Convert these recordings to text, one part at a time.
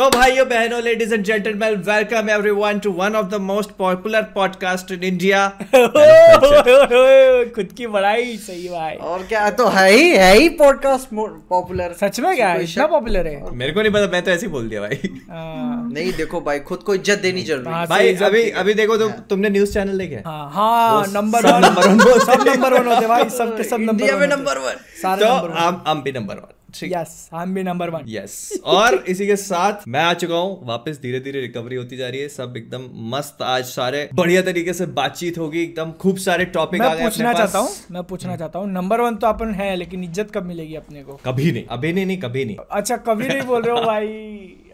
तो भाइयों बहनों ladies and gentleman welcome everyone to one of the most popular podcast in India खुद की बड़ाई सही भाई। और क्या तो है ही है ही पॉडकास्ट पॉपुलर सच में क्या है इतना पॉपुलर है? मेरे को नहीं पता मैं तो ऐसे ही बोल दिया भाई। हाँ। नहीं देखो भाई खुद को इज़्ज़त देनी ज़रूरी हाँ, भाई अभी अभी देखो तो तुमने न्यूज़ चैनल देखे हाँ? हाँ नंबर सब वन number one बोल सब नंबर वन होते भाई सब नंबर इंडिया में नंबर वन सारे तो नंबर वन हम हम भी number one yes M B number one yes और इसी के साथ मैं आ चुका हूँ वापस धीरे धीरे रिकवरी होती जा रही है। सब एकदम मस्त आज सारे बढ़िया तरीके से बातचीत होगी एकदम खूब सारे टॉपिक आ गए पूछना चाहता हूँ मैं पूछना चाहता हूँ नंबर वन तो अपन है लेकिन इज़्ज़त कब मिलेगी अपने को? कभी नहीं अभी नहीं नहीं कभी नहीं। अच्छा कभी नहीं बोल रहे हो भाई।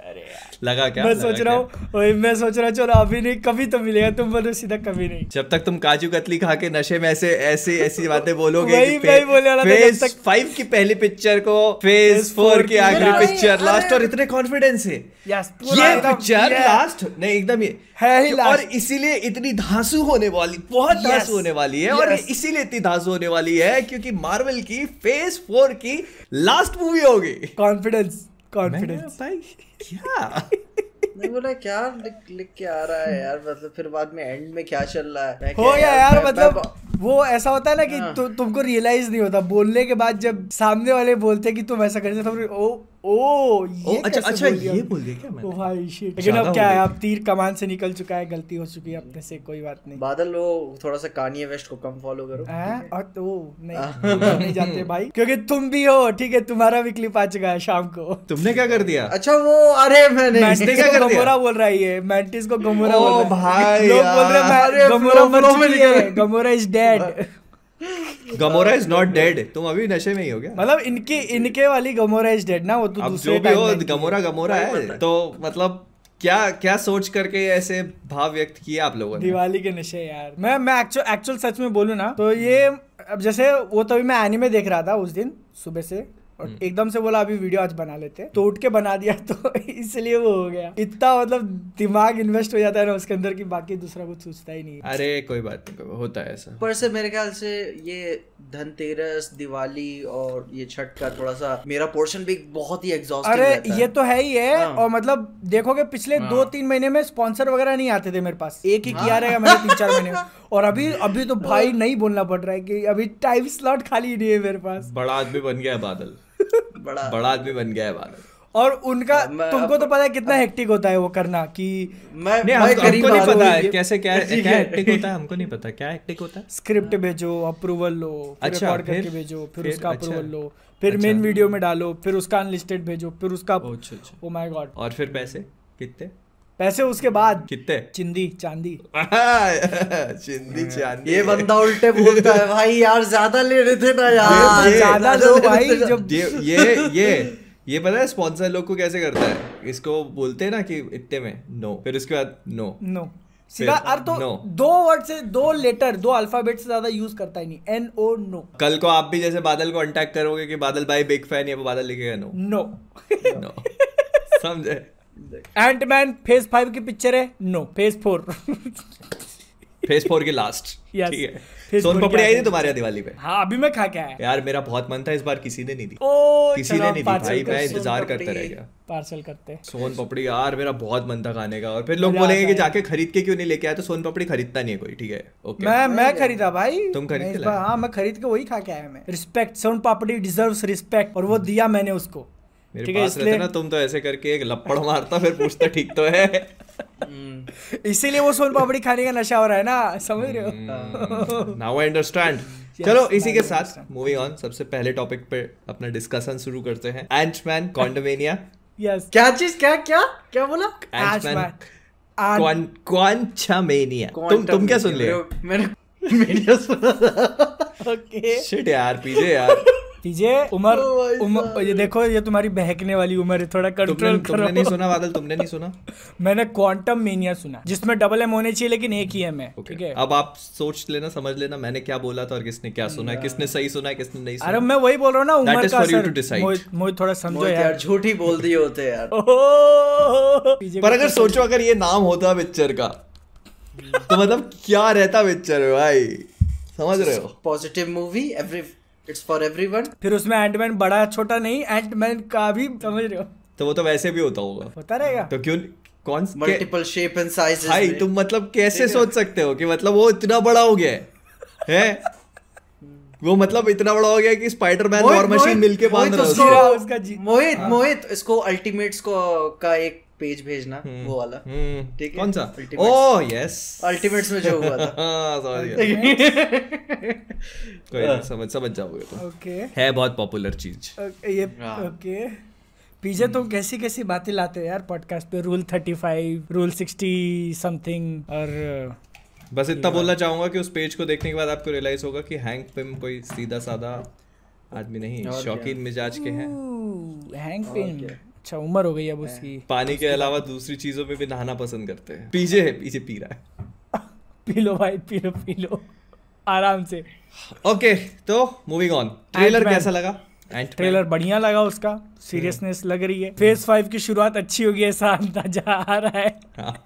अरे लगा क्या? मैं सोच रहा हूँ मैं सोच रहा हूँ चलो अभी नहीं कभी तो मिलेगा तुम बोलो सीधा कभी नहीं। जब तक तुम काजू कतली खा के नशे में ऐसे ऐसी ऐसी बातें बोलोगे वही- वही बोलने वाला फ़ेज़ फाइव की पहली पिक्चर को फ़ेज़ फोर की आखिरी पिक्चर लास्ट और इतने कॉन्फिडेंस है ये पिक्चर लास्ट नहीं एकदम ये है ही और इसीलिए इतनी धांसू होने वाली बहुत धांसू होने वाली है और इसीलिए इतनी धांसू होने वाली है क्योंकि मार्वल की फ़ेज़ फोर की लास्ट मूवी होगी। कॉन्फिडेंस कॉन्फिडेंस भाई क्या? मैं बोला क्या लिख लिख के आ रहा है यार? मतलब फिर बाद में एंड में क्या चल रहा है? हो गया यार मैं- मतलब मैं- वो ऐसा होता है ना कि हाँ। तु, तुमको रियलाइज़ नहीं होता। बोलने के बाद जब सामने वाले बोलते हैं कि तुम ऐसा करते तो ओ ओ ओ ये अच्छा अच्छा बोल ये बोल दिया क्या ओ मैंने भाई shit। लेकिन अब क्या है अब तीर कमान से निकल चुका है गलती हो चुकी है अपने से कोई बात नहीं। बादल वो थोड़ा सा वेस्ट को कम फॉलो करो। हैं? और तो नहीं नहीं जाते भाई। क्योंकि तुम भी हो ठीक है तुम्हारा भी क्लिप आ चुका है शाम को। तुमने क्या कर दिया? अच्छा वो अरे मैंने मैंने क्या कर दिया? गमोरा बोल रहा है ये मैंटिस को गमोरा बोल रहा है। भाई लोग बोल रहे हैं गमोरा मर चुकी है Gamora is dead Gamora is not dead तुम अभी नशे में ही हो गया। मतलब इनके इनके वाली गमोरा इज़ डेड ना वो तो अब दूसरे जो भी हो है। गमोरा गमोरा है। तो मतलब क्या क्या सोच करके ऐसे भाव व्यक्त किए आप लोगों ने? दिवाली के नशे यार। मैं मैं एक्चुअल एक्चुअल सच में बोलूँ ना तो ये अब जैसे वो तभी मैं एनिमे देख रहा था उस दिन सुबह से। और हम्म। एकदम से बोला अभी वीडियो आज बना लेते हैं। तो उठ के बना दिया तो इसलिए वो हो गया। इतना मतलब दिमाग इन्वेस्ट हो जाता है ना उसके अंदर की बाकी दूसरा कुछ सोचता ही नहीं अरे कोई बात नहीं कोई होता है ऐसा। ऊपर से मेरे ख्याल से ये धनतेरस दिवाली और ये छठ का थोड़ा सा मेरा पोर्शन भी बहुत ही एग्जॉस्टिंग अरे ये तो है ही है हाँ। और मतलब देखोगे पिछले दो तीन महीने में स्पॉन्सर वगैरह नहीं आते थे मेरे पास। एक ही किया रहेगा मैंने तीन चार महीने और अभी अभी तो भाई नहीं बोलना पड़ रहा है कि अभी टाइम स्लॉट खाली नहीं है मेरे पास। बड़ा आदमी बन गया है बादल। बड़ा बड़ा आदमी बन गया है बादल और उनका तुमको तो पता है कितना हेक्टिक होता है वो करना कि मैं नहीं मैं हमको हमको नहीं पता है कैसे क्या है, क्या हेक्टिक होता है हमको नहीं पता। क्या हेक्टिक होता है? स्क्रिप्ट भेजो अप्रूवल लो फिर अच्छा, रिकॉर्ड करके भेजो फिर फिर? उसका अच्छा। अप्रूवल लो फिर अच्छा। मेन वीडियो में डालो फिर उसका अनलिस्टेड भेजो फिर उसका अच्छा अच्छा। ओ माय गॉड और फिर पैसे? कितने? पैसे उसके बाद कितने? चिंदी चांदी। चिंदी चांदी। ये बंदा उल्टे बोलता है भाई यार ज़्यादा ले रहे थे ना यार। ज़्यादा लो भाई जब ये ये ये ये पता है स्पॉन्सर लोग को कैसे करता है? इसको बोलते हैं ना कि इतने में नो फिर उसके बाद नो नो सीधा अरे तो no. दो वर्ड से दो लेटर दो अल्फ़ाबेट से ज़्यादा यूज़ करता ही नहीं। एन ओ नो कल को आप भी जैसे बादल को अटैक करोगे कि बादल भाई बिग फ़ैन है वो बादल लिखेगा नो नो नो समझे? एंटमैन फ़ेज़ फाइव की पिक्चर है? No phase four phase four की लास्ट Yes. ठीक है. सोन पपड़ी आई थी तुम्हारे यहाँ दिवाली पे? हाँ अभी मैं खा के आया। यार मेरा बहुत मन था इस बार किसी ने नहीं दी। ओ किसी ने नहीं दी भाई मैं इंतज़ार करता रह गया। पार्सल करते सोन पपड़ी यार मेरा बहुत मन था खाने का। और फिर लोग बोलेंगे कि जाके खरीद के क्यों नहीं लेके आए? तो सोन पपड़ी खरीदता नहीं है कोई ठीक है? ओके मैं मैं खरीदा भाई। तुम खरीद के? हाँ मैं खरीद के वही खा के आया मैं। Respect soan papdi deserves respect और वो दिया मैंने उसको। मेरे पास रहता इसलिए ना तुम तो ऐसे करके एक लपड़ मारता फिर पूछता ठीक तो है? इसीलिए वो सोन पापड़ी खाने का नशा हो रहा है ना समझ रहे। हो? नाउ आई अंडरस्टैंड चलो इसी के साथ मूविंग ऑन सबसे पहले टॉपिक पे अपना डिस्कशन शुरू करते हैं. एंटमैन कॉन्डोमेनिया यस क्या चीज़? क्या क्या? क्या बोला? एंटमैन क्वांचामेनिया तुम तुम क्या सुन लिया मैंने मीडिया सुना ओके शिट यार पीजे यार. पीजे उमर उमर ये देखो ये तुम्हारी बहकने वाली उम्र है थोड़ा कंट्रोल तुमने नहीं सुना बादल तुमने नहीं सुना? मैंने क्वांटम मेनिया सुना जिसमें डबल एम होने चाहिए लेकिन एक ही एम है ठीक है? अब आप सोच लेना समझ लेना मैंने क्या बोला था और किसने क्या सुना है किसने सही सुना है किसने नहीं अरे मैं वही बोल रहा हूँ ना That उम्र का for असर। मोहित थोड़ा समझो यार। झूठ ही बोल दिए होते यार। पर अगर सोचो अगर ये नाम होता पिक्चर का तो मतलब क्या रहता पिक्चर में भाई? समझ रहे हो? Positive movie every it's for everyone फिर उसमें एंटमैन बड़ा छोटा नहीं एंटमैन का भी समझ रहे हो? तो वो तो वैसे भी होता होगा। होता रहेगा। तो क्यों कौन मल्टीपल शेप एंड साइजेस भाई तुम मतलब कैसे सोच सकते हो कि मतलब वो इतना बड़ा हो गया है? हैं? वो मतलब इतना बड़ा हो गया कि स्पाइडरमैन और मशीन मोहित- मिलके बाँध मोहित रहा है उसको- मोहित मोहित इसको अल्टीमेट्स को का एक पेज भेजना वो वाला। हम्म, ठीक है? कौन सा? Ultimates। ओह यस अल्टीमेट्स में जो हुआ था। हाँ समझ कोई नहीं समझ समझ जाओगे तो ओके। है बहुत पॉपुलर चीज़। ये हाँ। ओके। पीछे तुम कैसी कैसी बातें लाते हो यार पॉडकास्ट पे? Rule thirty five rule sixty something और बस इतना बोलना चाहूँगा कि उस पेज को देखने के बाद आपको रियलाइज़ होगा कि हैंक पिम कोई सीधा साधा आदमी नहीं शौकीन मिजाज के हैं। हैंग पेन अच्छा उम्र हो गई अब उसकी। पानी के अलावा दूसरी चीज़ों में भी नहाना पसंद करते हैं। पीछे है पीछे पी रहा है। पी लो भाई पी लो पी लो। आराम से। ओके तो मूविंग ऑन ट्रेलर कैसा लगा? ट्रेलर बढ़िया लगा उसका। सीरियसनेस लग रही है। फ़ेज़ फाइव की शुरुआत अच्छी होगी ऐसा अंदाज़ा आ रहा है। हाँ।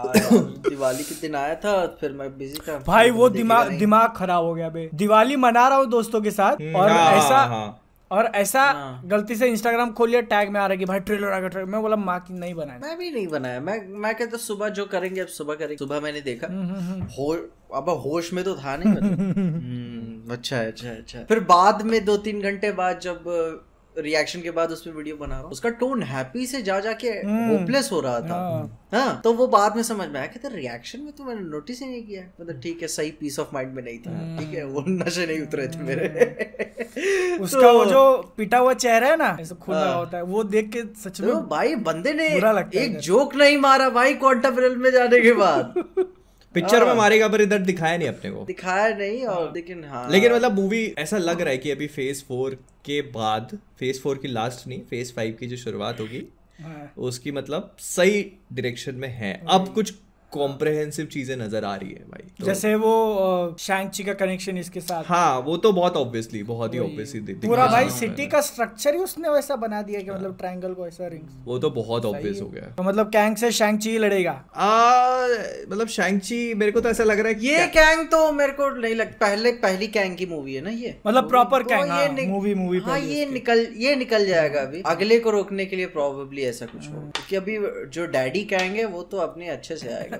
दिवाली के दिन आया था फिर मैं बिज़ी था भाई वो दिमाग दिमाग खराब हो गया बे। दिवाली मना रहा हूँ दोस्तों के साथ और हाँ, ऐसा हाँ। और ऐसा हाँ। गलती से इंस्टाग्राम खोल लिया टैग में आ रहा है कि भाई ट्रेलर आ गया ट्रेलर मैं बोला माँ की नहीं बनाया मैं भी नहीं बनाया। मैं मैं कहता सुबह जो करेंगे अब सुबह करेंगे। सुबह मैंने देखा। हम्म, हो अब होश में तो था नहीं। मतलब। हम्म, अच्छा है अच्छा अच्छा फिर बाद में दो तीन घंटे बाद जब रिएक्शन के बाद उस पर वीडियो बना रहा हूँ। उसका टोन हैप्पी से जा जाके होपलेस हो रहा था। हाँ। हाँ तो वो बाद में समझ में आया कहते रिएक्शन में तो मैंने नोटिस ही नहीं किया। मतलब ठीक है सही पीस ऑफ़ माइंड में नहीं था। ठीक है वो नशे नहीं उतरे थे मेरे। उसका वो तो- जो पिटा हुआ चेहरा है ना खुला हाँ। होता है वो देख के सच में तो भाई बंदे ने एक जोक नहीं मारा भाई क्वांटम में जाने के बाद। पिक्चर में हाँ। मारेगा पर इधर दिखाया नहीं अपने को। दिखाया नहीं और लेकिन हाँ। लेकिन मतलब मूवी ऐसा लग रहा है कि अभी फ़ेज़ फोर के बाद फ़ेज़ फोर की लास्ट नहीं फ़ेज़ फाइव की जो शुरुआत होगी हाँ। उसकी मतलब सही डायरेक्शन में है। अब कुछ कॉम्प्रहेंसिव चीज़ें नज़र आ रही है भाई। तो, जैसे वो शैंगची का कनेक्शन इसके साथ। हाँ वो तो बहुत ऑब्वियसली बहुत ही ऑब्वियसली पूरा भाई सिटी का स्ट्रक्चर ही उसने वैसा बना दिया कि मतलब ट्रायंगल को ऐसा रिंग्स वो तो बहुत ऑब्वियस हो। गया। तो मतलब कैंग से शैंगची ही लड़ेगा। आ, मतलब शैंगची मेरे को तो ऐसा लग रहा है ये कैंग तो मेरे को नहीं लग पहले पहली कैंग की मूवी है ना ये? मतलब प्रॉपर तो Kang, ये हाँ, हाँ ये निकल ये निकल जाएगा अभी। अगले को रोकने के लिए प्रोबेबली ऐसा कुछ हो। क्योंकि अभी जो डैडी कैंग है वो तो अपने अच्छे से आएगा।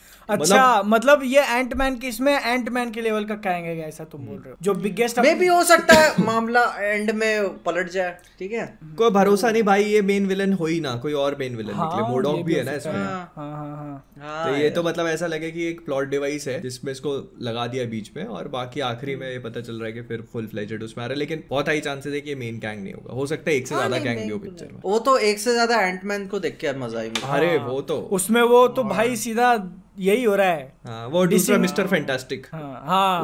अच्छा मतलब ये एंट मैन की इसमें एंट मैन के लेवल का कैंग है ऐसा तुम बोल रहे हो? जो बिगेस्ट मे भी हो सकता है मामला एंड में पलट जाए ठीक है? कोई भरोसा नहीं भाई ये मेन विलन हो ही ना कोई और मेन विलन हाँ, निकले मोडॉक भी भी है ना इसमें। हाँ। हाँ हाँ तो ये तो मतलब ऐसा लगे कि एक प्लॉट डिवाइस है जिसमें इसको लगा दिया बीच में और बाकी आखिरी में ये पता चल रहा है कि फिर फुल फ्लेजेड उसमें आ रहा है लेकिन बहुत हाई चांसेस है कि ये मेन गैंग नहीं होगा। हो सकता है एक से ज़्यादा गैंग भी हो पिक्चर में। वो तो एक से ज़्यादा एंटमैन को देख के मज़ा मिला अरे वो तो। उसमें वो तो भाई सीधा यही हो रहा है। हाँ वो दूसरा मिस्टर फैंटास्टिक हाँ हाँ।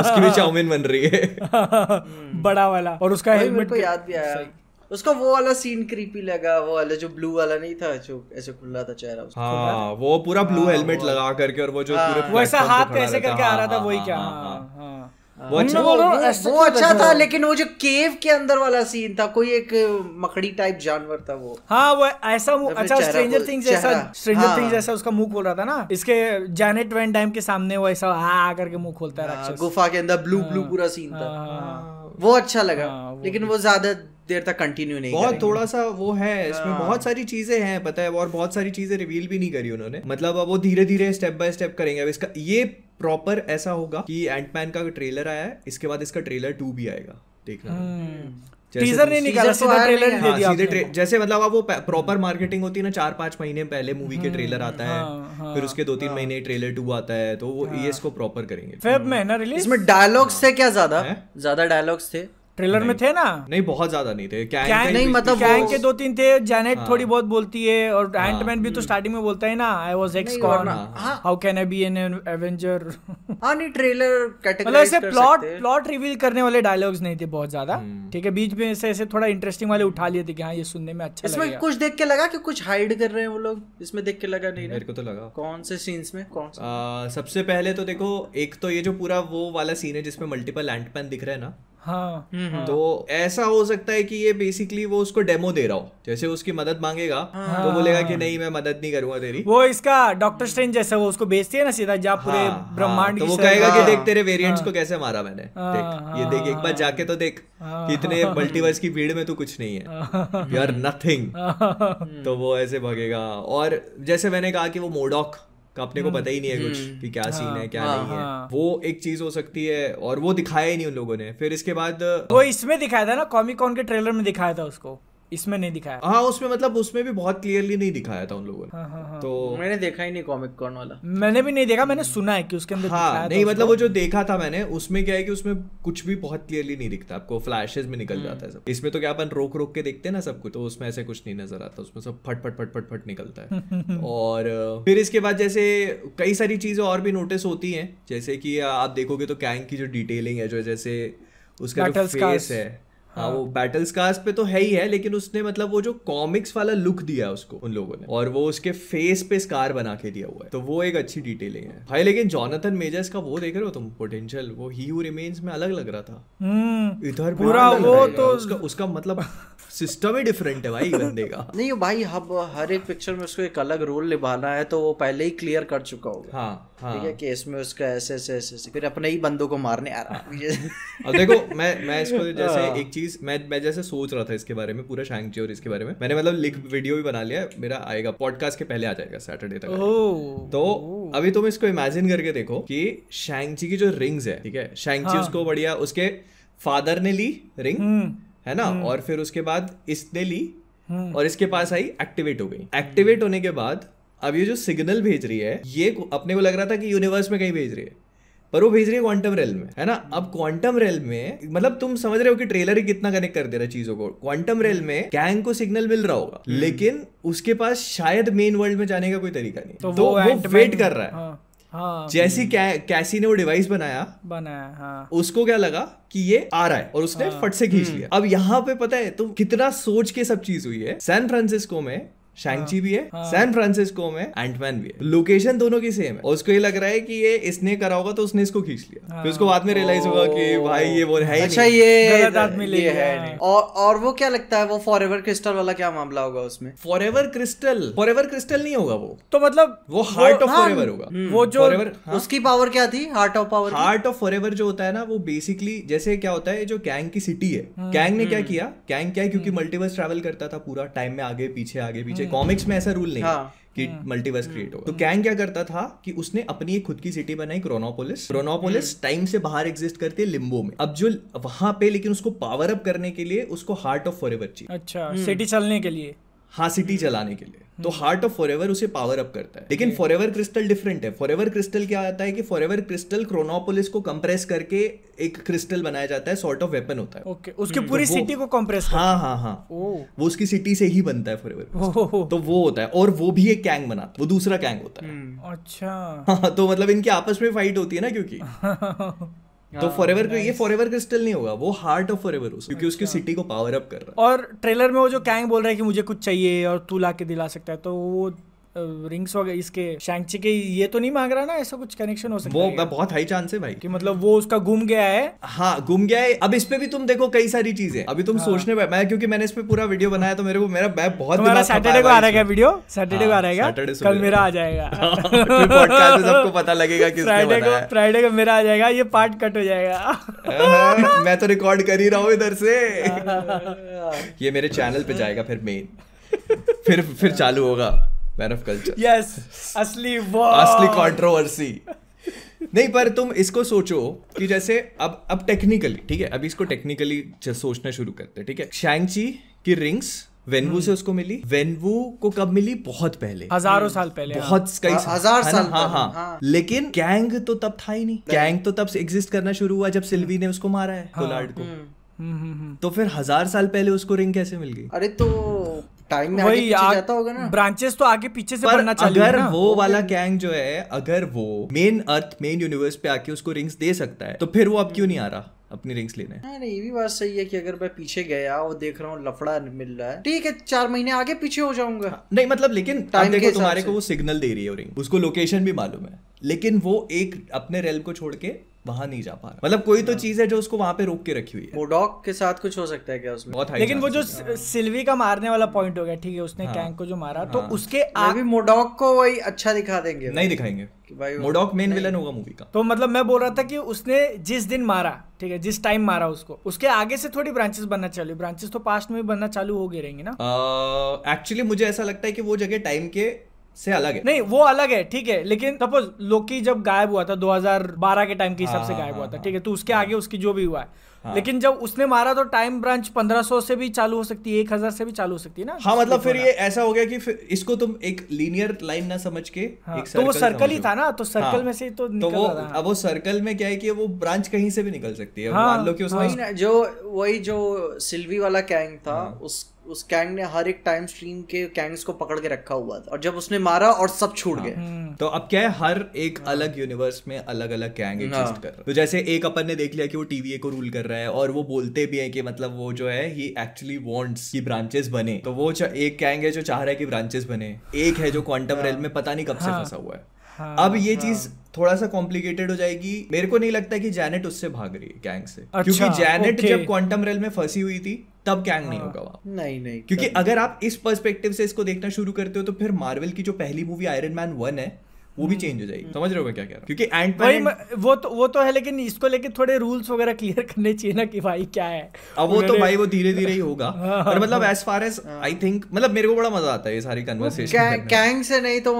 उसकी भी चाउमीन बन रही है। बड़ा वाला। और उसका हेलमेट को याद भी आया। उसका वो वाला सीन क्रीपी लगा वो वाला जो ब्लू वाला नहीं था जो ऐसे खुला था चेहरा उसका हाँ वो पूरा ब्लू हेलमेट लगा करके और वो जो पूरे वो ऐसा हाथ ऐसे करके आ रहा था वही क्या? हाँ, हाँ हाँ। हाँ। वो अच्छा वो, बोल रहा हूँ, वो- वो अच्छा था लेकिन वो जो केव के अंदर वाला सीन था कोई एक मकड़ी टाइप जानवर था वो। हाँ वो ऐसा वो अच्छा स्ट्रेंजर थिंग्स जैसा स्ट्रेंजर हाँ। थिंग्स जैसा उसका मुँह खोल रहा था ना? इसके जैनेट वैन टाइम के सामने वो ऐसा आ करके मुँह खोलता है हाँ, गुफा के अंदर ब्लू ब्लू पूरा सीन था। हाँ, हाँ, वो अच्छा लगा हाँ, वो लेकिन वो ज़्यादा देर तक कंटिन्यू नहीं बहुत थोड़ा सा वो है इसमें बहुत सारी चीज़ें हैं पता है और बहुत सारी चीज़ें रिवील भी नहीं करी उन्होंने। मतलब अब वो धीरे धीरे स्टेप बाय स्टेप करेंगे। अब इसका ये प्रॉपर ऐसा होगा कि एंटमैन का ट्रेलर आया है इसके बाद इसका ट्रेलर टू भी आएगा देखना। जैसे टीजर नहीं निकाला तो सीधा ट्रेलर दे हाँ, दिया सीधे जैसे मतलब अब वो प्रॉपर मार्केटिंग होती है ना चार पाँच महीने पहले मूवी के ट्रेलर आता हाँ, है हाँ, फिर उसके दो तीन महीने ट्रेलर टू आता है तो वो ये इसको प्रॉपर करेंगे। फेब में ना रिलीज़ इसमें डायलॉग्स थे क्या ज़्यादा? ज़्यादा डायलॉग्स थे? ट्रेलर में थे ना? नहीं बहुत ज़्यादा नहीं थे। कैंग कैंग का नहीं, मतलब कैंग के दो तीन थे जैनेट हाँ। थोड़ी बहुत बोलती है और एंटमैन भी तो स्टार्टिंग में बोलता है ना आई वाज एक्स कॉन हाँ। How can I be an Avenger हाँ नहीं ट्रेलर मतलब ऐसे प्लॉट प्लॉट रिवील करने वाले डायलॉग्स नहीं थे बहुत ज़्यादा। ठीक है बीच में ऐसे ऐसे थोड़ा इंटरेस्टिंग वाले उठा लिए थे कि हाँ ये सुनने में अच्छा इसमें कुछ देख के लगा कि कुछ हाइड कर रहे हैं वो लोग? इसमें देख के लगा नहीं मेरे को तो लगा। कौन से सीन्स में? कौन सबसे पहले तो देखो एक तो ये जो पूरा वो वाला सीन है जिसमें मल्टीपल एंटमैन दिख रहे हैं ना हाँ तो ऐसा हो सकता है कि ये बेसिकली वो उसको डेमो दे रहा हो। जैसे उसकी मदद मांगेगा तो बोलेगा कि नहीं मैं मदद नहीं करूँगा तेरी। वो इसका डॉक्टर स्ट्रेंज जैसा वो उसको बेचती है ना सीधा जा पूरे हाँ, ब्रह्मांड हाँ, तो वो कहेगा कि हाँ। देख तेरे वेरिएंट्स को कैसे मारा मैंने। हाँ, देख ये देख एक बार हाँ, जाके तो देख हाँ, कि इतने मल्टीवर्स की भीड़ में तो कुछ नहीं है। यू आर नथिंग तो वो ऐसे भगेगा। और जैसे मैंने कहा कि वो मोडॉक का अपने को पता ही नहीं है कुछ कि क्या हाँ, सीन है क्या हाँ, नहीं है। हाँ। वो एक चीज़ हो सकती है और वो दिखाया ही नहीं उन लोगों ने। फिर इसके बाद वो इसमें दिखाया था ना कॉमिक कॉन के ट्रेलर में दिखाया था उसको। इसमें नहीं दिखाया। हाँ उसमें मतलब उसमें भी बहुत क्लियरली नहीं दिखाया था उन लोगों ने। हाँ, हाँ, हाँ। तो मैंने देखा ही नहीं कॉमिक कॉन वाला। मैंने भी नहीं देखा मैंने सुना है कि उसके अंदर हाँ नहीं मतलब वो जो देखा था मैंने उसमें क्या है कि उसमें कुछ भी बहुत क्लियरली नहीं दिखता आपको फ्लैशेस में निकल जाता है सब। इसमें तो क्या अपन रोक रोक के देखते हैं ना सब कुछ तो उसमें ऐसे कुछ नहीं नज़र आता उसमें सब फट फट फट फट फट निकलता है। और फिर इसके बाद जैसे कई सारी चीज़ें और भी नोटिस होती हैं जैसे कि आप देखोगे तो कैंग की जो डिटेलिंग है जो जैसे उसका जो फेस है हाँ वो बैटल स्कार्स पे तो है ही है लेकिन उसने मतलब वो जो कॉमिक्स वाला लुक दिया है उसको उन लोगों ने और वो उसके फेस पे स्कार बना के दिया हुआ है। तो वो एक अच्छी डिटेलिंग है। भाई लेकिन जॉनथन मेजर्स का वो देख रहे हो तुम? पोटेंशियल वो ही रिमेन्स में अलग लग रहा था। हम्म इधर पूरा वो तो- उसका उसका मतलब सिस्टम ही डिफरेंट है भाई बंदे का। नहीं भाई अब हर एक पिक्चर में उसको एक अलग रोल निभाना है तो वो पहले ही क्लियर कर चुका होगा। हाँ हाँ। ठीक है कि इसमें उसका ऐसे ऐसे ऐसे फिर अपने ही बंदों को मारने आ रहा है अब देखो मैं मैं इसको जैसे एक चीज़ मैं मैं जैसे सोच रहा था इसके बारे में पूरा शैंगची और इसके बारे में। मैंने मतलब लिख वीडियो भी बना लिया है, मेरा आएगा पॉडकास्ट के पहले आ जाएगा सैटरडे तक तो अभी तुम इसको इमेजिन करके देखो कि शैंगची की जो रिंग्स है ठीक है शैंगची उसको बढ़िया उसके फादर ने ली रिंग है ना? और फिर उसके बाद इसने ली और इसके पास आई एक्टिवेट हो गई। एक्टिवेट होने के बाद अब ये जो सिग्नल भेज रही है ये अपने को लग रहा था कि यूनिवर्स में कहीं भेज रही है पर वो भेज रही है क्वांटम रेल में है ना? अब क्वांटम रेल में मतलब तुम समझ रहे हो कि ट्रेलर ही कितना कनेक्ट कर दे रहा है चीज़ों को। क्वांटम रेल में गैंग को सिग्नल मिल रहा होगा लेकिन उसके पास शायद मेन वर्ल्ड में जाने का कोई तरीका नहीं तो तो वो वो वेट कर रहा है। हाँ। हाँ। जैसी कै, कैसी ने वो डिवाइस बनाया बनाया हाँ। उसको क्या लगा कि ये आ रहा है और उसने फट से खींच लिया। अब यहाँ पे पता है तो कितना सोच के सब चीज़ हुई है। सैन फ्रांसिस्को में शैंगची भी है सैन फ्रांसिस्को में एंटमैन भी है। लोकेशन दोनों की सेम है। और उसको ये लग रहा है कि ये इसने करा होगा तो उसने इसको खींच लिया। फिर उसको बाद में रियलाइज़ होगा कि भाई ये वो है ही अच्छा ये गलत आदमी ले ये है। और और वो क्या लगता है वो फॉर एवर क्रिस्टल वाला क्या मामला होगा उसमें? Forever crystal forever crystal नहीं होगा वो। तो मतलब वो हार्ट ऑफ़ हाँ, फॉर एवर होगा वो जो Forever, हाँ। उसकी पावर क्या थी? Heart of power heart of for जो होता है ना वो बेसिकली जैसे क्या होता है जो कैंग की सिटी है। कैंग ने क्या किया? कैंग क्या है? क्योंकि मल्टीवर्स ट्रैवल करता था पूरा टाइम में आगे पीछे आगे पीछे कॉमिक्स में ऐसा रूल नहीं है। कि मल्टीवर्स क्रिएट होगा तो कैंग क्या करता था कि उसने अपनी एक खुद की सिटी बनाई क्रोनोपोलिस क्रोनोपोलिस टाइम से बाहर एग्जिस्ट करती है लिम्बो में। अब जो वहाँ पे लेकिन उसको पावर अप करने के लिए उसको हार्ट ऑफ़ फॉर चाहिए। अच्छा सिटी चलने के लिए। हाँ सिटी चलाने के लिए। तो हार्ट ऑफ़ फॉरएवर उसे पावर अप करता है। लेकिन फॉरएवर क्रिस्टल डिफरेंट है। फॉरएवर क्रिस्टल क्या आता है कि फॉरएवर क्रिस्टल क्रोनोपोलिस को कंप्रेस करके एक क्रिस्टल बनाया जाता है सॉर्ट ऑफ़ वेपन होता है। Okay okay. उसकी पूरी तो सिटी को कंप्रेस हाँ। हाँ हाँ ओ वो उसकी सिटी से ही बनता है फॉरएवर ओहो, तो वो होता है। और वो भी एक कैंग बनाता है वो दूसरा कैंग होता है। अच्छा। हाँ तो मतलब इनकी आपस में फाइट होती है ना क्योंकि। तो फॉरएवर ये फॉरएवर क्रिस्टल नहीं होगा वो हार्ट ऑफ़ फॉरएवर क्योंकि उसकी सिटी को पावर अप कर रहा है। और ट्रेलर में वो जो कैंग बोल रहा है कि मुझे कुछ चाहिए और तू ला के दिला सकता है तो वो रिंग्स वगैरह इसके शैंगची के ये तो नहीं मांग रहा ना ऐसा कुछ कनेक्शन हो सकता वो है? बहुत हाई चांस है भाई। कि मतलब वो उसका गुम गया है। हाँ गुम गया है। अब इस पे भी तुम देखो कई सारी चीज़ें। अभी तुम हाँ। सोचने पे मैं क्योंकि मैंने इस पे पूरा वीडियो बनाया तो मेरे को मेरा बैग बहुत तुम्हारा सैटरडे को आ रहा है वीडियो सैटरडे को आ रहा है कल मेरा आ जाएगा। पॉडकास्ट में सबको पता लगेगा किसने फ्राइडे को फ्राइडे को मेरा आ जाएगा ये पार्ट कट हो जाएगा। मैं तो रिकॉर्ड कर ही रहा हूँ इधर से। ये मेरे चैनल पे जाएगा फिर मेन फिर फिर चालू होगा। मैन ऑफ़ कल्चर यस असली वो असली कंट्रोवर्सी नहीं पर तुम इसको सोचो कि जैसे अब अब टेक्निकली ठीक है अभी इसको टेक्निकली सोचना शुरू करते हैं ठीक है? शैंगची की रिंग्स वेनवू से उसको मिली। वेनवू को कब मिली? बहुत पहले। हज़ारों साल पहले हाँ। बहुत कई हाँ, हज़ार साल हाँ हाँ। हाँ। लेकिन गैंग तो तब था ही नहीं। गैंग तो तब एग्जिस्ट करना शुरू हुआ जब सिल्वी ने उसको मारा है कोलार्ड को। हम्म, हम्म, हम्म। तो फिर हज़ार साल पहले उसको रिंग कैसे मिल गई? अरे तो टाइम में आगे पीछे जाता होगा ना। ब्रांचेस तो आगे पीछे से चालू है अगर वो वाला गैंग जो है अगर वो मेन अर्थ मेन यूनिवर्स पे आके उसको रिंग्स दे सकता है तो फिर वो अब क्यों नहीं आ रहा अपनी रिंग्स लेने? हाँ, नहीं ये भी बात सही है कि अगर मैं पीछे गया और देख रहा हूँ लफड़ा मिल रहा है ठीक है चार महीने आगे पीछे हो जाऊँगा। नहीं मतलब लेकिन के देखो तुम्हारे को वो सिग्नल दे रही है रिंग उसको लोकेशन भी मालूम है लेकिन वो एक अपने रेल को छोड़ के वहाँ नहीं जा पा रहा। मतलब कोई तो चीज़ है जो उसको वहाँ पे रोक के रखी हुई है। मोडॉक के साथ कुछ हो सकता है क्या उसमें? बहुत लेकिन वो जो है। सिल्वी का मारने वाला पॉइंट हो गया ठीक है उसने हाँ। कैंग को जो मारा तो हाँ। उसके आ, अभी मोडॉक को वही अच्छा दिखा देंगे। नहीं दिखाएँगे। मोडॉक मेन विलन होगा मूवी का। तो मतलब मैं बोल रहा था कि उसने जिस दिन मारा ठीक है जिस टाइम मारा उसको उसके आगे से थोड़ी ब्रांचेस बनना चालू ब्रांचेस तो पास्ट में भी बनना चालू हो गई रहेंगी ना। एक्चुअली मुझे ऐसा लगता है कि वो जगह टाइम के से अलग है। नहीं वो अलग है ठीक है लेकिन सपोज़ लोकी जब गायब हुआ था 2012 के टाइम के हिसाब से हाँ, गायब हुआ था हाँ, ठीक है तो उसके आगे उसकी जो भी हुआ है। हाँ। लेकिन जब उसने मारा तो टाइम ब्रांच 1500 से भी चालू हो सकती है 1000 से भी चालू हो सकती है ना? हाँ मतलब फिर ये ऐसा हो गया कि फिर इसको तुम एक लीनियर लाइन ना समझ के हाँ, एक तो वो सर्कल ही था ना तो सर्कल हाँ, में से ही तो तो वो रहा था। अब वो सर्कल में क्या है कि वो ब्रांच कहीं से भी निकल सकती है हाँ, मान लो कि उसमें जो वही जो सिल्वी वाला कैंग था हाँ। उस उस कैंग ने हर एक टाइम स्ट्रीम के कैंग्स को पकड़ के रखा हुआ था और जब उसने मारा और सब छूट हाँ। गए। हम्म, तो अब क्या है हर एक अलग यूनिवर्स में अलग अलग कैंग एग्जिस्ट हाँ। कर रहा है। तो जैसे एक अपन ने देख लिया कि वो टीवीए को रूल कर रहा है और वो बोलते भी है कि मतलब वो जो है ही एक्चुअली वांट्स कि ब्रांचेस बने। तो वो एक कैंग है जो चाह रहा है कि ब्रांचेस बने। एक है जो क्वांटम रेल में पता नहीं कब से हाँ। फंसा हुआ है। हाँ, अब ये चीज़ थोड़ा सा कॉम्प्लिकेटेड हो जाएगी। मेरे को नहीं लगता कि जैनेट उससे भाग रही है गैंग से। अच्छा, क्योंकि जैनेट okay. जब क्वांटम रेल में फंसी हुई थी तब गैंग नहीं होगा वहाँ। नहीं नहीं क्योंकि अगर आप इस पर्सपेक्टिव से इसको देखना शुरू करते हो तो फिर मार्वल की जो पहली मूवी आयरन मैन वन है वो भी चेंज हो जाएगी। समझ रहे हो मैं क्या कह रहा हूँ? क्योंकि एंड हम्म। वो तो वो तो है लेकिन इसको लेके थोड़े रूल्स वगैरह क्लियर करने चाहिए ना कि भाई क्या है। अब वो तो भाई वो धीरे धीरे ही होगा। हाँ, पर मतलब as far as I think मतलब मेरे को बड़ा मज़ा आता है ये सारी कन्वर्सेशन कैंग कैंग से नहीं तो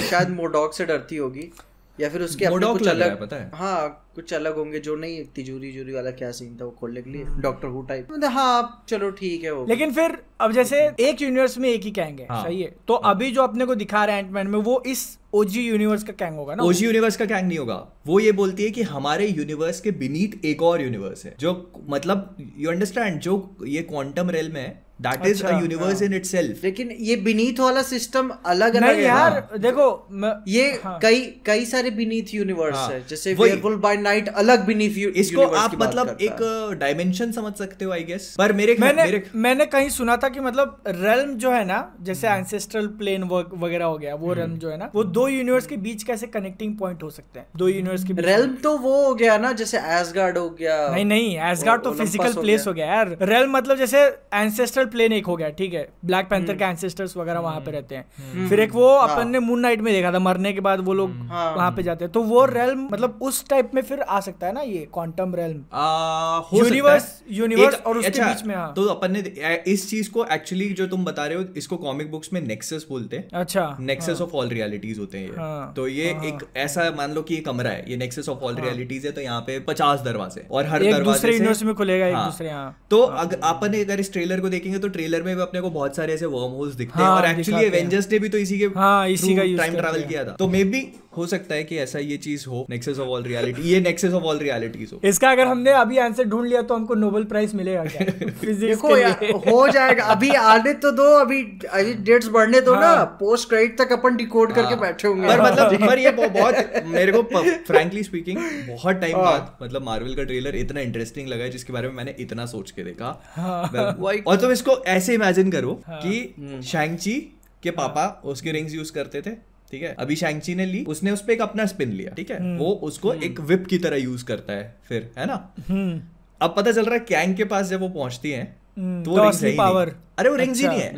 शायद मोडॉक से डरती होगी। या फिर उसके अपने कुछ अलग पता है? हाँ कुछ अलग होंगे जो नहीं तिजोरी जूरी वाला क्या सीन था वो खोलने के लिए। डॉक्टर हु टाइप हाँ चलो ठीक है वो लेकिन फिर अब जैसे एक यूनिवर्स में एक ही कैंग है हाँ। सही है तो हाँ. अभी जो अपने को दिखा रहे हैं एंटमैन में वो इस ओजी यूनिवर्स का कैंग होगा ना ओजी यूनिवर्स का कैंग नहीं होगा वो ये बोलती है कि हमारे यूनिवर्स के बीनीथ एक और यूनिवर्स है जो मतलब यू अंडरस्टैंड जो ये क्वांटम रेल में है that is a universe in itself लेकिन ये बीनीथ वाला सिस्टम अलग अलग नहीं है। यार ना। देखो मैं ये हाँ। कई कई सारे बीनीथ यूनिवर्स हाँ, है जैसे वही। वेयरवुल्फ बाय नाइट अलग बीनीथ इसको आप मतलब एक डायमेंशन समझ सकते हो आई गेस पर मेरे मैंने मेरे मैंने कहीं सुना था कि मतलब रेल्म जो है ना जैसे एंसेस्ट्रल प्लेन वगैरह हो गया वो रेल्म जो है ना वो दो यूनिवर्स के बीच कैसे कनेक्टिंग पॉइंट हो सकते हैं? दो यूनिवर्स के रेल्म तो वो हो गया ना जैसे एसगार्ड हो गया नहीं नहीं एसगार्ड तो फ़िज़िकल प्लेस हो गया। यार। रेल मतलब जैसे एंसेस्ट्रल प्लेन एक हो गया ठीक है? ब्लैक पैंथर के एंसेस्टर्स वगैरह वहाँ पे रहते हैं। फिर एक वो अपन ने मून नाइट में देखा था मरने के बाद वो लोग हाँ। वहाँ पे जाते हैं। तो वो रेल मतलब उस टाइप में फिर आ सकता है ना ये क्वांटम रेल आ, हो सकता Universe- है। universe एक- और उसके अच्छा, बीच में, हाँ। तो अपन ने इस चीज़ को एक्चुअली जो तुम बता रहे हो इसको कॉमिक बुक्स में नेक्सस बोलते हैं। अच्छा। नेक्सस ऑफ़ ऑल रियलिटीज होते हैं ये। हाँ, तो ये एक ऐसा मान लो कि ये कमरा है ये नेक्सस ऑफ़ ऑल रियलिटीज है तो यहाँ पे पचास दरवाजे और हर दरवाजे यूनिवर्स में खुलेगा एक हाँ। दूसरे तो अगर अपन अगर इस ट्रेलर को देखेंगे तो ट्रेलर में भी अपने को बहुत सारे ऐसे वर्म होल्स दिखते हैं। हाँ, और एक्चुअली एवेंजर्स ने भी तो इसी के हाँ, इसी का टाइम ट्रैवल किया था। तो मे बी हो सकता है कि ऐसा ये चीज़ हो नेक्सस ऑफ़ ऑल रियलिटी ये नेक्सस ऑफ़ ऑल रियलिटीज हो। इसका अगर हमने अभी आंसर ढूंढ लिया तो हमको नोबेल प्राइज मिलेगा क्या? देखो यार हो जाएगा। अभी आने तो दो अभी अभी डेट्स बढ़ने दो ना। पोस्ट क्रेडिट तक अपन डिकोड करके हाँ। बैठे होंगे। पर मतलब पर ये बहुत मेरे को फ्रैंकली स्पीकिंग बहुत टाइम हाँ। बाद मतलब मार्वल का ट्रेलर इतना इंटरेस्टिंग लगा है जिसके बारे में मैंने इतना सोच के देखा। और तुम इसको ऐसे इमेजिन करो हाँ। कि हम्म। शैंगची के पापा उसके रिंग्स यूज़ करते थे। ठीक है? अभी शैंगची ने ली उसने उस पे एक अपना स्पिन लिया। ठीक है। वो उसको एक विप की तरह यूज़ करता है फिर है ना? हम्म। अब पता चल रहा है कैंग के पास जब वो पहुँचती है हम्म, तो वो रिंग्स है ही नहीं। अरे वो रिंग्स ही अच्छा। नहीं है।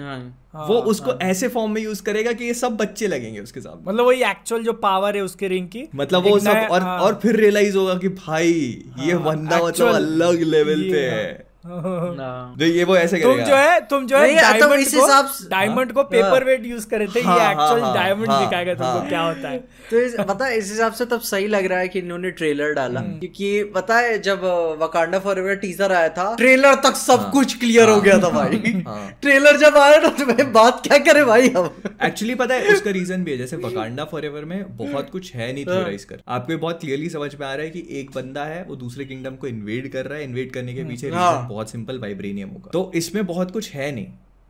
हाँ। वो उसको ऐसे फॉर्म में यूज़ करेगा कि ये सब बच्चे लगेंगे उसके साथ मतलब वही एक्चुअल जो पावर है उसके रिंग की मतलब वो सब और हाँ। और फिर रियलाइज़ होगा कि भाई ये हाँ, बंदा मतलब अलग लेवल पे है। है हाँ। तो ये वो ऐसे तुम करेगा जो है तुम जो है तो डायमंड को हिसाब डायमंड को पेपर वेट यूज़ करे थे हाँ, ये हाँ, एक्चुअल हाँ, डायमंड हाँ, दिखाएगा तुमको हाँ। क्या होता है तो पता है इस हिसाब से तब सही लग रहा है कि इन्होंने ट्रेलर डाला हम्म। क्योंकि पता है जब वकांडा फॉरएवर टीजर आया था ट्रेलर तक सब कुछ क्लियर हो गया था भाई हाँ। ट्रेलर जब आया ना तो मैं बात क्या करे भाई हम एक्चुअली पता है उसका रीजन भी है जैसे वकांडा फॉरएवर में बहुत कुछ है नहीं हाँ। थियोराइज कर आपको बहुत क्लियरली समझ में आ रहा है कि एक बंदा है वो दूसरे किंगडम को इन्वेड कर रहा है इन्वेड करने के पीछे हाँ। रीजन बहुत सिंपल वाइब्रेनियम होगा। तो इसमें बहुत कुछ है नहीं।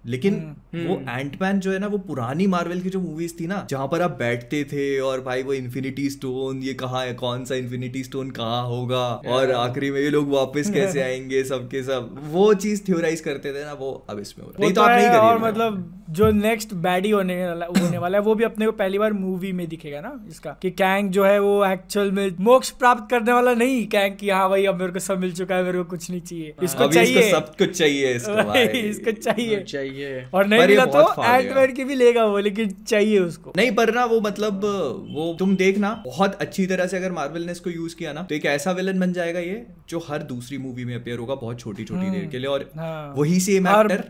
लेकिन हम्म। वो एंटमैन जो है ना वो पुरानी मार्वल की जो मूवीज़ थी ना जहाँ पर आप बैठते थे और भाई वो इन्फिनिटी स्टोन ये कहाँ है कौन सा इन्फिनिटी स्टोन कहाँ होगा? और आखिरी में ये लोग वापस कैसे आएँगे सबके सब? वो चीज़ थ्योराइज करते थे ना वो अब इसमें हो रहा है। नहीं तो तो आप नहीं है और मतलब जो नेक्स्ट बैडी होने वाला होने वाला है वो भी अपने को पहली बार मूवी में दिखेगा ना इसका कि कैंग जो है वो एक्चुअल में मोक्ष प्राप्त करने वाला नहीं। कैंग की हाँ भाई अब मेरे को सब मिल चुका है मेरे को कुछ नहीं चाहिए। इसको चाहिए इसको सब कुछ चाहिए इसको वही, भाई। इसको चाहिए। चाहिए। और नहीं मिला तो एंटमैन की भी लेगा वो लेकिन चाहिए उसको। नहीं पर ना वो मतलब वो तुम देखना बहुत अच्छी तरह से अगर मार्वल ने इसको यूज़ किया ना तो एक ऐसा विलन बन जाएगा ये जो हर दूसरी मूवी में अपेयर होगा बहुत छोटी छोटी देर के लिए और हाँ। वही सेम एक्टर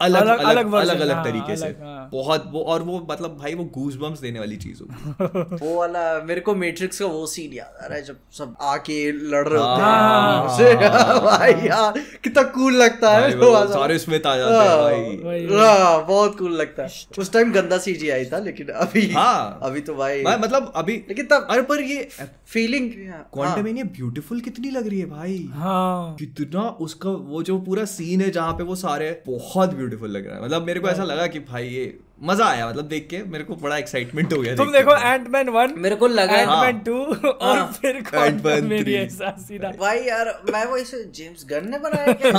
अलग अलग- अलग अलग अलग अलग हाँ, तरीके से। हाँ। बहुत वो और वो मतलब भाई वो गूज बम्स देने वाली चीज़ होगी वो वाला मेरे को मैट्रिक्स का वो सीन याद आ रहा है जब सब आके लड़ रहे होते हाँ। हैं। भाई यार कितना कूल लगता है। वो सारे स्मिथ आ जाते हैं भाई। वही। हाँ, बहुत कूल लगता है। उस टाइम गंदा सीजी आई था लेकिन अभी हाँ। अभी तो भाई भाई मतलब अभी लेकिन तब अरे पर ये फीलिंग क्वांटम ब्यूटीफुल कितनी लग रही है भाई। हाँ। कितना उसका वो जो पूरा सीन है जहाँ पे वो सारे बहुत ब्यूटीफुल लग रहा है। मतलब मेरे को ऐसा लगा कि भाई ये मज़ा आया मतलब देख के मेरे को बड़ा एक्साइटमेंट हो गया तुम देख एंटमैन वन मेरे को लगा एंटमैन टू और हाँ। फिर क्वांटम मेरी three। ऐसा सीधा भाई यार मैं वो इसे जेम्स गन ने बनाया क्या?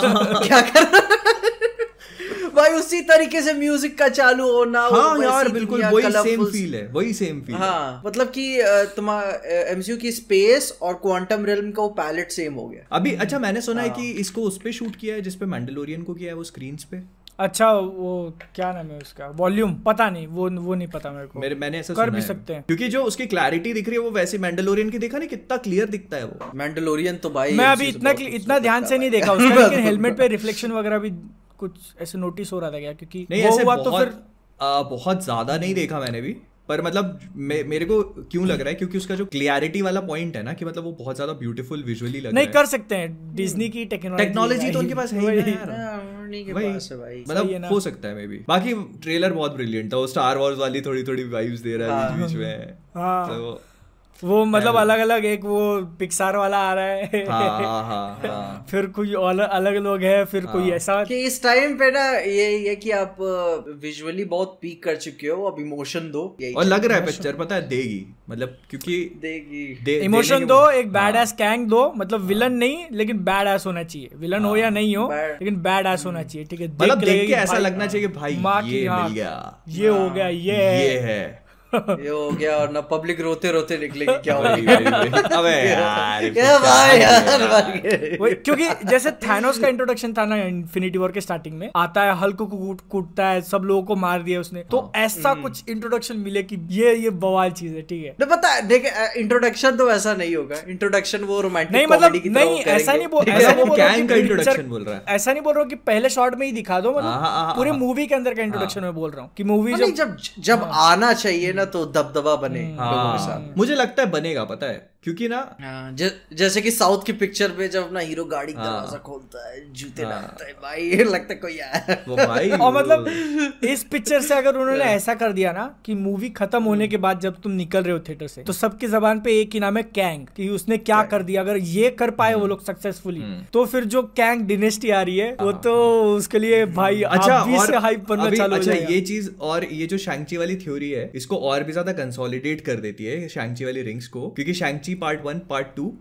क्या कर भाई उसी तरीके से म्यूज़िक का चालू होना हाँ यार बिल्कुल वही सेम फील है वही सेम फील हाँ। मतलब कि तुम्हारा एमसीयू की स्पेस और क्वांटम रियल्म का वो पैलेट सेम हो गया। अभी अच्छा मैंने सुना है हाँ। कि इसको उस पे शूट किया है जिसपे मैंडलोरियन को किया है वो स्क्रीन पे? अच्छा वो क्या नाम है उसका? वॉल्यूम पता नहीं वो वो नहीं पता मेरे को। मेरे मैंने ऐसा कर भी है। सकते हैं। क्योंकि जो उसकी क्लैरिटी दिख रही है वो वैसे मैंडलोरियन की देखा नहीं कितना क्लियर दिखता है वो। मैंडलोरियन तो भाई मैं अभी इतना इतना ध्यान से नहीं देखा उसका लेकिन हेलमेट पे रिफ्लेक्शन वगैरह भी कुछ ऐसे नोटिस हो रहा था क्या? क्योंकि नहीं वो हुआ तो फिर आ, बहुत ज़्यादा नहीं देखा मैंने भी। पर मतलब मे, मेरे को क्यों लग रहा है? क्योंकि उसका जो क्लियरिटी वाला पॉइंट है ना कि मतलब वो बहुत ज़्यादा ब्यूटीफुल विजुअली लग नहीं रहा कर सकते हैं। डिज्नी की टेक्नोलॉजी टेक्नोलॉजी तो उनके पास है ही हाँ, के पास है भाई। मतलब है। हो सकता है मे बी बाकी ट्रेलर बहुत ब्रिलियंट था वो स्टार वॉर्स वाली थोड़ी थोड़ी वाइब्स दे रहा है बीच बीच में। हाँ। तो वो मतलब अलग अलग एक वो पिक्सार वाला आ रहा है। हाँ हाँ हाँ हाँ। फिर कोई अलग अलग लोग है फिर कोई ऐसा। कि इस टाइम पे ना ये ये कि आप विजुअली बहुत पीक कर चुके हो अब इमोशन दो और लग रहा है पिक्चर पता है देगी। मतलब क्योंकि देगी। दे, इमोशन दो एक बैड एस कैंग दो मतलब विलन नहीं लेकिन बैड एस होना चाहिए। विलन हो या नहीं हो लेकिन बैड एस होना चाहिए ठीक है? मतलब देख के ऐसा लगना चाहिए भाई ये मिल गया। ये हो गया ये है। ये हो गया और ना पब्लिक रोते रोते निकलेगी क्या हो वही। अबे यार ये भाई यार। क्योंकि जैसे थैनोस का इंट्रोडक्शन था ना इन्फिनिटी वॉर के स्टार्टिंग में आता है हल्क को कूटता है सब लोगों को मार दिया उसने तो हाँ। ऐसा हम्म। कुछ इंट्रोडक्शन मिले कि ये ये बवाल चीज़ है ठीक है नहीं पता देख इंट्रोडक्शन तो वैसा नहीं होगा इंट्रोडक्शन वो रोमांटिक नहीं मतलब नहीं ऐसा नहीं बोल ऐसा नहीं बोल कि picture- बोल रहा है। ऐसा नहीं बोल रहा हूँ कि पहले शॉट में ही दिखा दो हाँ, हाँ, हाँ, मतलब पूरे। मूवी के अंदर का इंट्रोडक्शन में बोल रहा हूँ कि मूवी जब जब जब आना चाहिए ना तो दबदबा बने लोगों के साथ। हाँ मुझे लगता है बनेगा पता है? क्योंकि ना हाँ, ज- जैसे कि साउथ की पिक्चर पे जब अपना हीरो गाड़ी का हाँ। दरवाज़ा खोलता है जूते लगाता है भाई लगता है कोई आया वो भाई और मतलब इस पिक्चर से अगर उन्होंने ऐसा कर दिया ना कि मूवी खत्म होने के बाद जब तुम निकल रहे हो थिएटर से तो सबकी जबान पे एक ही नाम है कैंग कि उसने क्या कर दिया अगर ये कर पाए वो लोग सक्सेसफुली तो फिर जो कैंग डिनेस्टी आ रही है वो तो उसके लिए भाई अच्छा और हाइप बनना चालू अच्छा ये चीज़ और ये जो शैंगची वाली थ्योरी है इसको और भी ज़्यादा कंसोलिडेट कर देती है शैंगची वाली रिंग्स को क्योंकि Shang Chi part one part two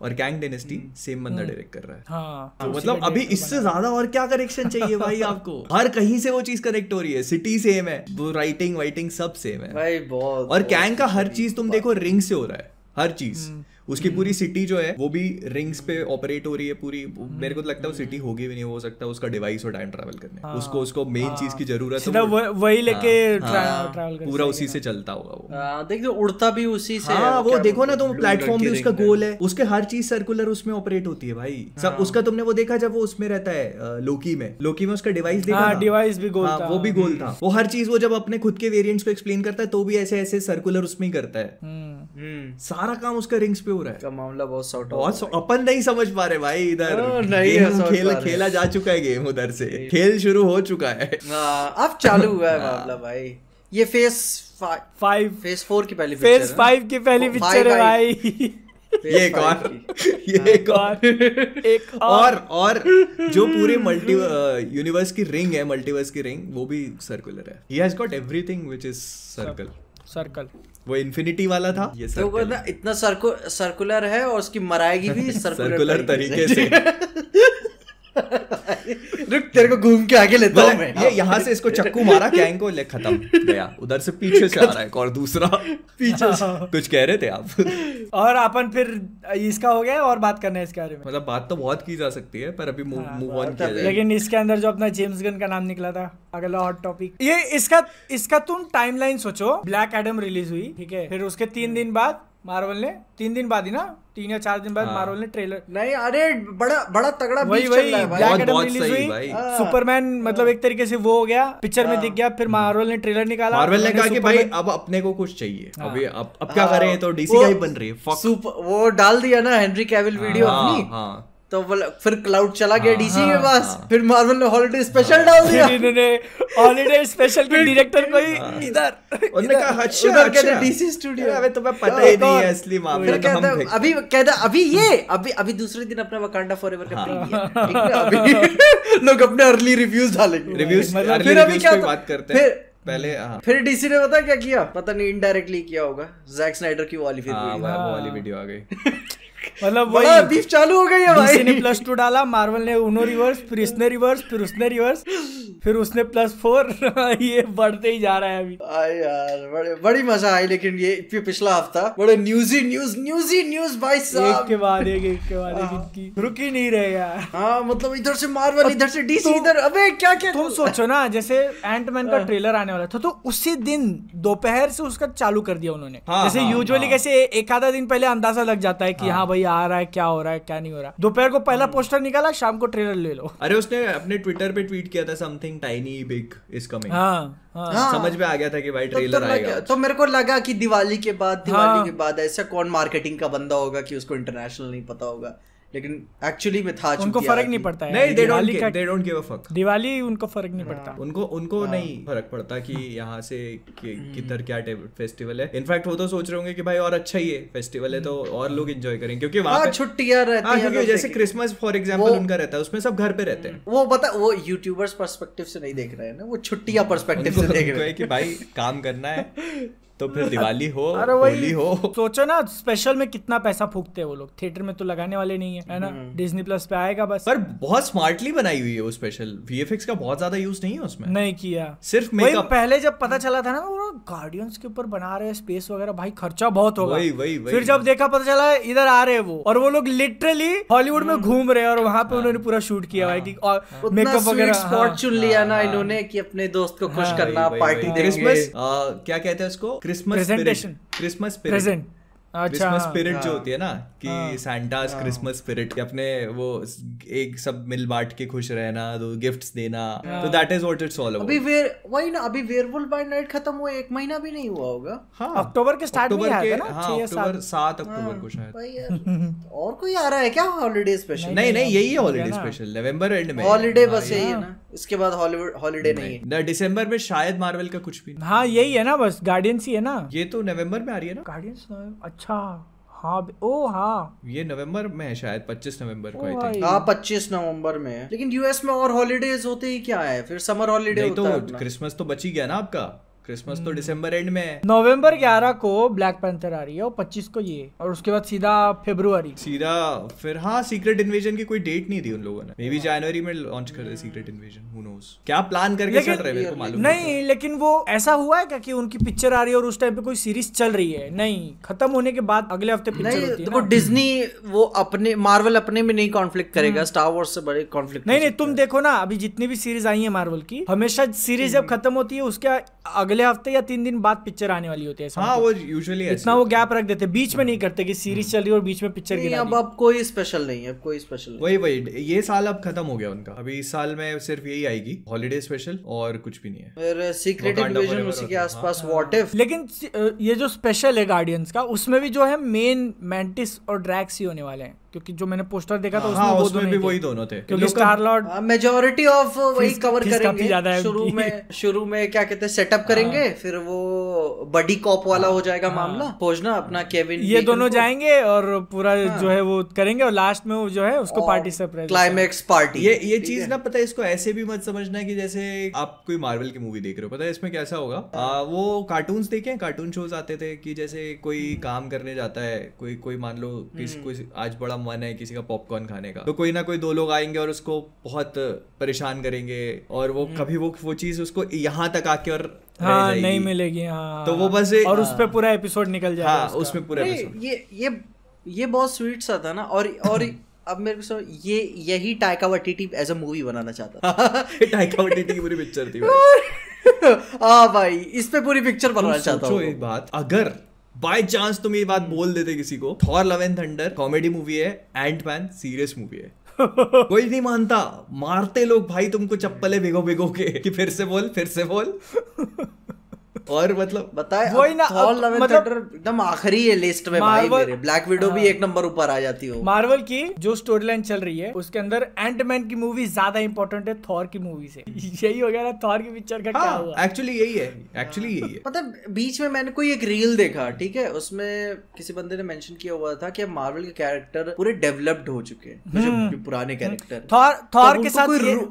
और गैंग डेनेस्टी सेम बंदा डायरेक्ट कर रहा है। हाँ तो मतलब अभी इससे ज़्यादा और क्या करेक्शन चाहिए भाई आपको? हर कहीं से वो चीज़ करेक्ट हो रही है। सिटी सेम है वो राइटिंग वाइटिंग सब सेम है। भाई बहुत और कैंग का हर चीज़ तुम देखो रिंग से हो रहा है हर चीज़। उसकी पूरी सिटी जो है वो भी रिंग्स पे ऑपरेट हो रही है पूरी। मेरे को तो लगता है वो सिटी होगी भी नहीं हो सकता उसका डिवाइस और टाइम ट्रैवल करने उसको उसको मेन चीज़ की ज़रूरत है वह- लेके हाँ, ट्रैवल कर पूरा उसी से चलता होगा वो। हाँ, देख उड़ता भी उसी से हाँ वो देखो ना तुम प्लेटफॉर्म भी उसका गोल है। उसके हर चीज़ सर्कुलर उसमें ऑपरेट होती है भाई। सब हाँ। उसका तुमने वो देखा जब वो उसमें रहता है लोकी में। लोकी में उसका डिवाइस देखा हाँ डिवाइस भी गोल हाँ, था। वो भी गोल था। वो हर चीज़ वो जब अपने खुद के वेरिएंट्स को एक्सप्लेन करता है तो भी ऐसे ऐसे सर्कुलर उसमें ही करता है। हम्म। हम्म। सारा काम उसका रिंग्स पे हो रहा है? का मामला बहुत सॉर्ट बहुत अपन नहीं समझ पा रहे भाई इधर। हाँ, नहीं है खेल खेला जा चुका है गेम उधर से। खेल शुरू हो चुका है। हाँ, अब चालू हुआ है मामला भाई। ये फेस फाइव फेस फोर की पहली है। फाइव की पहली पिक्चर है भाई। ये एक और ये एक और एक और और जो पूरे मल्टी यूनिवर्स की रिंग है मल्टीवर्स की रिंग वो भी सर्कुलर है। He has got everything which is circle circle वो इन्फिनिटी वाला था। ये तो वो ना इतना सर्कु सर्कुलर है और उसकी मराएगी भी सर्कुलर सर्कुलर तरीके से। रुक तेरे को घूम के आगे लेता हूँ मैं। ये यहाँ से इसको चक्कू मारा कैंग को ले खत्म। गया उधर से पीछे से आ रहा है और दूसरा। पीछे से। कुछ कह रहे थे आप? और अपन फिर इसका हो गया और बात करना है इसके बारे में। मतलब बात तो बहुत की जा सकती है पर अभी मूव मूव ऑन किया जाए। लेकिन इसके अंदर जो अपना जेम्स गन का नाम निकला था अगला हॉट टॉपिक ये इसका इसका तुम टाइमलाइन सोचो। ब्लैक एडम रिलीज़ हुई ठीक है? फिर उसके तीन दिन बाद मार्वल ने तीन दिन बाद ही ना तीन या चार दिन बाद हाँ। मार्वल ने ट्रेलर नहीं अरे बड़ा बड़ा तगड़ा वही वही। चल रहा है भाई। ब्लैक एडम रिलीज़ हुई। हाँ। सुपरमैन मतलब एक तरीके से वो हो गया पिक्चर में दिख गया फिर मार्वल ने ट्रेलर निकाला मार्वल ने कहा कि भाई अब अपने को कुछ चाहिए। हाँ। अभी अब अब क्या हाँ, करें तो डीसी वो का ही बन रही है। वो डाल दिया ना हेनरी कैविल वीडियो हाँ, अपनी। हाँ। तो फिर क्लाउड चला गया हाँ, डीसी हाँ, के पास। हाँ। फिर मार्वल ने हॉलिडे स्पेशल डाल दिया। इन्होंने हॉलीडे स्पेशल के डायरेक्टर को ही इधर उन्होंने कहा अच्छा उधर कहते अच्छा। DC studio। अबे तुम्हें पता हाँ, ही नहीं है असली मामला फिर तो हम कहता अभी कहता अभी ये अभी अभी दूसरे दिन अपना वकांडा फॉरएवर का हाँ। प्रीमियर ठीक है अभी लोग अपने अर्ली रिव्यूज़ डालेंगे। रिव्यूज़ मतलब फिर अभी क्या बात करते हैं। फिर पहले हाँ। फिर डीसी ने पता क्या किया? पता नहीं इनडायरेक्टली किया होगा। जैक स्नाइडर की वाली फिर हाँ, हाँ। वाली वीडियो आ गई। मतलब वही। बीफ चालू हो गई है डीसी ने प्लस टू डाला मार्वल ने उनो रिवर्स फिर इसने रिवर्स फिर उसने रिवर्स फिर उसने प्लस फोर ये बढ़ते ही जा रहा है अभी। आई यार बड़े बड़ी मज़ा आई लेकिन ये पिछला हफ़्ता। बड़े न्यूजी न्यूज़ न्यूजी न्यूज़ भाई साहब। एक के बाद एक एक के बाद एक हाँ। इनकी। रुक ही नहीं रहे यार। हाँ मतलब इधर से मार्वल इधर से डीसी इधर अबे क्या क्या तुम सोचो ना जैसे एंटमैन का ट्रेलर आने वाला था तो उसी दिन दोपहर से उसका चालू कर दिया उन्होंने। हाँ, जैसे हाँ, यूजुअली हाँ। कैसे एक आधा दिन पहले अंदाज़ा लग जाता है कि हाँ भाई आ रहा है क्या हो रहा है क्या नहीं हो रहा है। दोपहर को पहला पोस्टर निकाला शाम को ट्रेलर ले लो। अरे उसने अपने ट्विटर पे ट्वीट किया था something tiny big is coming हाँ। समझ में आ गया था कि भाई ट्रेलर तो, तो, आएगा। तो मेरे को लगा कि दिवाली के बाद दिवाली हाँ। के बाद ऐसा कौन मार्केटिंग का बंदा होगा कि उसको इंटरनेशनल नहीं पता होगा। लेकिन एक्चुअली में था उनको फ़र्क नहीं पड़ता है नहीं they don't they don't give a fuck Diwali उनको फ़र्क नहीं पड़ता। उनको उनको नहीं फ़र्क पड़ता कि यहाँ से कि- किधर क्या फेस्टिवल है। इनफैक्ट वो तो सोच रहे होंगे कि भाई और अच्छा ही है फेस्टिवल है तो और लोग एंजॉय करेंगे क्योंकि वहाँ हाँ छुट्टियाँ रहती हाँ हैं क्योंकि जैसे क्रिसमस फॉर एग्जांपल वो- उनका रहता है उसमें सब घर पे रहते हैं। वो बता वो यूट्यूबर्स पर्सपेक्टिव से नहीं देख रहे हैं ना वो छुट्टियाँ पर्सपेक्टिव से देख रहे हैं कि भाई काम करना है। तो फिर दिवाली हो अरे होली वही हो। सोचो ना स्पेशल में कितना पैसा फूकते हैं वो लोग। थिएटर में तो लगाने वाले नहीं है है ना? हम्म। डिज्नी प्लस पे आएगा बस। पर बहुत स्मार्टली बनाई हुई है वो स्पेशल वीएफएक्स का बहुत ज़्यादा यूज़ नहीं है उसमें। नहीं किया। सिर्फ़ वही मेकअप पहले जब पता चला था ना वो गार्डियंस के ऊपर बना रहे स्पेस वगैरह भाई खर्चा बहुत होगा। वही वही वही। फिर जब देखा पता चला इधर आ रहे हैं वो। और वो लोग लिटरली हॉलीवुड में घूम रहे और वहाँ पे उन्होंने पूरा शूट किया हुआ है कि और मेकअप वगैरह स्पॉट हाँ। चुन लिया ना हाँ, इन्होंने कि अपने दोस्त को खुश हाँ, करना पार्टी क्रिसमस क्या कहते हैं उसको? क्रिसमस क्रिसमस प्रेजेंट अच्छा क्रिसमस हाँ। स्पिरिट जो हाँ। होती है ना कि हाँ। सैंटास क्रिसमस स्पिरिट अपने वो एक सब मिल बांट के खुश रहना तो गिफ्ट्स देना तो that is what it's all अभी अबाउट वेर वही ना अभी वेयरवुल्फ बाय नाइट खत्म हुए एक महीना भी नहीं हुआ होगा। हाँ. अक्टूबर के स्टार्ट में आया था ना हाँ अक्टूबर सात। सात अक्टूबर को शायद। और कोई आ रहा है क्या हॉलीडे स्पेशल नहीं नहीं यही है हॉलीडे स्पेशल नवंबर एंड में। हॉलीडे हाँ, बस यही है ना। इसके बाद हॉलीवुड हॉलीडे नहीं। है। ना दिसंबर में शायद मार्वल का कुछ भी। हाँ यही है ना बस गार्डियंस ही है ना। ये तो नवंबर में आ रही है ना? गार्डियंस अच्छा हाँ ओ हाँ। ये नवंबर में है शायद 25 नवंबर को आई थिंक हाँ पच्चीस नवंबर में है। लेकिन यूएस में और हॉलीडेज होते ही क्या है? फिर समर हॉलीडे है तो क्रिसमस तो बची ही गया ना आपका। क्रिसमस तो दिसंबर एंड में है। नवंबर 11 को ब्लैक पैंथर आ रही है और 25 को ये और उसके बाद सीधा फरवरी सीधा फिर हाँ सीक्रेट इन्वेजन की कोई डेट नहीं दी उन लोगों ने। मे बी जनवरी में लॉन्च कर दे सीक्रेट इन्वेजन हु नोस क्या प्लान करके लेकिन- चल रहे हैं मेरे को मालूम नहीं। लेकिन वो ऐसा हुआ है क्या कि उनकी पिक्चर आ रही है और उस टाइम पे कोई सीरीज़ चल रही है? नहीं खत्म होने के बाद अगले हफ़्ते पिक्चर होती है देखो? डिज्नी वो अपने मार्वल अपने में नहीं कॉन्फ्लिक्ट करेगा। स्टार वॉर्स से बड़े कॉन्फ्लिक्ट नहीं नहीं तुम देखो ना अभी जितनी भी सीरीज़ आई है मार्वल की हमेशा सीरीज़ जब खत्म होती है उसके अगले हफ़्ते या तीन दिन बाद पिक्चर आने वाली होती है हाँ मतलब। वो यूजुअली इतना वो गैप रख देते बीच में नहीं करते कि सीरीज़ चल रही है और बीच में पिक्चर नहीं गिरा अब अब कोई स्पेशल नहीं है कोई स्पेशल वही वही ये साल अब खत्म हो गया उनका। अभी इस साल में सिर्फ़ यही आएगी हॉलीडे स्पेशल और कुछ भी नहीं है। फिर सीक्रेट इन्वेजन उसी के आसपास व्हाट इफ़ लेकिन ये जो स्पेशल है गार्डियंस का उसमें भी जो है मेन मैंटिस और ड्रैक्स ही होने वाले हैं। क्योंकि जो मैंने पोस्टर देखा था उसमें हाँ वो उसमें दोनों भी वही दोनों थे। क्योंकि स्टार लॉर्ड मेजोरिटी ऑफ़ वही कवर करेंगे। ज़्यादा है। शुरू में शुरू में क्या कहते हैं सेटअप करेंगे फिर वो बडी कॉप वाला हो जाएगा मामला। खोजना अपना केविन ये दोनों जाएँगे और पूरा जो है वो करेंगे और लास्ट में वो जो है उसको पार्टी सरप्राइज़ क्लाइमेक्स पार्टी ये ये चीज़ ना पता है इसको ऐसे भी मत समझना कि जैसे आप कोई मार्वल की मूवी देख रहे हो पता है इसमें कैसा होगा? आ, वो कार्टून देखे कार्टून शोज़ आते थे कि जैसे कोई काम करने जाता है कोई कोई मान लो किसी कोई आज बड़ा मन है किसी का पॉपकॉर्न खाने का। तो कोई ना कोई दो लोग आएँगे और उसको बहुत परेशान करेंगे और वो हम्म। कभी वो वो चीज़ उसको यहाँ तक आके और हाँ नहीं मिलेगी हाँ तो वो बस एक- और उस पे पूरा एपिसोड निकल जाएगा हाँ उसमें पूरा ये ये ये बहुत स्वीट सा था ना और और अब मेरे को ये यही Taika Waititi as a movie बनाना चाहता टाइका वाइटिटी की पूरी पिक्चर थी भाई। हाँ भाई इस पे पूरी पिक्चर बनाना चाहता हूँ। एक बात अगर बाय चांस तुम ये बात बोल देते किसी को। Thor Love and Thunder comedy movie है एंड मैन सीरियस मूवी है। कोई नहीं मानता। मारते लोग भाई तुमको चप्पलें भिगो भिगो के। कि फिर से बोल फिर से बोल। और मतलब बताए वही ना, थॉर लव एंड मतलब- थंडर एकदम आखिरी है लिस्ट में भाई मेरे। ब्लैक विडो भी एक नंबर ऊपर आ जाती हो। मार्वल की जो स्टोरी लाइन चल रही है उसके अंदर एंटमैन की मूवी ज़्यादा इंपॉर्टेंट है थॉर की मूवी से। यही हो गया ना थॉर की पिक्चर का क्या हाँ हुआ? एक्चुअली यही है एक्चुअली यही है। मतलब बीच में मैंने कोई एक रील देखा ठीक है? उसमें किसी बंदे ने मेंशन किया हुआ था कि मार्वल के कैरेक्टर पूरे डेवलप्ड हो चुके हैं हम्म। जो जो पुराने कैरेक्टर थॉर थॉर के साथ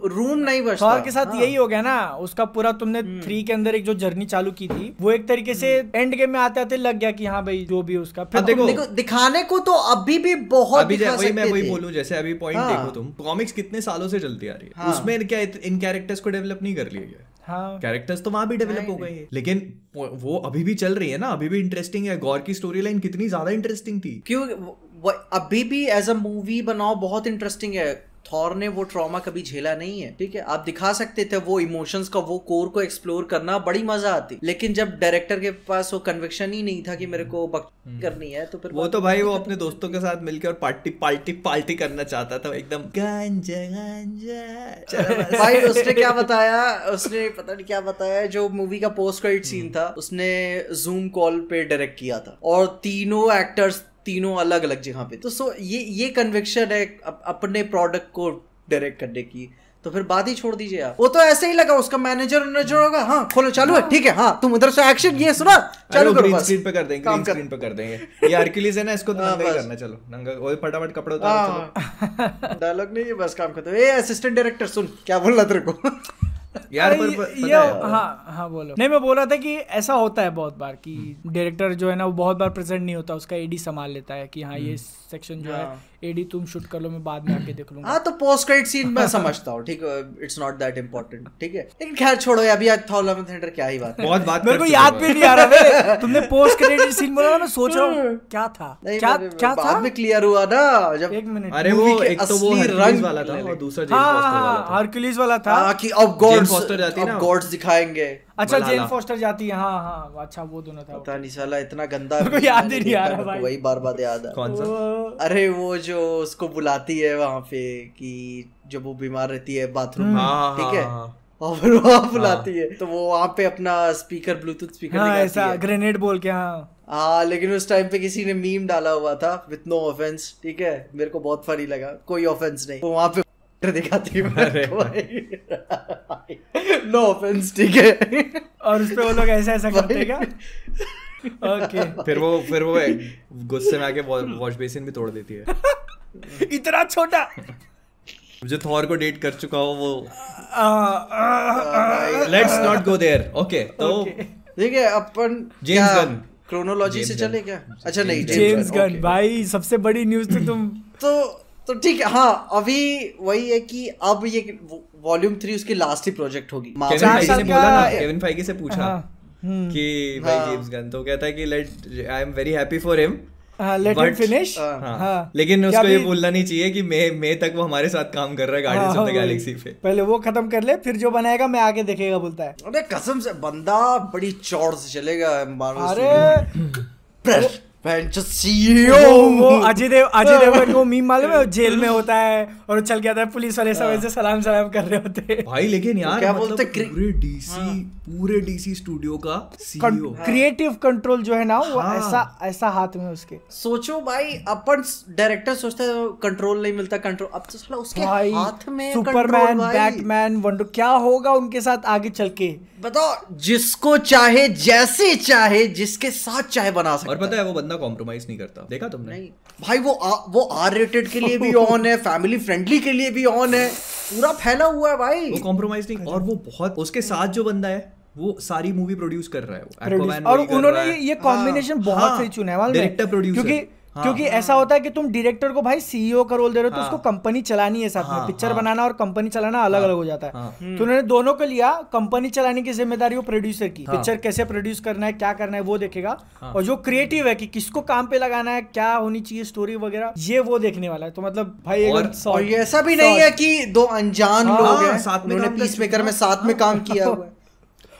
रूम नहीं बचता। थॉर के साथ हाँ। यही हो गया ना उसका पूरा तुमने हम्म। थ्री के अंदर एक जो जर्नी चालू की थी। वो एक तरीके से एंड गेम में आते आते लग गया कि हाँ भाई जो भी उसका। फिर देखो देखो दिखाने को तो अभी भी बहुत अभी वही मैं वही। बोलूँ जैसे अभी पॉइंट हाँ। देखो तुम कॉमिक्स कितने सालों से चलती आ रही है। हाँ। उसमें क्या इन कैरेक्टर्स को डेवलप नहीं कर लिया गया। हाँ। कैरेक्टर्स तो वहाँ भी डेवलप हो गए हैं। लेकिन वो अभी भी चल रही है ना अभी भी इंटरेस्टिंग है। गौर की स्टोरी लाइन कितनी ज़्यादा इंटरेस्टिंग थी। क्यों अभी भी एज अ मूवी बनाओ बहुत इंटरेस्टिंग है। थॉर ने वो ट्रॉमा कभी झेला नहीं है ठीक है? आप दिखा सकते थे वो इमोशंस का वो कोर को एक्सप्लोर करना बड़ी मज़ा आती। लेकिन जब डायरेक्टर के पास वो कन्विक्शन ही नहीं था कि मेरे को करनी है तो फिर वो तो भाई वो अपने दोस्तों के साथ मिलकर और पार्टी पार्टी पार्टी करना चाहता था एकदम गांजा गांजा भाई उसने क्या बताया? उसने पता नहीं क्या बताया जो मूवी का पोस्ट क्रेडिट सीन था उसने जूम कॉल पे डायरेक्ट किया था। और तीनों एक्टर्स तीनों अलग अलग जगह पे। तो सो ये ये कन्विक्शन है अप, अपने प्रोडक्ट को डायरेक्ट करने की। तो फिर बात ही छोड़ दीजिए आप वो तो ऐसे ही लगा उसका मैनेजर नज़र होगा हाँ खोलो चालू है ठीक है हाँ तुम उधर से एक्शन ये सुना चालू करो बस। स्क्रीन पे कर देंगे काम ग्रीन स्क्रीन पे कर देंगे। ये हरक्यूलिस है ना इसको तो हाँ, नंगा ही करना चलो नंगा वो फटाफट कपड़े उतारो चलो। हाँ डायलॉग नहीं है बस काम खत्म। ए असिस्टेंट डायरेक्टर सुन क्या बोल रहा तेरे को? यार पर पर- ये है। हाँ हाँ बोलो। नहीं मैं बोल रहा था कि ऐसा होता है बहुत बार कि डायरेक्टर जो है ना वो बहुत बार प्रेजेंट नहीं होता उसका एडी संभाल लेता है कि हाँ ये सेक्शन जो है हाँ। एडी तुम शूट कर लो मैं बाद में आके देख लूँगा। हाँ तो पोस्ट क्रेडिट सीन मैं समझता हूँ ठीक है? इट्स नॉट दैट इम्पोर्टेंट ठीक है? लेकिन खैर छोड़ो अभी आज थॉर लव एंड थंडर क्या ही बात है। बहुत बात मेरे को याद भी नहीं आ रहा मेरे तुमने पोस्ट क्रेडिट सीन बोला मैं सोच रहा हूँ क्या था? क्या क्या बाद था में क्लियर हुआ ना जब एक मिनट अरे वो एक तो वो हरक्यूलिस रंग वाला था और दूसरा जेम्स हाँ फॉस्टर वाला हाँ था। हरक्यूलिस वाला था। हाँ कि अब गॉड्स फॉस्टर जाती है अब ना। गॉड्स दिखाएँगे। अच्छा जेन फॉस्टर जाती है। हाँ हाँ अच्छा वो दोनों था पता नहीं साला इतना गंदा मेरे याद ही नहीं आ रहा भाई। वही बार बार याद आ कौन सा? अरे वो जो उसको बुलाती है वहाँ पे कि जब वो बीमार रहती है बाथरूम में हाँ, ठीक है? हाँ, हाँ। और फिर वहाँ बुलाती है। तो वो वहाँ पे अपना स्पीकर ब्लूटूथ स्पीकर हाँ लगाती ऐसा ग्रेनेड बोल के हाँ। हाँ लेकिन उस टाइम पे किसी ने मीम डाला हुआ था विथ नो ऑफेंस ठीक है? मेरे को बहुत फनी लगा कोई ऑफेंस नहीं। वो वहाँ पे दिखाती है मेरे को नो ऑफेंस ठीक है। और उस पे वो लोग ऐसा ऐसा करते हैं क्या? ओके फिर वो फिर वो गुस्से में आके वॉश बेसिन भी तोड़ देती है। इतना छोटा। जो थॉर को डेट कर चुका हो वो let's not go there okay तो Okay. ठीक है अपन जेम्स गन। क्रोनोलॉजी से चले क्या? अच्छा नहीं जेम्स गन भाई सबसे बड़ी न्यूज़ तो तुम तो तो ठीक है हाँ अभी वही है कि अब ये वॉल्यूम थ्री उसकी लास्ट ही प्रोजेक्ट होगी। केविन फाइगी से बोला ना का- केविन फाइगी से पूछा हाँ, हम्म। कि भाई हाँ। जेम्स गन तो कहता है कि let I am very happy for him let it finish हाँ। हाँ। लेकिन उसको ये बोलना नहीं चाहिए कि मई मई तक वो हमारे साथ काम कर रहा है गार्डियंस ऑफ़ द गैलेक्सी पे। पहले वो खत्म कर ले फिर जो बनाएगा मैं आके देखेगा बोलता है। अरे कसम से बंदा बड़ी चौड़ से चलेगा मार्वल अरे अजय देव अजय देवगन को मीम मालूम है? जेल में होता है और वो चल के आता है पुलिस वाले सब ऐसे सलाम सलाम कर रहे होते हैं। भाई लेकिन यार क्या मतलब बोलते पूरे डीसी पूरे डीसी स्टूडियो का सीईओ क्रिएटिव कंट्रोल जो है ना वो हाँ। ऐसा ऐसा हाथ में उसके। सोचो भाई अपन डायरेक्टर सोचते हैं कंट्रोल नहीं मिलता कंट्रोल अब तो साला उसके हाथ में सुपरमैन। बैटमैन वंडर क्या होगा उनके साथ आगे चल के? बताओ जिसको चाहे जैसे चाहे जिसके साथ चाहे बना सकता और पता है वो बंदा कॉम्प्रोमाइज नहीं करता। देखा तुमने? नहीं। भाई वो आ, वो आर रेटेड के लिए भी ऑन है फैमिली फ्रेंडली के लिए भी ऑन है। पूरा फैला हुआ है भाई। वो कॉम्प्रोमाइज नहीं और वो बहुत उसके साथ जो बंदा है वो सारी मूवी प्रोड्यूस कर रहा है वो। और उन्होंने ये कॉम्बिनेशन हाँ, बहुत सही चुना है डायरेक्टर प्रोड्यूसर director producer। क्योंकि हाँ। ऐसा होता है कि तुम डायरेक्टर को भाई सीईओ का रोल दे रहे हो हाँ, तो हाँ। उसको कंपनी चलानी है साथ हाँ, में हाँ, पिक्चर हाँ। बनाना और कंपनी चलाना अलग अलग हो जाता है हाँ। तो उन्होंने दोनों को लिया कंपनी चलाने की ज़िम्मेदारी वो प्रोड्यूसर की हाँ। पिक्चर कैसे प्रोड्यूस करना है क्या करना है वो देखेगा हाँ, और जो क्रिएटिव है कि किसको काम पे लगाना है क्या होनी चाहिए स्टोरी वगैरह ये वो देखने वाला है तो मतलब भाई और- ऐसा भी नहीं है कि दो अनजान हाँ, लोग हैं साथ में काम पीस मेकर में साथ में काम किया हुआ है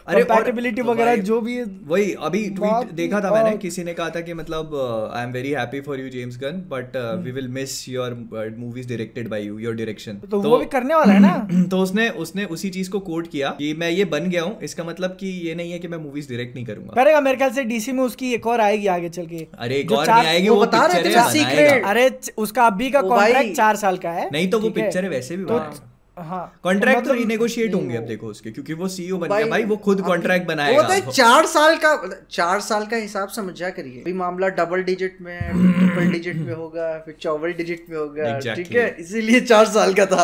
अरे Compatibility तो वगैरह जो भी है वही अभी ट्वीट देखा था मैंने किसी ने कहा था कि मतलब I am very happy for you James Gunn but we will miss your movies directed by you your direction तो वो भी करने वाला है ना? तो उसने उसने उसी चीज़ को कोट किया कि मैं ये बन गया हूँ इसका मतलब कि ये नहीं है कि मैं मूवीज़ डायरेक्ट नहीं करूँगा। करेगा मेरे ख्याल से डीसी में उसकी एक और आएगी आगे चल के। अरे एक और नहीं आएगी वो बता रहे थे है secret। अरे उसका अभी का कॉन्ट्रैक्ट चार साल का है नहीं तो वो पिक्चर है? वैसे भी तो बनाएगा हाँ। कॉन्ट्रैक्ट तो मतलब- रिनेगोशिएट होंगे अब देखो उसके क्योंकि वो सीईओ बन गया। भाई वो खुद अभी- कॉन्ट्रैक्ट वो बनाएगा तो चार साल का चार साल का हिसाब समझा करिए। अभी मामला डबल डिजिट में ट्रिपल डिजिट में होगा फिर चौबल डिजिट में होगा। ठीक है? इसीलिए चार साल का था।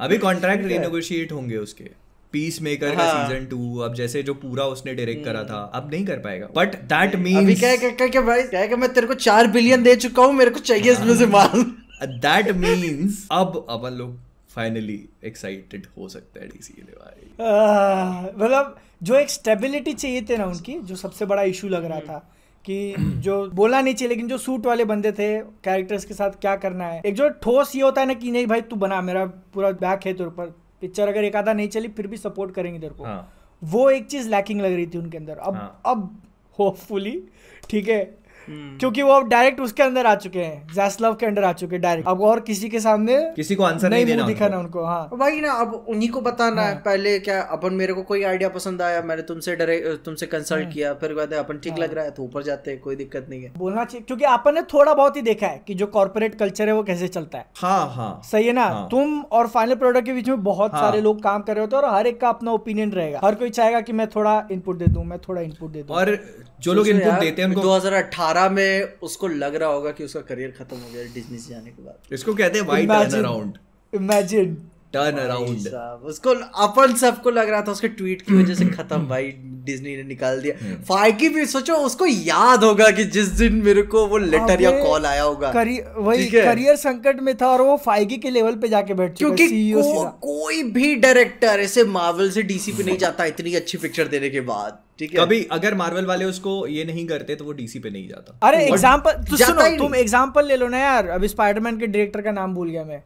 अभी कॉन्ट्रैक्ट रिनेगोशिएट होंगे उसके। पीस मेकर का हाँ। सीज़न टू अब जैसे जो पूरा उसने डायरेक्ट करा था अब नहीं कर पाएगा। बट दैट अभी मीन्स क्या क्या क्या क्या भाई क्या क्या मैं तेरे को चार बिलियन दे चुका हूँ मेरे को चाहिए इसमें से माल दैट मीन्स अब अपन लोग फाइनली एक्साइटेड हो सकते हैं डीसी के लिए भाई। मतलब जो एक स्टेबिलिटी चाहिए थे ना उनकी जो सबसे बड़ा इशू लग रहा था कि जो बोला नहीं चाहिए लेकिन जो सूट वाले बंदे थे कैरेक्टर्स के साथ क्या करना है। एक जो ठोस ये होता है ना कि नहीं भाई तू बना मेरा पूरा बैक है तेरे ऊपर। पिक्चर अगर एक आधा नहीं चली फिर भी सपोर्ट करेंगे तेरे को। हाँ। वो एक चीज़ लैकिंग लग रही थी उनके अंदर। अब हाँ। अब होपफुली ठीक है क्योंकि वो अब डायरेक्ट उसके अंदर आ चुके हैं। जैसलव के अंदर आ चुके हैं। डायरेक्ट अब और किसी के सामने किसी को आंसर नहीं मुँह देना दिखाना उनको। हाँ। भाई ना अब उन्हीं को बताना हाँ। है। पहले क्या अपन मेरे को कोई आइडिया पसंद आया मैंने तुमसे डरे तुमसे हाँ। कंसल्ट किया फिर कहते अपन ठीक लग रहा है तो ऊपर जाते हैं कोई दिक्कत नहीं है। बोलना चाहिए क्योंकि अपन ने थोड़ा बहुत ही देखा है की जो कॉर्पोरेट कल्चर है वो कैसे चलता है। हाँ हाँ। सही है ना? हाँ। तुम और फाइनल प्रोडक्ट के बीच में बहुत हाँ। सारे लोग काम कर रहे होते हैं और हर एक का अपना ओपिनियन रहेगा। हर कोई चाहेगा की मैं थोड़ा इनपुट दे दू मैं थोड़ा इनपुट दे दूँ। और जो लोग इनपुट देते हैं उनको 2018 में उसको लग रहा होगा कि उसका करियर खत्म हो गया डिज्नी से जाने के बाद। इसको कहते हैं white turn around imagine turn around उसको अपन सबको लग रहा था उसके ट्वीट की वजह से खत्म भाई डिज्नी ने निकाल दिया। फाइकी भी सोचो उसको याद होगा कि जिस दिन मेरे को वो लेटर या कॉल आया होगा। करियर वही करियर संकट में था और वो फाइकी के लेवल पे जाके बैठ क्योंकि को, कोई भी डायरेक्टर ऐसे मार्वल से डीसी पे नहीं जाता इतनी अच्छी पिक्चर देने के बाद। ठीक है। कभी अगर मार्वल वाले उसको ये नहीं करते तो वो डीसी पे नहीं जाता। अरे और एग्जांपल तो सुनो तुम नहीं। एग्जांपल ले लो ना यार। अभी स्पाइडरमैन के डायरेक्टर का नाम भूल गया मैं।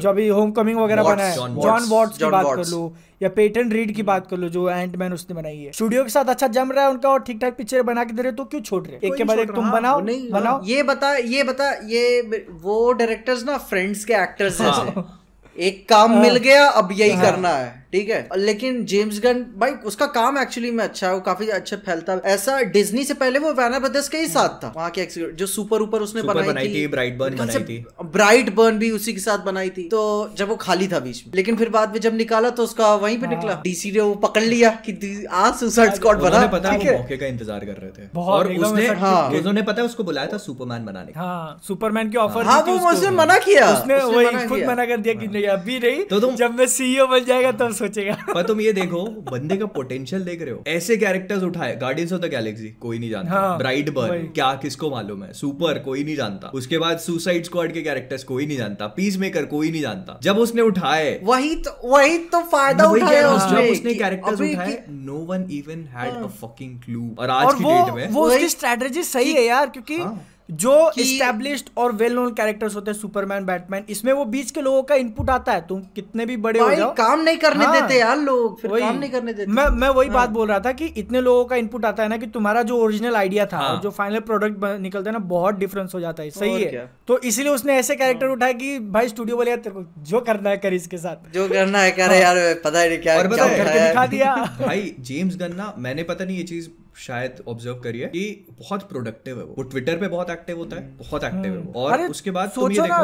जो अभी होम कमिंग वगैरह बना है। जॉन वॉट्स की बात कर लो या पेटन रीड की बात कर लो जो एंटमैन उसने बनाई है। स्टूडियो के साथ अच्छा जम रहा है उनका और ठीक ठाक पिक्चर बना के दे रहे तो क्यों छोड़ रहे एक के बाद एक तुम हाँ, बनाओ नहीं बनाओ। ये बता ये बता ये वो डायरेक्टर्स ना फ्रेंड्स के एक्टर्स हाँ। जैसे एक काम मिल गया अब यही हाँ। करना है। ठीक है? लेकिन जेम्स गन भाई उसका काम एक्चुअली में अच्छा है वो काफ़ी अच्छा फैलता है। ऐसा डिज्नी से पहले वो वैनर ब्रदर्स के ही साथ था। वहाँ के जो सुपर ऊपर उसने Super बनाई, बनाई थी, Brightburn बनाई थी। ब्राइट बर्न भी उसी के साथ बनाई थी। तो जब वो खाली था बीच में। लेकिन फिर बाद में जब निकाला तो उसका वहीं पे निकला। डीसी ने वो पकड़ लिया कि आज सुसाइड स्क्वाड बना। पता है है। मौके का इंतज़ार कर रहे थे। और उसने हाँ। उन्होंने पता है उसको बुलाया था सुपरमैन बनाने का हाँ सुपरमैन की ऑफ़र हाँ वो उसने मना किया। उसने खुद मना कर दिया कि नहीं अभी नहीं। तो तुम- जब मैं सीईओ बन जाएगा तब सोचेगा। पर तुम ये देखो बंदे का पोटेंशियल देख रहे हो। ऐसे कैरेक्टर्स उठाए गार्डियंस ऑफ़ द गैलेक्सी कोई नहीं जानता। हाँ, ब्राइट बर्न क्या किसको मालूम है? सुपर कोई नहीं जानता। उसके बाद सुसाइड स्क्वाड के कैरेक्टर्स कोई नहीं जानता। पीस मेकर कोई नहीं जानता। जब उसने उठाए वही तो वही तो फ़ायदा उठाया उसने उसने कैरेक्टर्स उठाए no one even had a fucking clue और आज की डेट में वो उसकी स्ट्रेटजी सही है यार क्योंकि हाँ। जो एस्टेब्लिश्ड और वेल नोन कैरेक्टर्स होते हैं सुपरमैन बैटमैन इसमें वो बीच के लोगों का इनपुट आता है। तुम कितने भी बड़े हो जाओ। काम नहीं करने हाँ। देते यार लोग फिर काम नहीं करने देते। मैं मैं वही हाँ। बात बोल रहा था कि इतने लोगों का इनपुट आता है ना कि तुम्हारा जो ओरिजिनल आइडिया था हाँ। जो फाइनल प्रोडक्ट निकलता है ना बहुत डिफरेंस हो जाता है। सही है। तो इसलिए उसने ऐसे कैरेक्टर उठाया कि भाई स्टूडियो बोले यार तेरे को जो करना है कर इसके साथ। जो करना है करे यार पता ही नहीं क्या है। दिखा दिया। भाई जेम्स गन ना मैंने पता नहीं ये चीज़ शायद ऑब्ज़र्व करिए कि बहुत प्रोडक्टिव है वो। वो ट्विटर पे बहुत एक्टिव होता है बहुत एक्टिव है वो। और उसके बाद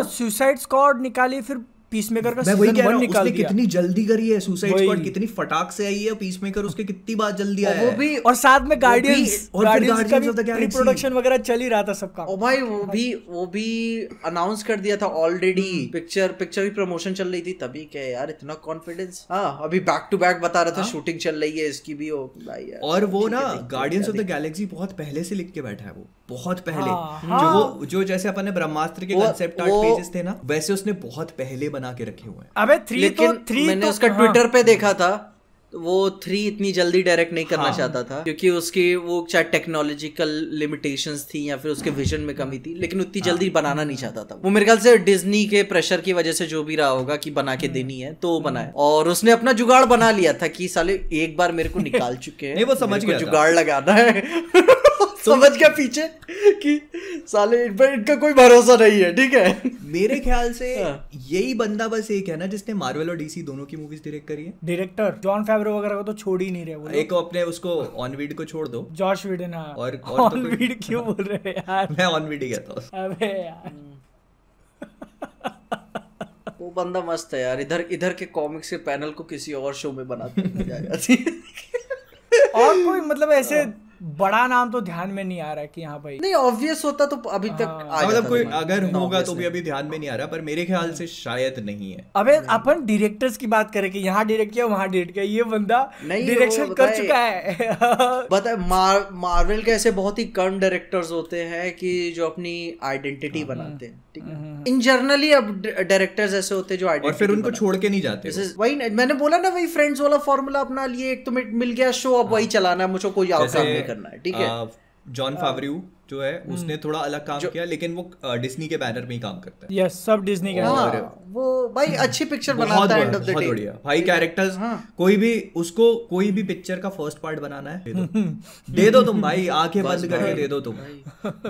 सुसाइड स्क्वाड निकाली फिर पीसमेकर का मैं वही कह रहा हूँ उसने कितनी जल्दी करी है सुसाइड स्क्वाड कितनी फटाक से आई है पीसमेकर उसके कितनी बार जल्दी आया वो भी और साथ में गार्डियंस और गार्डियंस का Guardians of the भी Galaxy। प्रोडक्शन वगैरह चल ही रहा था सबका। ओ भाई वो भी वो भी अनाउंस कर दिया था ऑलरेडी पिक्चर पिक्चर की प्रमोशन चल रही थी तभी क्या यार इतना कॉन्फिडेंस हाँ अभी बैक टू बैक बता रहा था शूटिंग चल रही है इसकी भी ओ भाई यार और वो ना है, हैं, गार्डियंस ऑफ़ द गैलेक्सी बहुत पहले से लिख के बैठा है वो। बहुत पहले। हाँ, जो वो जो जैसे अपन ने ब्रह्मास्त्र के कंसेप्ट आर्ट पेजेस थे ना वैसे उसने बहुत पहले बना के रखे हुए हैं। अबे थ्री तो थ्री मैंने तो, उसका हाँ। ट्विटर पे देखा था तो वो थ्री इतनी जल्दी डायरेक्ट नहीं करना हाँ। चाहता था क्योंकि उसकी वो चाहे टेक्नोलॉजिकल लिमिटेशंस थी या फिर उसके विजन में कमी थी लेकिन उतनी हाँ। जल्दी बनाना नहीं चाहता था वो। मेरे ख्याल से डिज्नी के प्रेशर की वजह से जो भी रहा होगा कि बना हम्म। के देनी है तो वो बनाए और उसने अपना जुगाड़ बना लिया था कि साले एक बार मेरे को निकाल चुके हैं वो समझ गया जुगाड़ लगाना है। समझ गया पीछे कि साले इन पर इनका कोई भरोसा नहीं है ठीक है? मेरे ख्याल से हाँ। यही बंदा बस एक है ना जिसने मार्वल और डीसी दोनों की मूवीज़ डायरेक्ट करी है। डायरेक्टर जॉन फेवरो वगैरह को तो छोड़ ही नहीं रहे वो एक अपने उसको ऑनवीड को छोड़ दो। जॉश विडन हाँ। और- और तो क्यों बोल रहे हैं यार? मैं ऑनवीड ही कहता हूँ। अबे यार। वो बंदा मस्त है यार इधर इधर के कॉमिक्स के पैनल को किसी और शो में बनाते हैं, जाती और कोई मतलब ऐसे बड़ा नाम तो ध्यान में नहीं आ रहा है कि हाँ भाई। नहीं ऑब्वियस होता तो अभी तक हाँ। मतलब कोई अगर होगा तो भी अभी ध्यान में नहीं आ रहा पर मेरे ख्याल से शायद नहीं है। अबे अपन डायरेक्टर्स की बात करें कि यहाँ डायरेक्ट किया वहाँ डायरेक्ट किया ये बंदा नहीं, डायरेक्शन कर चुका है। बता मार्वल के ऐसे बहुत ही कम डायरेक्टर्स होते हैं कि जो अपनी आइडेंटिटी बनाते हैं ठीक है? इन जनरली अब डायरेक्टर्स ऐसे होते हैं जो और फिर उनको छोड़ के नहीं जाते वही मैंने बोला ना वही फ्रेंड्स वाला फॉर्मूला अपना लिए एक तुम्हें मिल गया शो अब वही चलाना है मुझे कोई और काम नहीं। करना है ठीक है? जॉन फावरियू जो है उसने थोड़ा अलग काम किया लेकिन वो डिज्नी के बैनर में ही काम करता है। यस सब डिज्नी का है। हाँ, वो भाई अच्छी पिक्चर बनाता है एंड ऑफ़ द डे बढ़िया। भाई कैरेक्टर्स कोई भी उसको कोई भी पिक्चर का फ़र्स्ट पार्ट बनाना है दे दो। दे दो तुम भाई आँखें बंद करके दे दो तुम।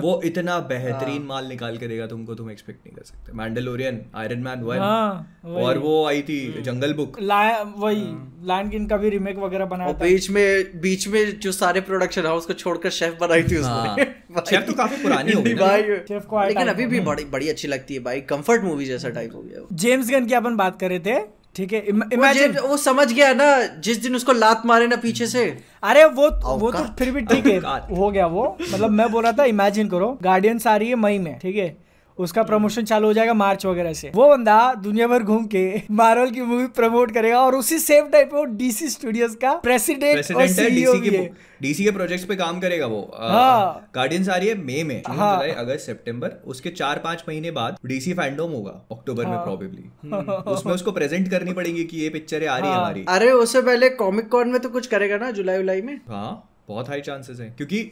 वो इतना बेहतरीन माल निकाल के देगा तुमको तुम एक्सपेक्ट नहीं कर सकते। मैंडलोरियन आयरन मैन हाँ, वन और वो आई थी जंगल बुक वही लायन किंग का भी रीमेक वगैरह बनाया था। बीच में बीच में जो सारे प्रोडक्शन हाउस को छोड़कर शेफ बनाई थी उसने। हाँ। शेफ तो काफ़ी पुरानी हो गई भाई शेफ को लेकिन अभी भी बड़ी बड़ी अच्छी लगती है भाई। कंफर्ट मूवी जैसा टाइप हो गया जेम्स गन की अपन बात कर रहे थे ठीक है? इमेजिन जे- वो समझ गया ना जिस दिन उसको लात मारे ना पीछे से। अरे वो वो तो फिर भी ठीक है। हो गया वो। मतलब मैं बोल रहा था इमेजिन करो गार्डियंस आ रही है मई में ठीक है? उसका प्रमोशन चालू हो जाएगा मार्च वगैरह से। वो बंदा दुनिया भर घूम के मार्वल की मूवी प्रमोट करेगा और उसी सेम टाइप वो डीसी स्टूडियोज का प्रेसिडेंट और सीईओ डीसी भी के है। डीसी के प्रोजेक्ट्स पे काम करेगा वो। हाँ। गार्डियंस आ रही है मई में हाँ। जुलाई अगस्त सितंबर उसके चार पाँच महीने बाद डीसी फैंडोम होगा अक्टूबर हाँ। में प्रोबेबली उसमें उसको प्रेजेंट करनी पड़ेगी कि ये पिक्चर आ रही है हाँ। हमारी। अरे उससे पहले कॉमिक कॉन में तो कुछ करेगा ना जुलाई उलाई में? हाँ। बहुत हाई चांसेस हैं क्योंकि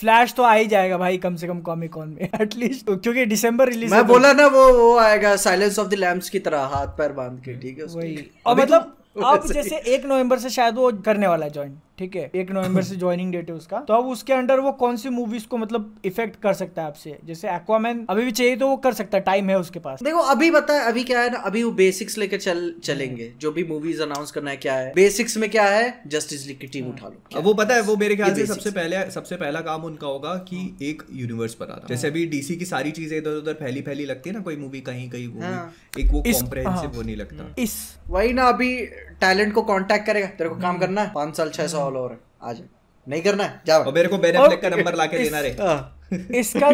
फ्लैश तो आ ही जाएगा भाई कम से कम कॉमिक कॉन में एटलीस्ट क्योंकि दिसंबर रिलीज़ मैं बोला ना वो वो आएगा साइलेंस ऑफ़ द लैम्स की तरह हाथ पैर बाँध के ठीक है वही। और मतलब अब जैसे एक नवंबर से शायद वो करने वाला है ज्वाइन ठीक है एक नवंबर से ज्वाइनिंग डेट है उसका। तो अब उसके अंडर वो कौन सी मूवीज़ को मतलब इफ़ेक्ट कर सकता है आपसे? जैसे एक्वामैन अभी भी चाहिए तो वो कर सकता है टाइम है उसके पास। देखो अभी बता अभी क्या है ना अभी वो बेसिक्स लेकर चल चलेंगे। जो भी मूवीज़ अनाउंस करना है क्या है? बेसिक्स में क्या है? जस्टिस लीग की टीम उठा लो। अब वो पता है वो मेरे ख्याल से सबसे पहले सबसे पहला काम उनका होगा कि एक यूनिवर्स बनाना। जैसे अभी डीसी की सारी चीज़ें इधर उधर फैली फैली लगती है ना कोई मूवी कहीं कहीं वो हाँ। एक वो कॉम्प्रहेंसिव हाँ। वो नहीं लगता। इस। वही ना अभी टैलेंट को कांटेक्ट करेगा तेरे को काम करना है। पाँच साल छह साल। और आ जा। नहीं करना है जा। और मेरे को बेन का नंबर लाके देना रे। हाँ। इसका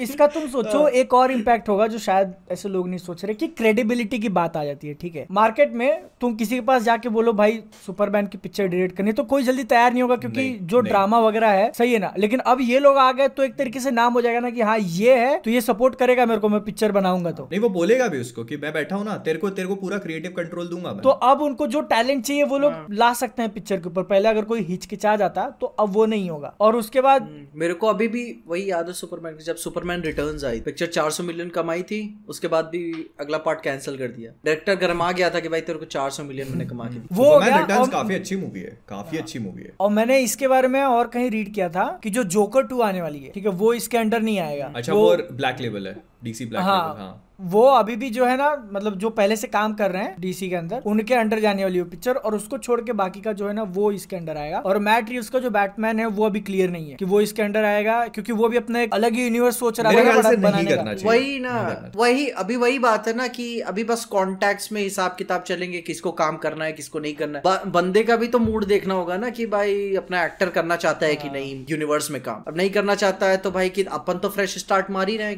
इसका तुम सोचो एक और इम्पैक्ट होगा जो शायद ऐसे लोग नहीं सोच रहे कि क्रेडिबिलिटी की बात आ जाती है ठीक है? मार्केट में तुम किसी के पास जाके बोलो भाई सुपरमैन की पिक्चर डायरेक्ट करनी तो कोई जल्दी तैयार नहीं होगा क्योंकि नहीं, जो नहीं। ड्रामा वगैरह है सही है ना? लेकिन अब ये लोग आ गए तो एक तरीके से नाम हो जाएगा ना कि हाँ ये है तो ये सपोर्ट करेगा मेरे को मैं पिक्चर बनाऊँगा तो। नहीं वो बोलेगा भी उसको कि मैं बैठा हूँ ना तेरे को तेरे को पूरा क्रिएटिव कंट्रोल दूँगा तो अब उनको जो टैलेंट चाहिए वो लोग ला सकते हैं पिक्चर के ऊपर। पहले अगर कोई हिचकिचा जाता तो अब वो नहीं होगा। और उसके बाद मेरे को अभी भी वही याद है सुपरमैन की जब सुपरमैन रिटर्न्स आई पिक्चर 400 मिलियन कमाई थी उसके बाद भी अगला पार्ट कैंसिल कर दिया। डायरेक्टर गरमा गया था कि भाई तेरे को 400 मिलियन मैंने कमा के वो रिटर्न्स और- काफ़ी अच्छी मूवी है काफ़ी अच्छी मूवी है। और मैंने इसके बारे में और कहीं रीड किया था कि जो जोकर टू आने वाली है ठीक है वो इसके अंडर नहीं आएगा। अच्छा वो ब्लैक लेवल है। डीसी ब्लैक हाँ लेबल हाँ। वो अभी भी जो है ना मतलब जो पहले से काम कर रहे हैं डीसी के अंदर उनके अंडर जाने वाली वो पिक्चर और उसको छोड़ के बाकी का जो है ना वो इसके अंडर आएगा। और मैट रिव्स का जो बैटमैन है वो अभी क्लियर नहीं है कि वो इसके अंडर आएगा क्योंकि वो भी अपना एक अलग ही यूनिवर्स सोच रहा चाहिए। वही ना वही अभी वही बात है ना कि अभी बस कॉन्टेक्ट में हिसाब किताब चलेंगे किसको काम करना है किसको नहीं करना है। बंदे का भी तो मूड देखना होगा ना कि भाई अपना एक्टर करना चाहता है कि नहीं यूनिवर्स में काम। अब नहीं करना चाहता है तो भाई कि अपन तो फ्रेश स्टार्ट मार ही रहे हैं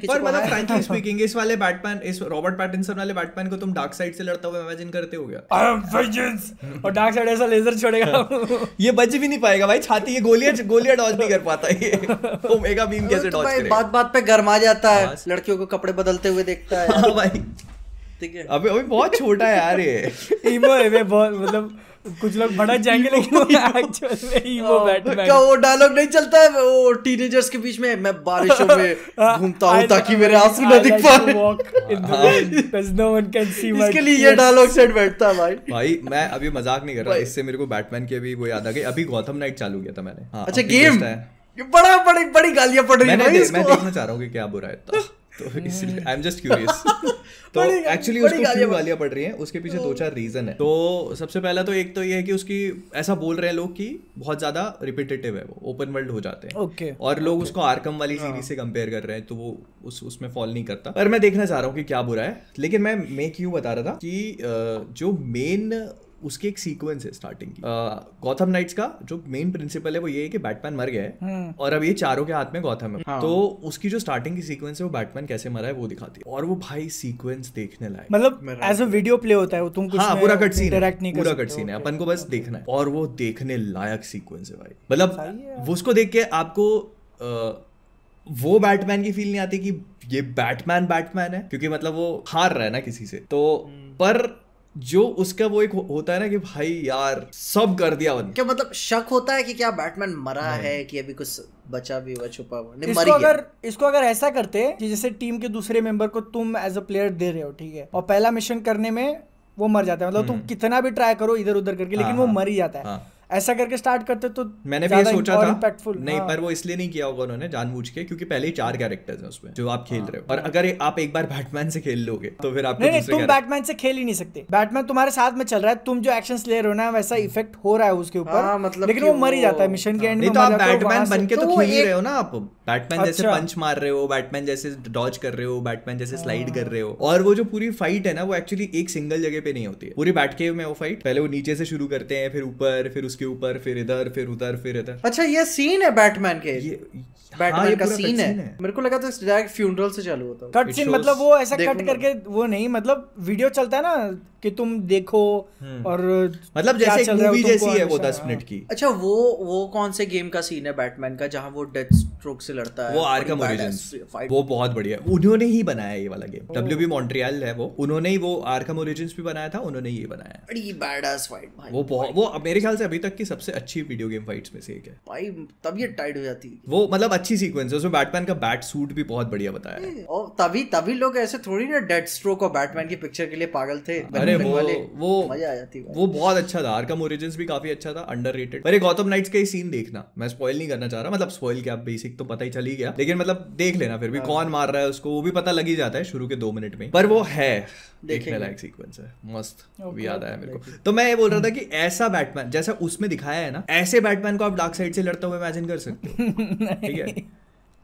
फ्रैंकली स्पीकिंग इस वाले बैटमैन इस रॉबर्ट पैटिंसन वाले बैटमैन को तुम डार्क साइड से लड़ता हुआ इमेजिन करते हो क्या? I am vengeance! और डार्क साइड ऐसा लेजर छोड़ेगा। ये बच भी नहीं पाएगा भाई छाती ये गोलियाँ गोलियाँ डॉज नहीं कर पाता ये। ओमेगा बीम कैसे तो डॉज भाई करेगा? बात बात पे गरमा जाता है लड़कियों को कपड़े बदलते हुए देखता है। हाँ भाई। ठीक है। अबे अभी बहुत छोटा है यार ये। ईमो है बहुत मतलब कुछ लोग भड़क जाएँगे लेकिन वो एक्चुअल में बैटमैन क्या वो डायलॉग नहीं चलता है? वो टीनेजर्स के बीच में मैं बारिशों में घूमता हूँ ताकि मेरे आँसू न दिख पाए। इसके लिए ये डायलॉग सेट बैठता है भाई। भाई मैं अभी मज़ाक नहीं कर रहा। इससे मेरे को बैटमैन की अभी वो याद आ गई। अभी गौतम नाइट चालू किया था मैंने। हाँ, अच्छा गेम ये बड़ा बड़ी बड़ी गालियाँ पड़ रही है मैंने मैं देखना चाह रहा हूँ कि क्या बुरा है तो इसलिए आई एम जस्ट क्यूरियस तो एक्चुअली उसको गालियाँ क्यों गालियाँ पड़ रही हैं उसके पीछे दो चार रीजन है। तो सबसे पहला तो एक तो ये है कि उसकी ऐसा बोल रहे हैं लोग कि बहुत ज़्यादा रिपीटेटिव है वो ओपन वर्ल्ड हो जाते हैं। ओके और लोग उसको आर्कम वाली सीरीज़ से कंपेयर कर रहे हैं तो वो उस उसमें फॉल नहीं करता। पर मैं देखना चाह रहा हूँ कि क्या बुरा है लेकिन मैं मेक यू बता रहा था कि जो मेन उसकी एक सीक्वेंस है स्टार्टिंग की। गौथम नाइट्स का जो मेन प्रिंसिपल है वो ये है कि बैटमैन मर गया है और अब ये चारों के हाथ में गौथम है। तो उसकी जो स्टार्टिंग की सीक्वेंस है वो बैटमैन कैसे मरा है वो दिखाती है। और वो भाई सीक्वेंस देखने लायक। मतलब एज अ वीडियो प्ले होता है वो तुम कुछ हाँ पूरा कट सीन है। नहीं पूरा कट सीन है। अपन को बस देखना है। और वो देखने लायक सीक्वेंस है भाई। मतलब उसको देख के आपको वो बैटमैन की फील नहीं आती कि ये बैटमैन बैटमैन है क्योंकि मतलब वो हार रहा है ना किसी से। तो पर जो उसका वो एक होता है ना कि भाई यार सब कर दिया बंद क्या मतलब शक होता है कि क्या बैटमैन मरा है कि अभी कुछ बचा भी हुआ छुपा हुआ? नहीं मर इसको ही अगर इसको अगर ऐसा करते कि जैसे टीम के दूसरे मेंबर को तुम एज अ प्लेयर दे रहे हो ठीक है? और पहला मिशन करने में वो मर जाता है। मतलब तुम कितना भी ट्राई करो इधर उधर करके लेकिन हाँ, वो हाँ, मर ही जाता है। हाँ। ऐसा करके स्टार्ट करते तो मैंने भी ये सोचा था। impactful, नहीं हाँ। पर वो इसलिए नहीं किया होगा उन्होंने जानबूझ के क्योंकि पहले ही चार कैरेक्टर्स हैं उसमें जो आप खेल रहे हो। और अगर आप एक बार बैटमैन से खेल लोगे तो फिर आपको नहीं नहीं तुम बैटमैन से खेल ही नहीं सकते। बैटमैन तुम्हारे साथ में चल रहा है तुम जो एक्शंस ले रहे हो ना वैसा इफ़ेक्ट हो रहा है उसके ऊपर। हाँ, मतलब लेकिन वो मर ही जाता है मिशन के एंड में तो आप है, बैटमैन बन के तो तो खेल ही रहे हो ना आप। बैटमैन जैसे अच्छा। पंच मार रहे हो बैटमैन जैसे डॉज कर रहे हो बैटमैन जैसे स्लाइड कर रहे हो। और वो जो पूरी फाइट है ना वो एक्चुअली एक सिंगल जगह पे नहीं होती है। पूरी बैट के में वो फाइट पहले वो नीचे से शुरू करते हैं फिर ऊपर फिर उसके ऊपर फिर इधर फिर उधर फिर इधर। अच्छा ये सीन है बैटमैन के। ये बैटमैन हाँ, का सीन है। है। मेरे को लगा था डायरेक्ट फ्यूनरल से चालू होता कट सीन मतलब वो ऐसा कट करके वो नहीं मतलब वीडियो चलता है ना कि तुम देखो और मतलब जैसे एक मूवी जैसी है वो दस मिनट की। अच्छा वो वो कौन से गेम का सीन है बैटमैन का जहाँ वो डेथ स्ट्रोक से लड़ता है वो आर्कम ओरिजिन्स वो बहुत बढ़िया। उन्होंने ही बनाया ये वाला गेम डब्ल्यू बी मॉन्ट्रियल है वो। उन्होंने ही वो आर्कम ओरिजिन्स भी बनाया था उन्होंने ही ये बनाया। है बड़ी बैडास फाइट भाई। वो बहुत वो मेरे ख्याल से अभी तक की सबसे अच्छी वीडियो गेम फाइट्स में से एक है। भाई तबीयत टाइट हो जाती है। वो मतलब अच्छी सीक्वेंस है। उसमें बैटमैन का बैट सूट भी बहुत बढ़िया बताया है। और तभी तभी लोग ऐसे थोड़ी ना डेड स्ट्रोक और बैटमैन की पिक्चर के लिए पागल थे। अरे वो वो मज़ा आ जाती है वो बहुत अच्छा था। आर्कम ओरिजिन्स भी काफ़ी अच्छा था अंडररेटेड पर ये गौतम नाइट्स का ही सीन देखना। मैं स्पॉइल नहीं करना चाह रहा मतलब स्पॉइल क्या बेसिक तो पता ही चल ही गया। लेकिन मतलब देख लेना फिर भी कौन मार रहा है उसको वो भी पता लग ही जाता है शुरू के दो मिनट में। पर वो है देखने लायक सीक्वेंस है। मस्त अभी याद आया मेरे को। तो मैं ये बोल रहा था कि ऐसा बैटमैन जैसा उसमें दिखाया है ना ऐसे बैटमैन को आप डार्क साइड से लड़ता हुआ इमेजिन कर सकते हो। ठीक है?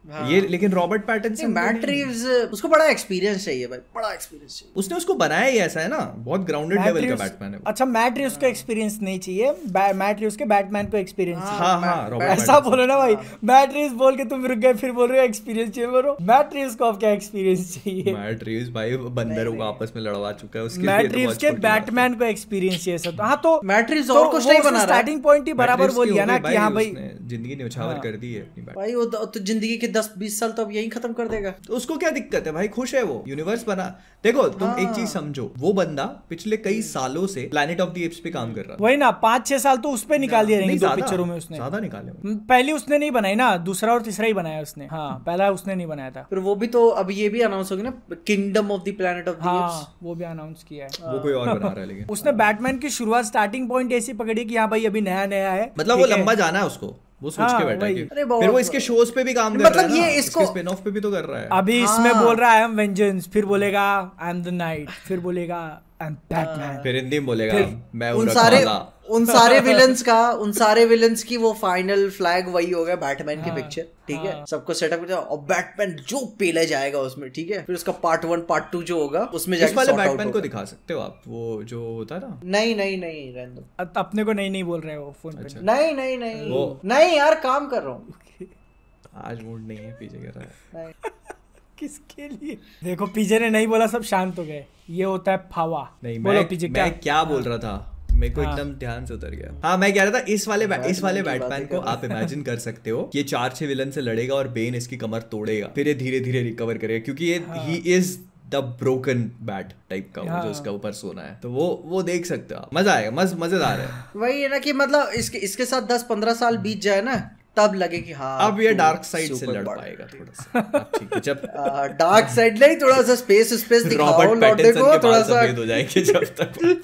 ये लेकिन रॉबर्ट पैटर्न से मैट रीव्स उसको बड़ा एक्सपीरियंस चाहिए भाई बड़ा एक्सपीरियंस चाहिए। उसने उसको बनाया ही ऐसा है ना बहुत ग्राउंडेड लेवल का बैटमैन है अच्छा मैट रिव्स का एक्सपीरियंस नहीं चाहिए मैट रिव्स के बैटमैन को एक्सपीरियंस हाँ हाँ रॉबर्ट ऐसा बोलो ना भाई मैट रिव्स बोल के तुम रुक गए फिर बोल रहे हो एक्सपीरियंस चाहिए बोलो। मैट रिव्स को अब क्या एक्सपीरियंस चाहिए? मैट रीव्स भाई बंदरों को आपस में लड़वा चुका है उसके मैट तो रिव्स बहुत के है। बैटमैन को एक्सपीरियंस चाहिए सब हाँ तो मैट रिव्स तो और कुछ नहीं बना रहा। स्टार्टिंग पॉइंट ही बराबर बोल दिया ना कि हाँ भाई ज़िंदगी ने उछावर कर दी है अपनी भाई वो तो, तो ज़िंदगी के 10 20 साल तो अब यही खत्म कर देगा। तो उसको क्या दिक्कत है? भाई खुश है वो। यूनिवर्स बना। देखो तुम एक हाँ। चीज़ समझो। वो बंदा पिछले कई सालों से प्लैनेट ऑफ़ द एप्स पे काम कर रहा। वही ना पाँच छह साल तो उस पे निकाल दिए रहेंगे दो पिक्चरों में उसने। ज़्यादा निकाले होंगे। हम्म, पहली उसने नहीं बनाई ना दूसरा और तीसरा ही बनाया उसने। हाँ पहला उसने नहीं बनाया था। फिर वो भी तो अब ये भी अनाउंस होगी ना Kingdom of the Planet of the हाँ वो भी अनाउंस किया है। वो कोई और बना रहा है लेकिन। उसने बैटमैन की शुरुआत स्टार्टिंग पॉइंट ऐसी पकड़ी कि हाँ भाई अभी नया नया है। मतलब वो लंबा जाना है उसको। वो सोच हाँ, के बैठा है। कि बहुत- फिर वो इसके शोज़ पे भी काम कर मतलब रहा है मतलब ये इसको- स्पिन ऑफ़ पे भी तो कर रहा है। अभी हाँ। इसमें बोल रहा है आई एम वेंजेंस फिर बोलेगा आई एम द नाइट फिर बोलेगा आई एम बैटमैन फिर हिंदी में बोलेगा मैं उन सारे रखवाला उन सारे विलन्स का उन सारे विलन्स की वो फाइनल फ्लैग वही होगा बैटमैन की पिक्चर ठीक है? हाँ। सबको सेटअप और बैटमैन जो पेले जाएगा उसमें ठीक है? फिर उसका पार्ट वन पार्ट टू जो होगा उसमें जाके वाले बैटमैन को दिखा सकते हो आप वो जो होता है ना नहीं नहीं नहीं रहने अपने को नहीं नहीं बोल रहे हो फ़ोन अच्छा। पे नहीं नहीं। नहीं नहीं यार काम कर रहा हूँ। आज मूड नहीं है पीछे कर रहा है। किसके लिए? देखो पीजे ने नहीं बोला सब शांत हो गए। ये होता है फावा। नहीं बोलो मैं पीजे क्या मैं क्या बोल रहा था? मेरे को हाँ। एकदम ध्यान से उतर गया। हाँ मैं कह रहा था इस वाले इस वाले बैटमैन को आप इमेजिन कर सकते हो ये चार छह विलन से लड़ेगा और बेन इसकी कमर तोड़ेगा फिर ये धीरे धीरे रिकवर करेगा क्योंकि ये ही। Is the broken bat type का हाँ। जो उसका ऊपर सोना है। तो वो वो देख सकते हो आप। मज़ा आएगा मज मज़ेदार है। वही है ना कि मतलब इसके इसके साथ दस पंद्रह साल बीत जाए ना तब लगे कि हाँ अब ये डार्क साइड से लड़ पाएगा थोड़ा सा। ठीक है जब डार्क साइड नहीं थोड़ा सा स्पेस स्पेस दिखाओ रॉबर्ट लौटे पैटिंसन को थोड़ा बाल सा। सफ़ेद हो जाएँगे जब तक।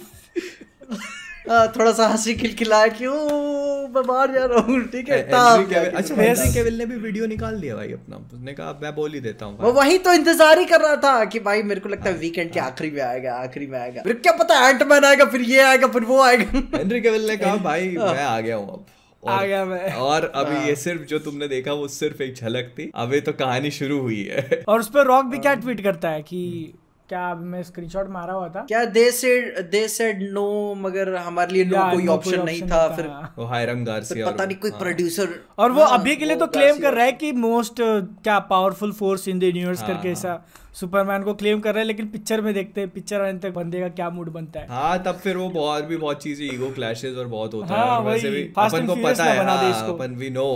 थोड़ा सा हँसी खिलखिलाया कि ओ मैं बाहर जा रहा हूँ ठीक है कैविल अच्छा हेनरी आता। ने भी वीडियो निकाल दिया भाई अपना। उसने कहा मैं बोल ही देता हूँ वो वही तो इंतज़ार ही कर रहा था कि भाई मेरे को लगता है वीकेंड के आखिरी में आएगा आखिरी में आएगा। फिर क्या पता एंटमैन आएगा फिर ये आएगा फिर वो आएगा। हेनरी कैविल ने कहा भाई मैं आ गया हूँ अब। आ गया मैं। और अभी ये सिर्फ़ जो तुमने देखा वो सिर्फ़ एक झलक थी। अभी तो कहानी शुरू हुई है। और उस पर रॉक भी क्या ट्वीट करता है कि क्या अभी मैं स्क्रीनशॉट मारा हुआ था? क्या they said they said no मगर हमारे लिए नो कोई ऑप्शन नहीं था फिर वो हायरम गार्सिया पता नहीं कोई प्रोड्यूसर और वो अभी के लिए तो क्लेम कर रहा है है कि मोस्ट क्या powerful force in the universe हाँ, करके हाँ। ऐसा सुपरमैन को क्लेम कर रहा है लेकिन पिक्चर में देखते हैं पिक्चर आने तक बंदे का क्या मूड बनता है। हाँ तब फिर वो बहुत भी बहुत चीज़ें ईगो क्लैशेस और बहुत होता है। हाँ, और वैसे भी अपन को पता है हाँ, अपन भी नो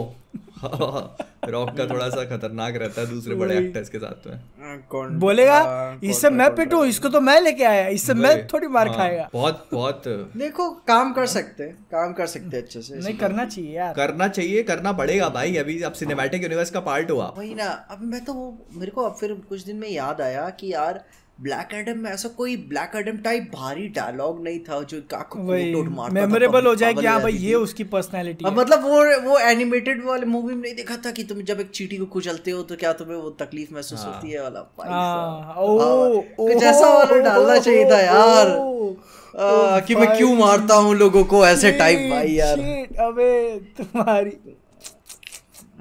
रॉक का थोड़ा सा खतरनाक रहता है दूसरे बड़े एक्टर्स के साथ में। कौन बोलेगा हाँ, इससे मैं पिटू इसको तो मैं लेके आया इससे मैं थोड़ी मार हाँ, खाएगा। बहुत बहुत। देखो काम कर सकते हैं काम कर सकते हैं अच्छे से नहीं करना चाहिए यार। करना चाहिए करना पड़ेगा भाई अभी अब सिनेमैटिक यूनिवर्स का पार्ट हुआ। वही ना अब मैं तो मेरे को अब फिर कुछ दिन में याद आया कि यार ब्लैक एडम में ऐसा कोई ब्लैक एडम टाइप भारी डायलॉग नहीं था जो काको वही कोट मारता था, मेमोरेबल हो जाए कि हाँ भाई ये उसकी पर्सनैलिटी मतलब वो वो एनिमेटेड वाले मूवी में नहीं देखा था कि तुम जब एक चीटी को कुचलते हो तो क्या तुम्हें वो तकलीफ़ महसूस होती है वाला भाई साहब। ओ हाँ, कुछ ऐसा वाला डालना चाहिए था यार। आ, कि मैं क्यों मारता हूँ लोगों को ऐसे टाइप भाई यार। अबे तुम्हारी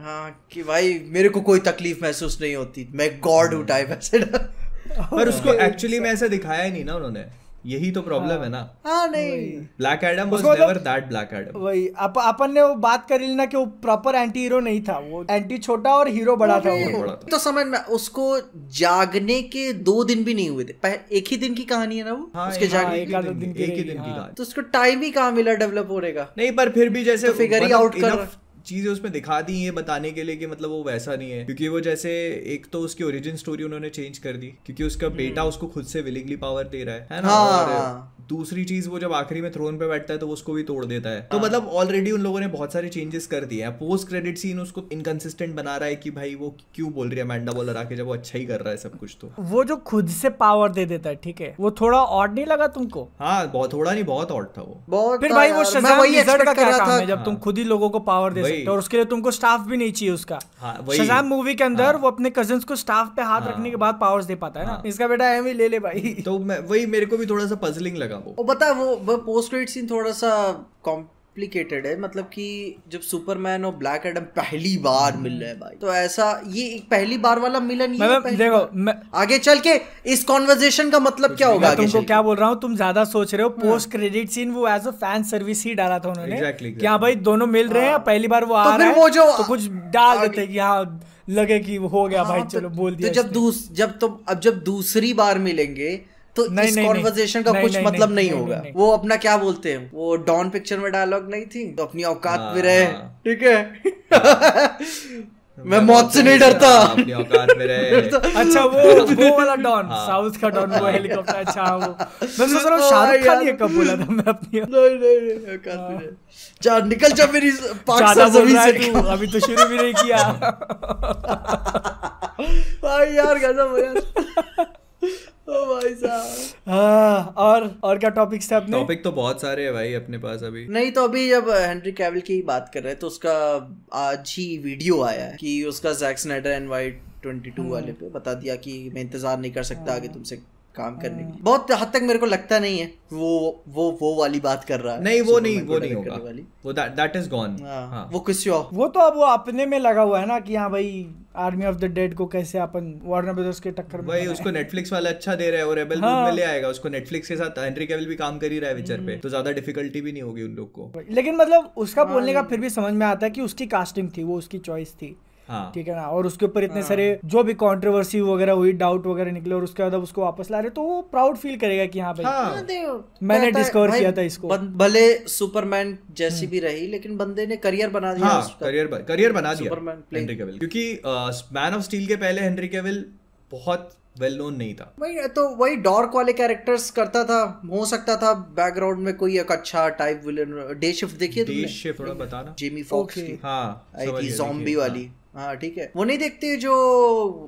हाँ कि भाई मेरे को कोई तकलीफ़ महसूस नहीं होती। मैं गॉड हूँ टाइप ऐसे पर उसको एक्चुअली में ऐसा दिखाया ही नहीं ना उन्होंने। यही तो प्रॉब्लम है ना। हाँ नहीं। ब्लैक एडम वाज मतलब- नेवर दैट ब्लैक एडम वही अप, अपन ने वो बात करी ना कि वो प्रॉपर एंटी हीरो नहीं था। वो एंटी छोटा और हीरो बड़ा था वो बड़ा था। तो समझ में उसको जागने के दो दिन भी नहीं हुए थे। पह- एक ही दिन की कहानी है ना वो? हाँ, उसके एक- जागने एक दिन दिन की- की। एक ही दिन की हाँ। कहानी। तो उसको टाइम ही कहाँ मिला डेवलप होने का नहीं पर फिर भी जैसे तो figure ही मतलब out कर। चीज़ें उसमें दिखा दी ये बताने के लिए कि मतलब वो वैसा नहीं है। क्योंकि वो जैसे एक तो उसकी ओरिजिन स्टोरी उन्होंने चेंज कर दी क्योंकि उसका बेटा उसको खुद से विलिंगली पावर दे रहा है है ना? हाँ, और हाँ। दूसरी चीज़ वो जब आखिरी में थ्रोन पे बैठता है तो वो उसको भी तोड़ देता है। तो मतलब ऑलरेडी उन लोगों ने बहुत सारे चेंजेस कर दिए हैं। पोस्ट क्रेडिट सीन उसको इनकंसिस्टेंट बना रहा है कि भाई वो क्यों बोल रही है मैंडा बॉलर आके जब वो अच्छा ही कर रहा है सब कुछ तो। वो जो खुद से पावर दे देता है ठीक है? वो थोड़ा ऑड नहीं लगा तुमको? हाँ बहुत थोड़ा नहीं बहुत ऑड था वो। फिर भाई वो शज़ाम का क्या काम है जब तुम खुद ही लोगों को पावर दे हो और उसके लिए तुमको स्टाफ भी नहीं चाहिए उसका। हाँ, शज़ाम मूवी के अंदर हाँ, वो अपने कज़न को स्टाफ पे हाथ हाँ, रखने के बाद पावर्स दे पाता है ना। इसका बेटा एम ही ले ले भाई। तो मैं वही मेरे को भी थोड़ा सा पजलिंग लगा वो। वो बता वो वो पोस्ट क्रेडिट सीन थोड़ा सा कॉम्प्लिकेटेड है। मतलब कि जब सुपरमैन और ब्लैक एडम पहली बार मिल रहे हैं भाई। तो ऐसा ये एक पहली बार वाला मिलन ही है मतलब देखो मैं आगे चल के इस कॉन्वर्जेशन का मतलब क्या होगा तुमको क्या बोल रहा हूँ? तुम ज़्यादा सोच रहे हो पोस्ट क्रेडिट सीन वो एज अ फ़ैन सर्विस ही डाला था उन्होंने। Exactly, कि हाँ भाई दोनों मिल रहे हैं पहली बार वो आ तो फिर रहा है वो जो तो कुछ डाल देते कि हाँ लगे कि हो गया भाई हाँ, चलो तो- बोल दिया तो जब दूस जब तो अब जब दूसरी बार मिलेंगे तो नहीं, इस। कॉन्वर्जेशन का नहीं, कुछ नहीं, मतलब नहीं, नहीं, नहीं, होगा। नहीं, नहीं। वो अपना क्या बोलते हैं? वो डॉन पिक्चर में डायलॉग नहीं थी? तो अपनी औकात हाँ, में रहे। हाँ। ठीक है? मैं मौत से नहीं डरता। अपनी औकात में रहे। अच्छा वो वो वाला डॉन हाँ। साउथ का डॉन वो हेलीकॉप्टर अच्छा हाँ, वो। मैं सोच रहा हूँ शाहरुख खान ये कब बोला था मैं अपनी नहीं नहीं नहीं औकात में जा निकल जा मेरी पाक रहा है से। तू अभी तो शुरू भी नहीं किया। भाई यार गजब हो यार। भाई साहब हाँ, और और क्या टॉपिक्स थे अपने? टॉपिक तो बहुत सारे हैं भाई अपने पास अभी। नहीं तो अभी जब हेनरी कैविल की बात कर रहे हैं तो उसका आज ही वीडियो आया है कि उसका जैक स्नाइडर एंड वाइट 22 वाले पे बता दिया कि मैं इंतज़ार नहीं कर सकता आगे तुमसे काम करने के लिए। बहुत हद तक मेरे को लगता नहीं है वो वो वो वाली बात कर रहा है। नहीं वो नहीं वो नहीं होगा। वाली। वो दैट इज़ गॉन हाँ, हाँ। वो किसी और। वो तो अब वो अपने में लगा हुआ है ना कि हाँ भाई आर्मी ऑफ़ द डेड को कैसे अपन वार्नर ब्रदर्स के टक्कर में भाई उसको नेटफ्लिक्स वाला अच्छा दे रहा है और रेबल हाँ। में ले आएगा। उसको नेटफ्लिक्स के साथ हेनरी कैविल भी काम कर ही रहा है विचर पे। तो ज़्यादा डिफिकल्टी भी नहीं होगी उन लोग को। लेकिन मतलब उसका बोलने का फिर भी समझ में आता है कि उसकी कास्टिंग थी वो उसकी चॉइस थी। हाँ। ठीक है ना? और उसके ऊपर इतने सारे जो भी कंट्रोवर्सी वगैरह हुई डाउट वगैरह निकले और उसके बाद उसको वापस ला रहे तो वो प्राउड फील करेगा कि हाँ भाई। हाँ। मैंने है, भाई, किया था इसको। भले सुपरमैन जैसी भी रही लेकिन बंदे ने करियर बना दिया हाँ करियर करियर बना दिया हेनरी कैविल क्योंकि मैन ऑफ़ स्टील के पहले हेनरी कैविल बहुत वेल नोन नहीं था। वही तो वही डॉर्क वाले कैरेक्टर्स करता था हो सकता था बैकग्राउंड में कोई एक अच्छा टाइप विलन डे शिफ्ट देखिए शिफ्ट थोड़ा बताना। जेमी फॉक्स की। हाँ आई थी जॉम्बी वाली। हाँ ठीक है वो नहीं देखते जो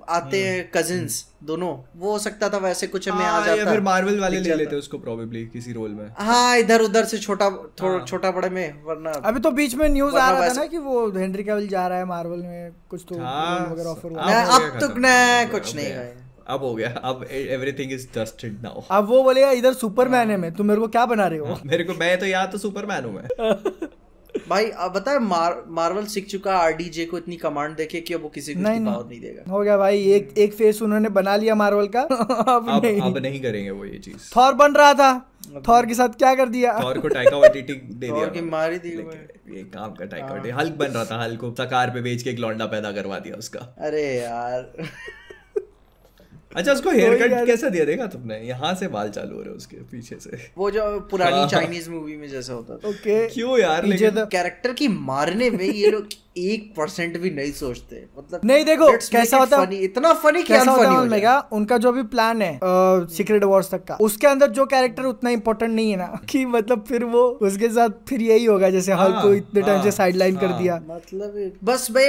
आते हम्म। हैं कजिन्स दोनों वो हो सकता था वैसे कुछ हाँ। में आ हाँ, या फिर मार्वल वाले ले लेते उसको प्रोबेबली किसी रोल में हाँ इधर उधर से छोटा थोड़ा हाँ। छोटा बड़े में वरना अभी तो बीच में न्यूज़ आ रहा था वैसे- ना कि वो हेनरी कैविल जा रहा है मार्वल में कुछ तो हाँ, वगैरह ऑफ़र अब हो तो खत्म। ना, अब कुछ नहीं। भाई। अब हो गया अब एवरीथिंग इज़ डस्टेड नाउ अब वो बोलेगा इधर सुपरमैन है मैं तुम मेरे को क्या बना रहे हो मेरे को मैं तो यहाँ तो सुपरमैन हूँ मैं भाई अब बता मार, मार्वल सीख चुका आरडीजे को इतनी कमांड देखे कि अब वो किसी को नहीं, नहीं। पावर नहीं देगा। हो गया भाई एक एक फेस उन्होंने बना लिया मार्वल का। अब अब नहीं अब नहीं। करेंगे वो ये चीज़। थॉर बन रहा था। थॉर के साथ क्या कर दिया? थॉर को टाइका वाइटिटी दे दिया। थॉर की मार ही दी ये काम का टाइका हल्क बन रहा था हल्क को सकार पे बेच के एक लौंडा पैदा करवा दिया उसका। अरे यार। अच्छा उसको हेयर कट। कैसा दिया? देखा तुमने यहाँ से बाल चालू हो रहे उसके पीछे से। वो जो पुरानी हाँ। चाइनीज़ मूवी में जैसा होता था। ओके। क्यों यार लेकिन तो- कैरेक्टर की मारने में ये लोग एक परसेंट भी नहीं सोचते। मतलब नहीं देखो कैसा होता funny, इतना फनी कि कैसा होता है हो उनमें क्या उनका जो भी प्लान है सीक्रेट वॉर्स तक का उसके अंदर जो कैरेक्टर उतना इंपॉर्टेंट नहीं है ना कि मतलब फिर वो उसके साथ फिर यही होगा जैसे हल्क हाँ, को इतने टाइम से हाँ, साइडलाइन कर हाँ। दिया। मतलब बस भाई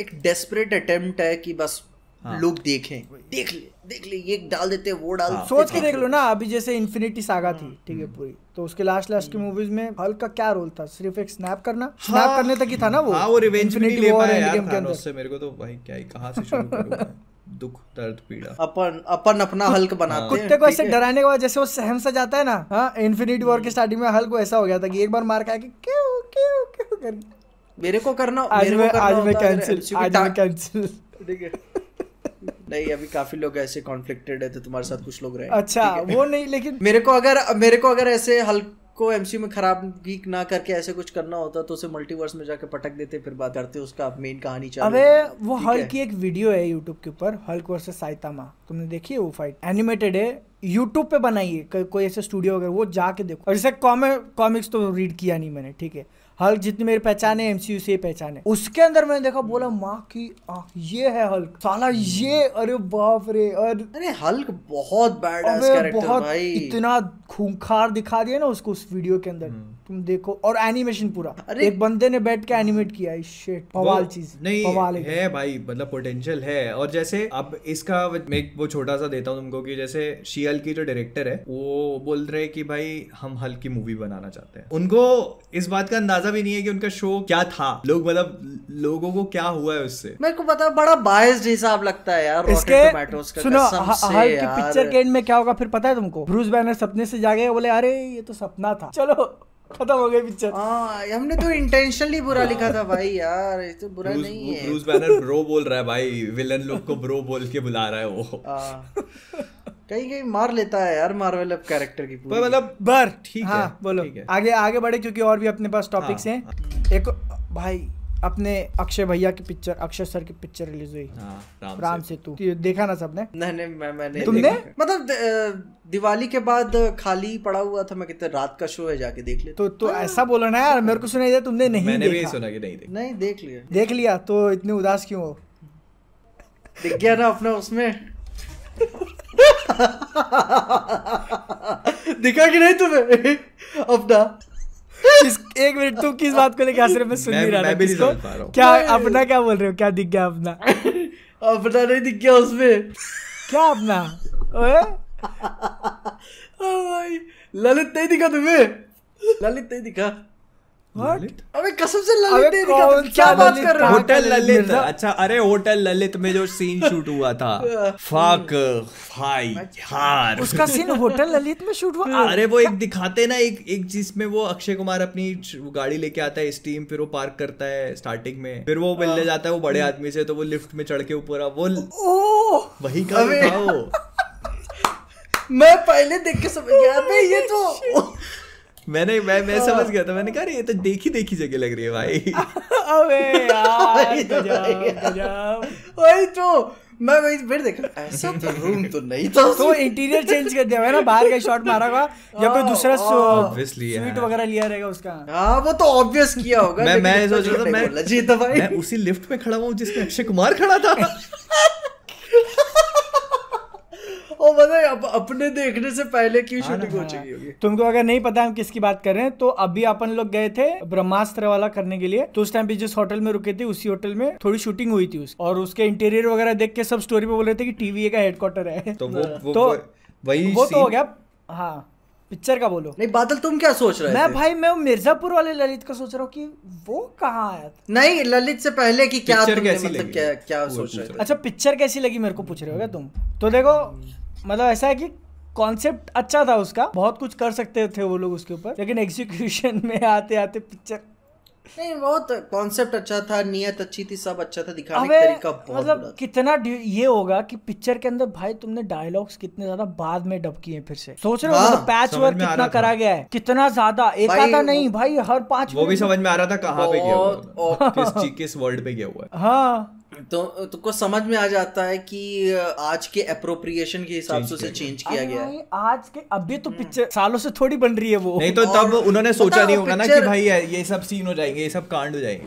एक डेस्परेट अटेम्प्ट है कि बस हाँ। लोग देखें। देख ले देख ले ये डाल देते वो डाल हाँ। सोच के देख लो ना अभी जैसे इन्फिनिटी सागा थी ठीक है पूरी। तो उसके लास्ट लास्ट की मूवीज़ में हल्क का क्या रोल था? सिर्फ़ एक स्नैप करना? हाँ, स्नैप करने तक ही था ना वो? हाँ वो रिवेंज नहीं ले पाया यार थानोस से मेरे को तो भाई क्या ही कहाँ से शुरू करूँ मैं? दुख दर्द पीड़ा। अपन अपन अपना हल्क बनाते हैं कुत्ते को ऐसे डराने के बाद जैसे वो सहम सा जाता है ना हाँ इन्फिनिटी वॉर के स्टार्टिंग में हल्क को ऐसा हो गया था कि एक बार मार खा के क्यों क्यों क्यों कर मेरे को करना आज मैं आज मैं कैंसिल आज मैं कैंसिल ठीक है। नहीं अभी काफ़ी लोग ऐसे कॉन्फ्लिक्टेड है तो तुम्हारे साथ कुछ लोग रहे अच्छा वो नहीं लेकिन मेरे को अगर मेरे को अगर ऐसे हल्क को एमसीयू में खराब भी ना करके ऐसे कुछ करना होता तो उसे मल्टीवर्स में जाके पटक देते फिर बात करते उसका मेन कहानी चालू अबे वो हल्क की एक वीडियो है यूट्यूब के ऊपर हल्क वर्सेस साइतामा। तुमने देखी है वो फाइट एनिमेटेड है यूट्यूब पे बनाई है कोई ऐसे स्टूडियो वगैरह वो जाके देखो। और जैसे कॉमिक्स तो रीड किया नहीं मैंने ठीक है। हल्क जितनी मेरी पहचान है एमसीयू से पहचान है। उसके अंदर मैंने देखा बोला माँ की आ, ये है हल्क। साला ये अरे बाप रे और अरे हल्क बहुत बैड बहुत भाई। इतना खूंखार दिखा दिया ना उसको उस वीडियो के अंदर। तुम देखो और एनिमेशन पूरा। अरे- एक बंदे ने बैठ के एनिमेट किया है शिट पवाल चीज़ नहीं पवाल है भाई मतलब पोटेंशियल है। और जैसे अब इसका मैं एक वो छोटा सा देता हूँ तुमको कि जैसे शियल की जो डायरेक्टर है वो बोल रहे हैं कि भाई हम हल्क की मूवी बनाना चाहते हैं। उनको इस बात का अंदाज़ा भी नहीं है कि उनका शो क्या था। लोग मतलब लोगों को क्या हुआ है उससे? मेरे को पता बड़ा बायस्ड हिसाब लगता है यार इसके सुनो। पिक्चर के एंड में क्या होगा फिर पता है तुमको? ब्रूस बैनर सपने से जागे बोले अरे ये तो सपना था। चलो खत्म हो गई पिक्चर हाँ हमने तो इंटेंशनली बुरा लिखा था भाई यार ये तो बुरा ब्रूस नहीं है। ब्रूस बैनर ब्रो बोल रहा है भाई विलन लोग को ब्रो बोल के बुला रहा है वो। हाँ। कहीं कहीं मार लेता है यार मार्वल अब कैरेक्टर की पर। मतलब बर ठीक है, हाँ बोलो। ठीक है। आगे आगे बढ़े क्योंकि और भी अपने पास टॉपिक्स हाँ, हैं। एक भाई अपने अक्षय भैया की पिक्चर अक्षय सर की पिक्चर रिलीज़ हुई। हाँ, राम, राम से सेतु। ये देखा ना सबने? नहीं नहीं मैं मैंने तुमने? मतलब दिवाली के बाद खाली पड़ा हुआ था मैं कितने रात का शो है जाके देख लेता। तो तो ऐसा बोला ना यार मेरे को सुनाई दिया तुमने नहीं मैंने भी सुना कि नहीं देखा। नहीं देख लिया। देख लिया तो इतने उदास क्यों हो? दिख गया ना अपना उसमें। दिखा कि नहीं तुम्हें? अपना। एक मिनट तू किस बात को लेके हंस रहे मैं सुन ही नहीं रहा मैं था भी नहीं पा रहा हूँ। क्या अपना क्या बोल रहे हो? क्या दिख गया अपना? अपना नहीं दिख गया उसमें। क्या अपना? ओए। ओ भाई ललित नहीं दिखा तुम्हें? ललित नहीं दिखा? अबे कसम से ललित अबे क्या बात कर रहे हो? होटल ललित। अच्छा अरे होटल ललित में जो सीन शूट हुआ था। फक भाई यार उसका सीन होटल ललित में शूट हुआ? अरे वो एक दिखाते ना एक एक जिसमें वो अक्षय कुमार अपनी गाड़ी लेके आता है स्टीम फिर वो पार्क करता है स्टार्टिंग में। फिर वो मिलने जाता है वो बड़े आदमी से तो वो लिफ्ट में चढ़ के ऊपर वो वही का वो मैं पहले देख के समझ गया। अबे ये तो मैंने मैं मैं समझ गया था मैंने कहा ये तो देखी देखी जगह लग रही है भाई। अबे यार गजब वही तो मैं वही फिर देखा ऐसा तो रूम तो नहीं था तो इंटीरियर चेंज कर दिया है ना बाहर का शॉट मारा होगा या कोई दूसरा Obviously, स्वीट वगैरह लिया रहेगा उसका। हाँ वो तो ऑब्वियस किया होगा मैं मैं सोच रहा था मैं चाहिए था भाई। मैं उसी लिफ्ट में खड़ा हुआ हूँ जिसमें अक्षय कुमार खड़ा था। और पता है अप, अपने देखने से पहले की हाँ शूटिंग हो हाँ। चुकी होगी? तुमको अगर नहीं पता हम किसकी बात कर रहे हैं तो अभी अपन लोग गए थे ब्रह्मास्त्र वाला करने के लिए। तो उस टाइम पे जिस होटल में रुके थे उसी होटल में थोड़ी शूटिंग हुई थी उसकी और उसके इंटीरियर वगैरह देख के सब स्टोरी पे बोल रहे थे कि टीवीए का हेडक्वार्टर है। तो वो वो तो वही वो तो हो गया। हाँ पिक्चर का बोलो। नहीं बादल तुम क्या सोच रहे मैं थे? भाई मैं मिर्जापुर वाले ललित का सोच रहा हूँ कि वो कहाँ आया था नहीं ललित से पहले कि क्या तुमने कैसी मतलब लगी? क्या क्या सोच रहे थे? अच्छा पिक्चर कैसी लगी मेरे को पूछ रहे हो क्या तुम? तो देखो मतलब ऐसा है कि कॉन्सेप्ट अच्छा था उसका बहुत कुछ कर सकते थे वो लोग उसके ऊपर लेकिन एग्जीक्यूशन में आते आते पिक्चर नहीं बहुत कॉन्सेप्ट अच्छा था नियत अच्छी थी सब अच्छा था दिखाने का तरीका बहुत मतलब कितना ये होगा कि पिक्चर के अंदर भाई तुमने डायलॉग्स कितने ज़्यादा बाद में डब किए फिर से। सोच रहे हो मतलब पैच वर्क कितना करा गया है कितना ज़्यादा एक आधा नहीं भाई हर पाँच वो भी में- समझ में आ रहा था कहाँ पे गया किस वर्ल्ड पे गया हुआ है। हाँ। तो तुमको समझ में आ जाता है कि आज के अप्रोप्रिएशन के हिसाब से उसे चेंज किया गया है। आज के अभी तो पिक्चर सालों से थोड़ी बन रही है वो। नहीं तो तब उन्होंने सोचा नहीं होगा ना कि भाई ये ये सब सीन हो जाएँगे ये सब कांड हो जाएँगे।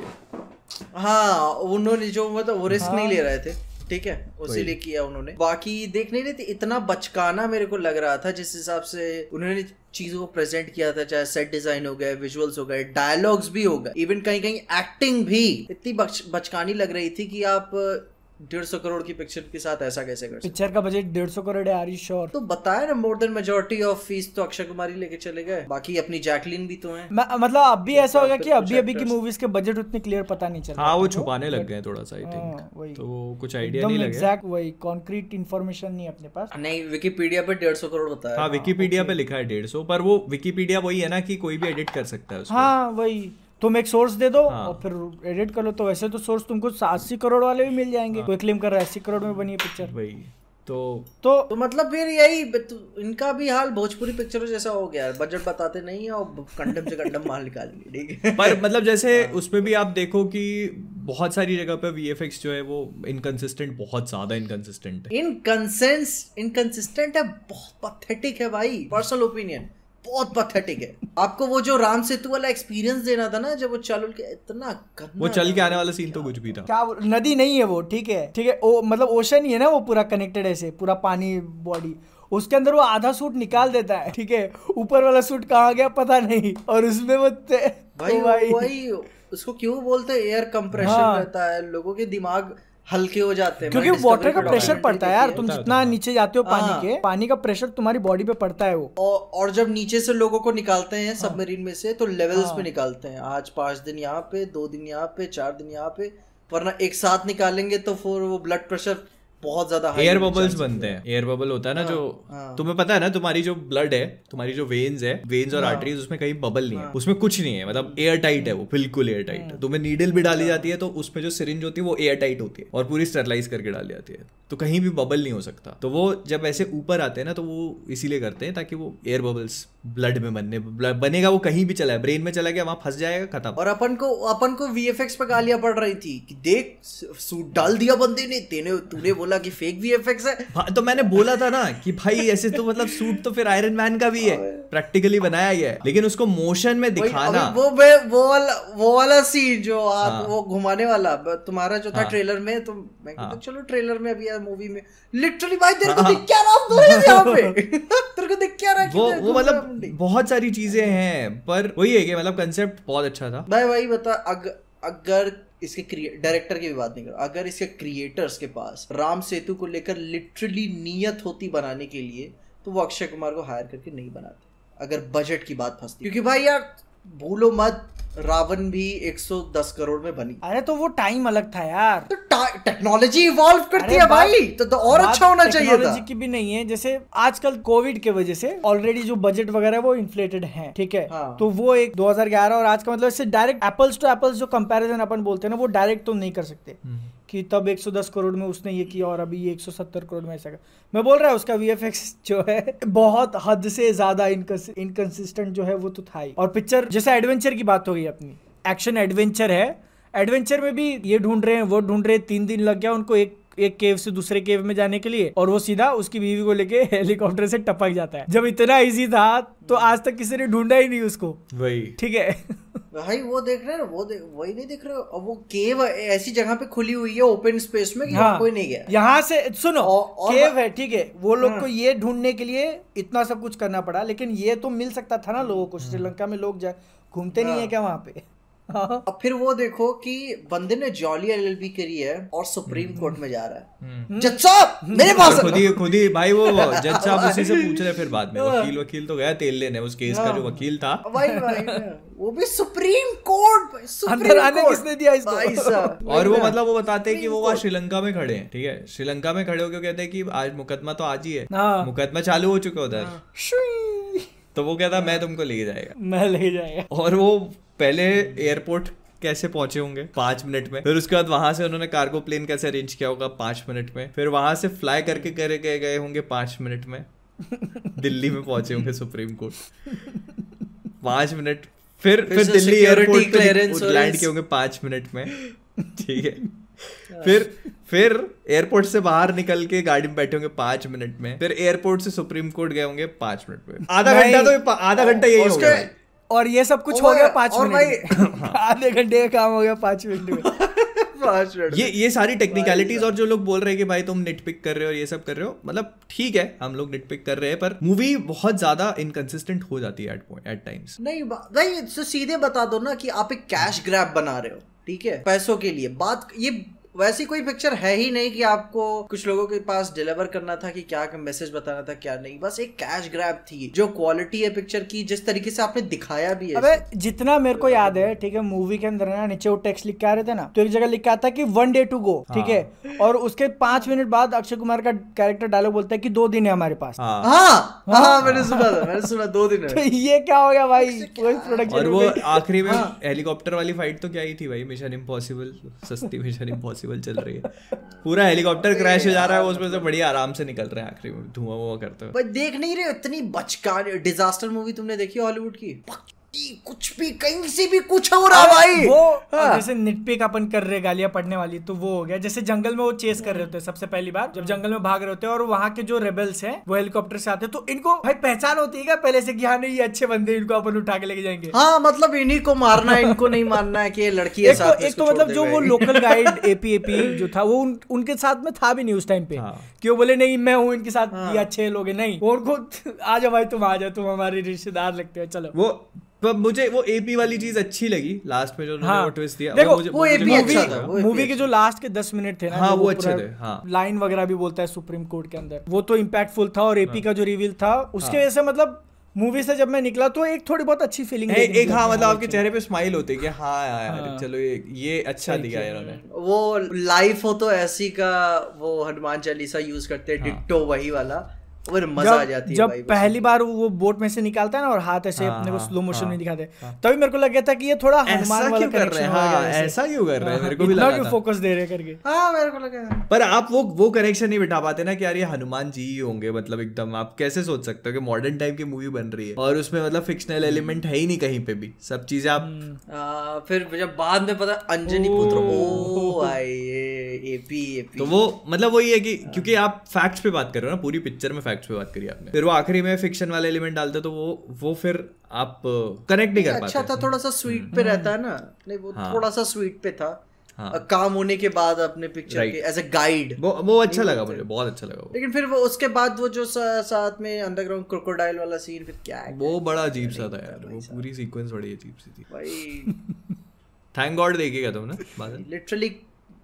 हाँ उन्होंने जो मतलब वो रिस्क नहीं हाँ। ले रहे थे। ठीक है? उसी लिए किया उन्होंने। बाकी देख नहीं रहे थे इतना बचकाना मेरे को लग रहा था जिस हिसाब से उन्होंने चीज़ों को प्रेजेंट किया था चाहे सेट डिज़ाइन हो गए विजुअल्स हो गए डायलॉग्स भी हो गए। इवन कहीं कहीं एक्टिंग भी इतनी बच, बचकानी लग रही थी कि आप डेढ़ सौ करोड़ की पिक्चर के साथ ऐसा कैसे कर पिक्चर का बजट डेढ़ सौ करोड़ है आर यू श्योर तो बताया ना more than majority of fees तो अक्षय कुमार ही लेके चले गए। बाकी अपनी जैकलिन भी तो है। मतलब अभी ऐसा हो गया कि अभी अभी की मूवीज़ के बजट उतने क्लियर पता नहीं चल हाँ वो छुपाने लग गए थोड़ा सा आई हाँ, थिंक तो कुछ आइडिया नहीं लगे। एग्जैक्ट वही कॉन्क्रीट इन्फॉर्मेशन नहीं अपने पास। नहीं विकीपीडिया पे डेढ़ सौ करोड़ बताया हाँ। विकीपीडिया पे लिखा है डेढ़ सौ पर वो विकीपीडिया वही है ना कि कोई भी एडिट कर सकता है हाँ वही। तुम एक सोर्स दे दो हाँ। और फिर एडिट कर लो तो वैसे तो सोर्स तुमको अस्सी करोड़ वाले भी मिल जाएँगे। कोई क्लेम कर रहा है अस्सी करोड़ में बनी है पिक्चर वही तो तो तो मतलब फिर यही तो इनका भी हाल भोजपुरी पिक्चरों जैसा हो गया बजट बताते नहीं है और कंडम से कंडम माल निकालेंगे ठीक है? पर मतलब जैसे उसमें भी आप देखो कि बहुत सारी जगह पे वीएफएक्स जो है वो इनकंसिस्टेंट बहुत ज़्यादा इनकंसिस्टेंट है। इनकंसेंस इनकंसिस्टेंट है बहुत पथेटिक है भाई पर्सनल ओपिनियन बहुत पथेटिक है। आपको वो जो राम सेतु वाला एक्सपीरियंस देना था ना जब वो चल के इतना वो चल के आने वाला सीन तो कुछ भी था। क्या नदी नहीं है वो ठीक है ठीक है ओ मतलब ओशन ही है ना वो पूरा कनेक्टेड ऐसे पूरा पानी बॉडी उसके अंदर वो आधा सूट निकाल देता है ठीक है ऊपर वाला सूट कहाँ गया पता नहीं और उसमें वो भाई तो भाई। उसको क्यों बोलते हैं एयर कंप्रेशन हाँ। रहता है? लोगों के दिमाग हल्के हो जाते हैं क्योंकि वाटर का प्रेशर पड़ता है यार तुम जितना नीचे जाते हो पानी हाँ। के पानी का प्रेशर तुम्हारी बॉडी पे पड़ता है वो। और और जब नीचे से लोगों को निकालते हाँ। हैं। सबमरीन में से तो लेवल्स पे निकालते हैं। आज पाँच दिन यहाँ पे दो दिन यहाँ पे चार दिन यहाँ पे वरना एक साथ निकालेंगे तो फिर वो ब्लड प्रेशर बहुत ज़्यादा एयर बबल्स बनते हैं। एयर बबल होता है ना जो हाँ। तुम्हें पता है ना तुम्हारी जो ब्लड है तुम्हारी जो वेन्स है वेन्स और आर्टरीज उसमें कहीं बबल नहीं है। उसमें कुछ नहीं है मतलब एयर टाइट है वो बिल्कुल एयर टाइट है। तुम्हें नीडल भी डाली जाती है तो उसमें जो सिरिंज होती है वो एयर टाइट होती है और पूरी स्टेरलाइज करके डाली जाती है। तो कहीं भी बबल नहीं हो सकता। तो वो जब ऐसे ऊपर आते हैं ना तो वो इसीलिए करते हैं ताकि वो एयर बबल्स ब्लड में बनने बनेगा वो कहीं भी चला है। ब्रेन में चला गया वहाँ फंस जाएगा खत्म। और अपन को अपन को वीएफएक्स पे गालियाँ पड़ रही थी कि देख सूट डाल दिया बंदे ने तेने तूने बोला कि फेक वीएफएक्स है। हाँ, तो मैंने बोला था ना कि भाई ऐसे तो मतलब सूट तो फिर आयरन मैन का भी है। प्रैक्टिकली बनाया गया है। लेकिन उसको मोशन में दिखाना। वो वो वाला वो वाला सीन जो आप हाँ। वो घुमाने वाला तुम्हारा जो था हाँ। ट्रेलर में तो मैं कहता हाँ। चलो ट्रेलर में अभी मूवी में। लिटरली भाई तेरे को हाँ। दिख क्या रहा है? यहाँ पे। तेरे को दिख क्या रहा है वो वो मतलब बहुत सारी चीज़ें हैं पर वही है कि मतलब कंसेप्ट बहुत अच्छा था। भाई भाई बता अगर इसके डायरेक्टर की भी बात नहीं करो। अगर इसके क्रिएटर्स के पास राम सेतु को लेकर लिटरली नियत होती बनाने के लिए तो वो अक्षय कुमार को हायर करके नहीं बनाते। अगर बजट की बात फंसती। क्योंकि भाई यार भूलो मत रावण भी 110 करोड़ में बनी। अरे तो वो टाइम अलग था यार। तो टेक्नोलॉजी इवॉल्व करती है भाई तो, तो और अच्छा होना चाहिए था। की भी नहीं है जैसे आजकल कोविड के वजह से ऑलरेडी जो बजट वगैरह वो इन्फ्लेटेड है ठीक है? हाँ। तो वो एक 2011 और आज का मतलब इससे डायरेक्ट एप्पल्स टू एप्पल्स जो कंपैरिजन अपन बोलते हैं ना वो डायरेक्ट तो नहीं कर सकते। हम्म। कि तब 110 करोड़ में उसने ये किया और अभी ये 170 करोड़ में ऐसा कर मैं बोल रहा हूँ उसका वीएफएक्स जो है बहुत हद से ज़्यादा इनकन्सिस्टेंट जो है वो तो था ही। और पिक्चर जैसे एडवेंचर की बात हो गई अपनी। एक्शन एडवेंचर है। एडवेंचर में भी ये ढूंढ रहे हैं वो ढूंढ रहे हैं तीन दिन लग गया उनको एक एक केव से दूसरे केव में जाने के लिए। और वो सीधा उसकी बीवी को लेके हेलीकॉप्टर से टपक जाता है। जब इतना इजी था तो आज तक किसी ने ढूंढा ही नहीं उसको। वही। ठीक है? भाई वो देख रहे हैं वो देख वही नहीं देख रहे और वो केव ऐसी जगह पे खुली हुई है ओपन स्पेस में हाँ, कोई नहीं गया। यहाँ से सुनो और, और केव है ठीक है। वो लोग हाँ, को ये ढूँढने के लिए इतना सब कुछ करना पड़ा लेकिन ये तो मिल सकता था ना लोगों को श्रीलंका में लोग घूमते नहीं है। हाँ। क्या वहाँ पे? अब फिर वो देखो कि बंदे ने जॉली एलएलबी करी है और सुप्रीम कोर्ट में जा रहा है। हम्म। जज साहब मेरे पास खुद ही खुद ही भाई वो जज साहब उसी से पूछ रहे फिर बाद में। हाँ। वकील वकील तो गया तेल लेने उस केस का जो हाँ। वकील था। भाई भाई वो भी सुप्रीम कोर्ट अंदर आने किसने दिया इसको? भाई साहब और वो मतलब वो बताते हैं कि वो वहाँ श्रीलंका में खड़े हैं ठीक है? श्रीलंका में खड़े होकर कहते हैं कि आज मुकदमा तो आज ही है। हाँ। मुकदमा चालू हो चुका उधर। तो वो कहता मैं तुमको ले जाएगा। मैं ले जाएगा। और वो पहले एयरपोर्ट कैसे पहुँचे होंगे? पाँच मिनट में। फिर उसके बाद वहाँ से उन्होंने कार्गो प्लेन कैसे अरेंज किया होगा? पाँच मिनट में। फिर वहाँ से फ्लाई करके करे गए गए होंगे पाँच मिनट में। दिल्ली में पहुँचे होंगे सुप्रीम कोर्ट। पाँच मिनट। फिर फिर, फिर दिल्ली एयरपोर्ट पे लैंड किए होंगे पाँच मिनट में। ठीक है। फिर फिर एयरपोर्ट से बाहर निकल के गाड़ी में बैठे होंगे पाँच मिनट में। फिर एयरपोर्ट से सुप्रीम कोर्ट गए होंगे पाँच मिनट में। आधा घंटा तो आधा घंटा यही हो गया और ये सब कुछ हो गया पाँच मिनट आधे घंटे का काम हो गया पाँच मिनट में। ये ये सारी टेक्निकलिटीज और जो लोग बोल रहे हैं कि भाई तुम निटपिक कर रहे हो और ये सब कर रहे हो मतलब ठीक है हम लोग निटपिक कर रहे हैं पर मूवी बहुत ज़्यादा इनकंसिस्टेंट हो जाती है एट पॉइंट एट टाइम्स नहीं भाई तो सीधे बता दो ना कि आप एक कैश ग्रैब बना रहे हो ठीक है? पैसों के लिए। बात ये वैसी कोई पिक्चर है ही नहीं कि आपको कुछ लोगों के पास डिलीवर करना था कि क्या मैसेज बताना था क्या नहीं। बस एक कैश ग्रैब थी जो क्वालिटी है पिक्चर की जिस तरीके से आपने दिखाया भी है। अबे जितना मेरे को याद है ठीक है मूवी के अंदर ना नीचे वो टेक्स्ट लिख के आ रहे थे ना तो एक जगह लिख के आता कि वन डे टू गो ठीक है? हाँ। और उसके पाँच मिनट बाद अक्षय कुमार का कैरेक्टर डायलॉग बोलता है की दो दिन है हमारे पास। हाँ, हाँ, मैंने सुना था मैंने सुना दो दिन है। तो ये क्या हो गया भाई? कोई प्रोडक्शन और वो आखिरी में हेलीकॉप्टर वाली फाइट तो क्या ही थी भाई? मिशन इम्पॉसिबल सस्ती मिशन इम्पॉसिबल चल रही है। पूरा हेलीकॉप्टर क्रैश हो जा रहा है उसमें से बढ़िया आराम से निकल रहे हैं आखिरी में धुआँ वुआ करते हुए। देख नहीं रहे इतनी बचका डिजास्टर मूवी तुमने देखी हॉलीवुड की? कुछ भी कहीं से भी कुछ हो रहा भाई। वो हाँ। जैसे निटपिक अपन कर रहे गालियाँ पड़ने वाली तो वो हो गया। जैसे जंगल में वो चेस कर रहे होते हैं सबसे पहली बार जब जंगल में भाग रहे होते हैं और वहाँ के जो रेबल्स हैं वो हेलीकॉप्टर से आते हैं तो इनको भाई पहचान होती है क्या पहले से कि हाँ नहीं ये अच्छे बंदे इनको अपन उठा के लेके जाएँगे? हाँ मतलब इन्हीं को मारना है इनको नहीं मारना है कि लड़की एक, तो, एक तो मतलब जो वो लोकल गाइड एपी एपी जो था वो उनके साथ में था भी नहीं उस टाइम पे। हाँ। कि वो बोले नहीं मैं हूँ इनके साथ ये हाँ। अच्छे लोग नहीं उनको आ जाओ भाई तुम आ जाओ तुम हमारे रिश्तेदार लगते हो चलो। वो तो मुझे वो एपी वाली चीज़ अच्छी लगी लास्ट में जो हाँ, वो ट्विस्ट दिया देखो वो, मुझे, वो एपी अच्छा था। मूवी के जो लास्ट के दस मिनट थे ना हाँ, वो वो अच्छे थे हाँ। लाइन वगैरह भी बोलता है सुप्रीम कोर्ट के अंदर। वो तो इम्पैक्टफुल था और एपी हाँ। का जो रिवील था उसके हाँ। वजह से मतलब मूवी से जब मैं निकला तो एक थोड़ी बहुत अच्छी फीलिंग है एक हाँ मतलब आपके चेहरे पे स्माइल होती है कि हाँ यार हाँ, चलो ये ये अच्छा दिया इन्होंने। वो लाइफ हो तो ऐसी का वो हनुमान चालीसा यूज़ करते हैं डिट्टो वही वाला। और मज़ा आ जाती है जब पहली बार वो बोट में से निकालता है ना और हाथ ऐसे हाँ, अपने को स्लो मोशन हाँ, में दिखाते। हैं। तभी मेरे को लग गया था कि ये थोड़ा हनुमान वाला कर रहे हैं? ऐसा क्यों कर रहे हैं? मेरे को भी लगा था। फोकस दे रहे करके? हाँ मेरे को लगा पर आप वो वो कनेक्शन नहीं बिठा पाते ना कि यार ये हनुमान जी ही होंगे मतलब एकदम आप कैसे सोच सकते हो कि मॉडर्न टाइम की मूवी बन रही है? और उसमें मतलब फिक्शनल एलिमेंट है ही नहीं कहीं पे भी। सब चीज़ें आप हम्म। फिर जब बाद में पता अंजनी पुत्र ओ आई एपी एपी तो वो मतलब वही है कि क्योंकि आप फैक्ट्स पे बात कर रहे हो ना पूरी पिक्चर में फैक्ट्स पे बात करी आपने फिर वो आखिरी में फिक्शन वाले एलिमेंट डालते तो वो वो फिर आप कनेक्ट नहीं कर अच्छा पाते अच्छा था थोड़ा सा स्वीट पे रहता है ना? नहीं वो हाँ। थोड़ा सा स्वीट पे था। हाँ. काम होने के बाद अपने पिक्चर right. के एज ए गाइड वो वो अच्छा लगा मुझे बहुत अच्छा लगा वो। लेकिन फिर वो उसके बाद वो जो सा, साथ में अंडरग्राउंड क्रोकोडाइल वाला सीन फिर क्या है? वो बड़ा अजीब सा था यार वो पूरी सीक्वेंस बड़ी अजीब सी थी। भाई थैंक गॉड देखेगा तुमने बादल लिटरली